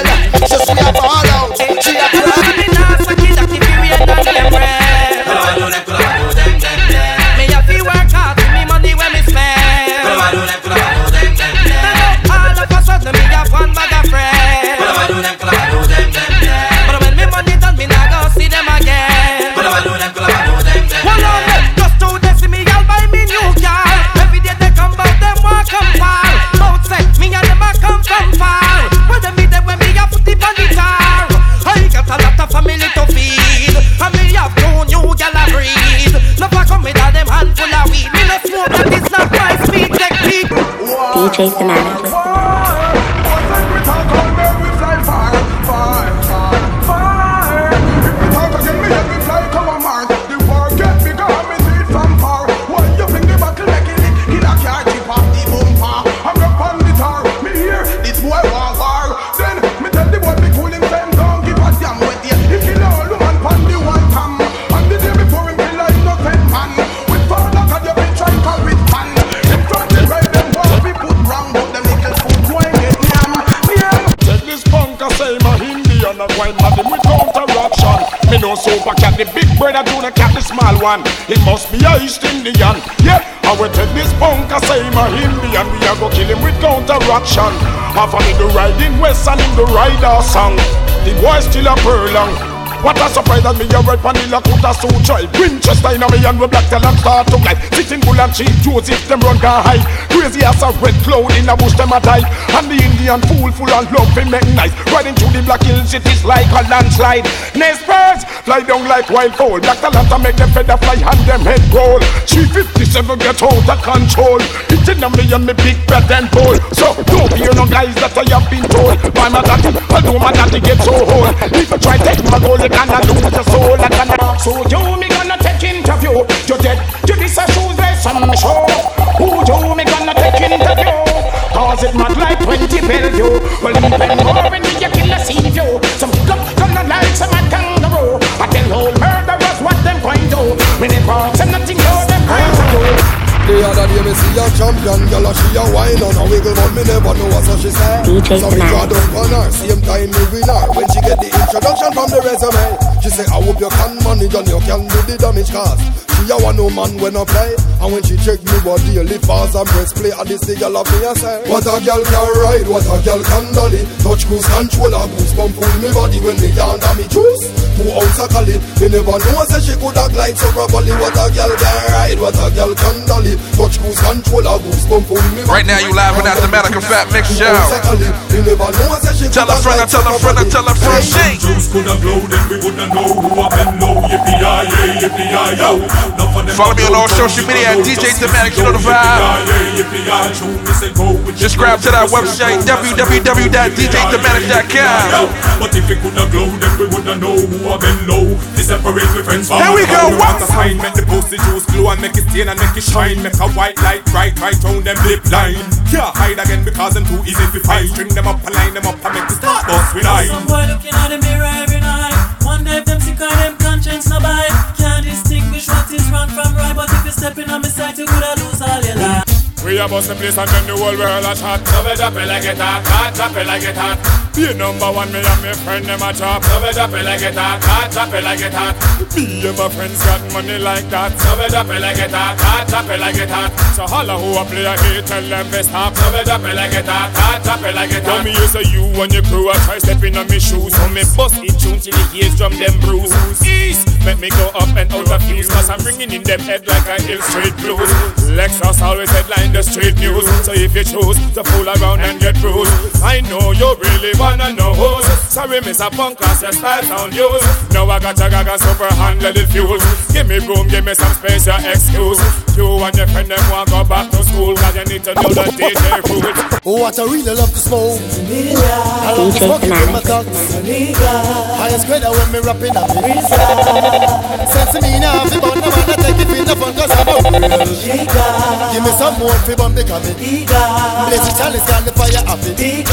DJ Thematic. Super cat, the big brother do not cat the small one. It must be a East Indian. Yeah, I will take this punk I say my Indian. We are go kill him with counteraction. Half of me the riding west and him the rider song. The boy still a furlong. What a surprise that me a red vanilla could a so try Winchester in a me and we black talent start to glide Sitting bull and Chief Joseph them run can hide Crazy as a red cloud in a bush them a die. And the Indian fool full and love fi make nice. Riding through the black hills it is like a landslide. Next birds fly down like wild fowl. Black talent a make them feather fly and them head roll. 357 get out of control. Hitting a me and me big bad and bold So don't hear no guys that I have been told. By my daddy, although my daddy get so old? If you try take my gold, gonna lose your soul I gonna So. You me gonna take interview. You dead, you this a shoes like some show. Who you me gonna take interview? Cause it mad like 20 Bellevue Well even more when me a kill a sea view Some come, gonna like some a kangaroo. I tell all murderers what them going to When it walks The other day me see a champion girl and she a wine on a wiggle but me never know what so she say DJ So me draw down on her, same time me win her. When she get the introduction from the resume She say I hope you can manage and you can do the damage cause She a one no man when I play And when she check me what daily fast and press play And this the girl of me a say What a girl can ride, what a girl can dolly Touch cruise control and boost pump pull me body when me under me juice Two ounce of cali Me never know say she could have glide so properly What a girl can ride, what a girl can dolly Touch cruise control and boost pump pull me Right now, you live with the Thematic Effect Mix Show. Me never know say she Tell a friend, glide tell a friend, properly. tell a friend, Hey, sing. Juice could have blow, then we wouldn't know. Follow me on all social media at DJ Thematic, you know the vibe. Just grab to that website, www.djthematic.com. But if we coulda glow, then we woulda know who have been low. This separate we friends Here we go, what? sign, make the pussy juice glow and make it stain and make it shine. Make a white light bright right round them lip line. Can't hide again because them too easy to fight. String them up and line them up and make the start bust with eye. Some boy looking at the mirror every night. Wonder if them sick or them conscience no bite. Can't wrong from right, but if you step in on my side, you coulda lose all your life. We a bust the place and then the whole world a chat. Drop it like it hot, hot, drop it like it hot. Be number one, me and my friend them a chop. Drop it like it hot, hot, drop it like it hot. Me and my friends got money like that. Drop it like it hot, hot, drop it like it hot. So holla who a play a hate, tell them they stop. Drop it like it hot, hot, drop it like it hot. Tell me you say you and your crew a try stepping on me shoes. So me bust it tune till the ears drum them bruise. East, make me go up and out of fuse. Cause I'm bringing in them head like a hill straight blues. Lexus always headline the street news. So if you choose to fool around and get bruised, I know you really wanna know who's. Sorry, Mr. Punk, cause your style sound used. Now I got a gaga super handle the fuse. Give me room, give me some space, your excuse. You and your friend them want go back to school, cause you need to know the DJ rules. Oh, what I really love to smoke. I love to DJ smoke it with my Fanatic. thugs. Highest grade when me rapping up it. Sense me now, fi bun the man, I take it in the fun, cause I'm a real. Give me some more, fi bun the commit. Blaze the chalice, got the fire up it.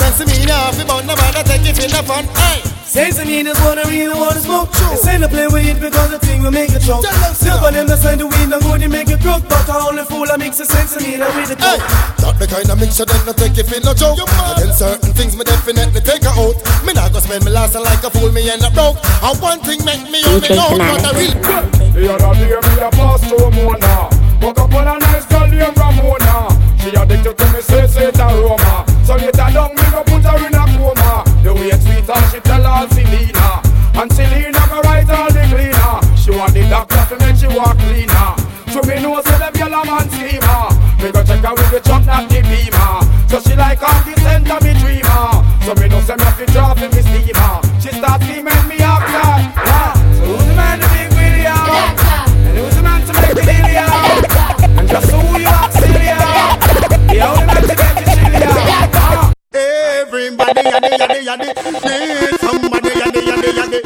Sense me now, fi bun the man, I take it in the fun. Hey. Sense me just wanna really wanna smoke They say to play with it because the thing will make it choke Still for them to sign the weed and go to make it crook But I only fool I mix the sense of me that with the Hey, not the kind of mixture that no take if it no joke. Again, certain things me definitely take her out. Me not go spend me last like a fool, me end up broke. And one thing make me only DJ know what I really. The other day me a pass through Mona Woke up on a nice girl named Ramona She addicted to me say it aroma. So later down me go put her in a coma. The way it's sweet and she tell her Selena. And Selena go write all the cleaner. She want the doctor to make she walk cleaner. So me know say them yellow man schemer Me go check her with the truck not the beamer. So she like all the scent of me dreamer. So me know say me have to drop in need somebody yaddy yaddy.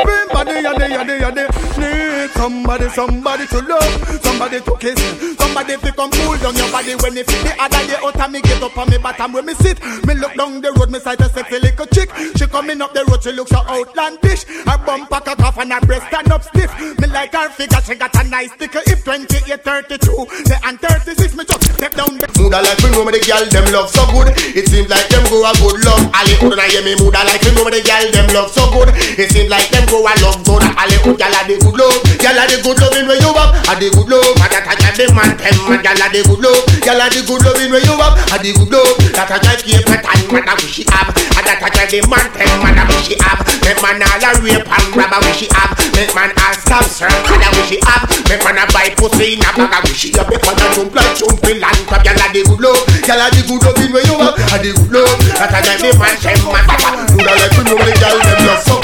Everybody yaddy yaddy need somebody somebody to love, somebody to kiss, somebody to come cool down your body when fit the other day out and me get up on me bottom where me sit. Me look down the road, me sight a sexy little chick. She coming up the road, she look so outlandish. Her bum pack a cough and her breast stand up stiff. Me like her figure, she got a nice sticker. If 28, 32, the and 36, me just step down the I like me know me the girl them love so good. It seems like them go a good love. Ali couldn't hear me I like me know me the girl them love so good. It seems like them go a love good. Ali could gyal a the good love. Gyal a the good loving where you up. A the good love. That a gyal the man them man gyal a the good love. Gyal a the good loving where you up. A the good love. That a gyal keep it and man a wish she have. A that a gyal the man them man a wish she have. Make man all a rape and grab a wish she have. Make man all stab serve and a wish she have. Make man a buy pussy in a bag a wish she have. Make man a jump like jumping land crab. Gyal a the good love. A the good loving where you up. A the good love. That a gyal the man them man. Would I like to know the gyal them love so.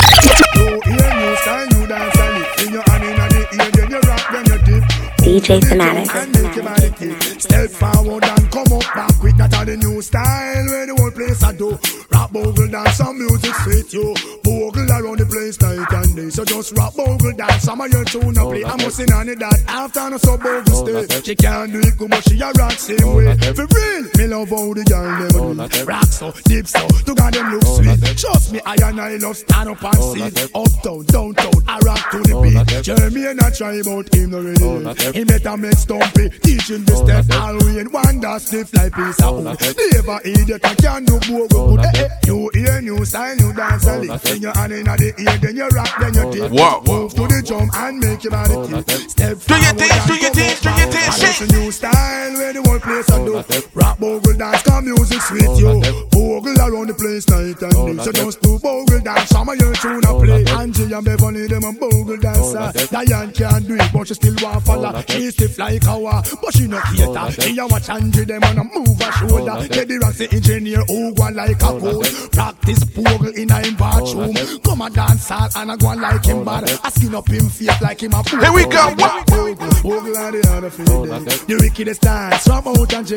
You hear new style, new dance, and it in your hand in the ear, then you rock, then you dip. DJ Thematic. And make your body kick. Step forward and come up back quick. That are the new style where the whole place I do. Rap bogle dance, some music sweet you. Bogle around the place night and day. So just rap bogle dance, some of your tune a play. I'm missing on it that after no so bogle stay. She can't do it but she a rock same way. For real, me love how the girl them do. Rock so, deep so, to God them look sweet. Trust me, I and I love stand up and see. Uptown, downtown, I rock to the beat. Jeremy and I try about him no really. He better make stumpy, teaching the step. Halloween, wonder stiff like piece of wood. Never idiot, I can do bogle good. You hear new style, new dance, a lick. In your hand in the ear, then you rock, then you dip. Move to the drum and make your body tip. Step Do your thing, do your thing, do your thing, shake. it's a new style where the whole place I do. Rap bogle dance, come music sweet you. Bogle around the place night and day. So just do bogle dance, some of your tune a play. Angie and Beverly, them a bogle dancer. Diane can't do it, but she still want follow. She stiff like our, but she no cater. She a watch Angie, them on a move her shoulder. Get the rocks, the engineer, who go like a code. Practice bogle in a him bathroom. Come a dance hall and a go on like him bad. I skin up him face like him a fool. Here we go. Ogle and the other for the The wickedest dance from out and J.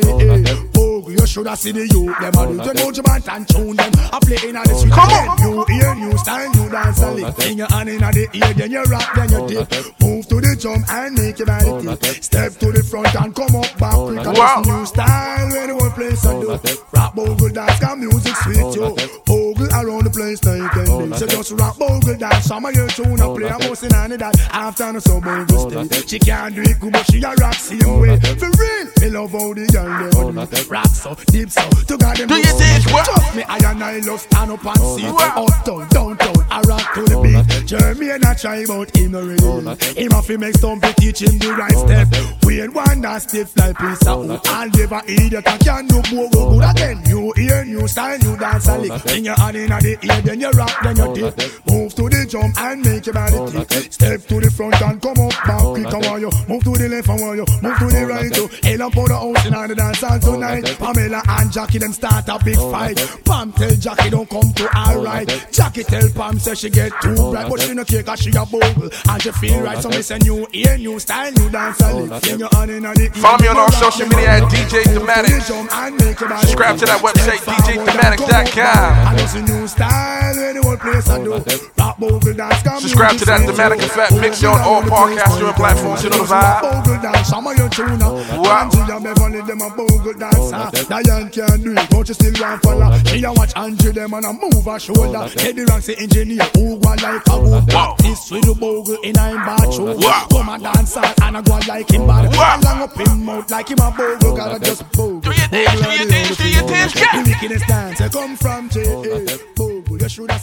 Ogle, you shoulda see the youth. Them a do the band and tune them. I play in the street. Come on. New ear, new style, new dance and lick. In your hand in the ear, then you rock, then you dip. Move to the drum and make your body tick. Step to the front and come up back quick. Wow. new style where the whole place I do. Rap bogle dance, got music sweet yo. Bogle around the place now you can do. So just rap bogle dance. Some of your tune I play, I'm mostly on that. After no so bogle stay. She can't do it good, but she a rock same way. For real, me love how the girl them do. Rock so deep so. To God them Do you think what? Trust me, I and I love stand up and see. Uptown, downtown, I rock to the beat. Jeremy and I try about him no real. Him have to make stumpy teach him the right step. We ain't one that stiff like piece of wood. I'll never idiot I can do more go good again. New ear, new style, new dance and lick. Bring your hand in the ear, then you rock, then you dip. Move to the jump and make your body tick. Step to the front and come up back quick. I want you move to the left, I want you move to the right. Too. Hell up for the house in the dance hall tonight. Pamela and Jackie them start a big fight. Pam tell Jackie don't come to alright. Jackie tell Pam say she get too bright, but she no care 'cause she a bogle and she feel right. So me say new ear, new style, new dance and lick. Bring your hand in the ear. Follow me on all social media at DJ Thematic. Subscribe to that website, DJThematic.com. And it's a new style where the whole place I do. Rap bogle dance, come Subscribe to that Thematic Effect mix on all podcast streaming platforms. You know the vibe. Bogle dance, some of your tune Wow. Angie and Beverly, them a bogle dancer. Diane can do it, but you still want follow. She a watch Angie, them and a move her shoulder. Eddie Ranks, the engineer, who go like a boot. Practice with the bogle in a bathroom. Wow. Come a dancer and a go like him bad. And long up him mouth like him a bogle, gotta just bogle. Do your dance, do your dance, do your dance, The wickedest dance, I come from J.A. Bogle, you should have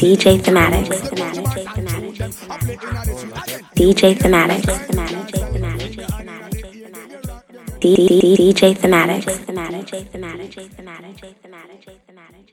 DJ Thematic. DJ Thematic. DJ Thematic.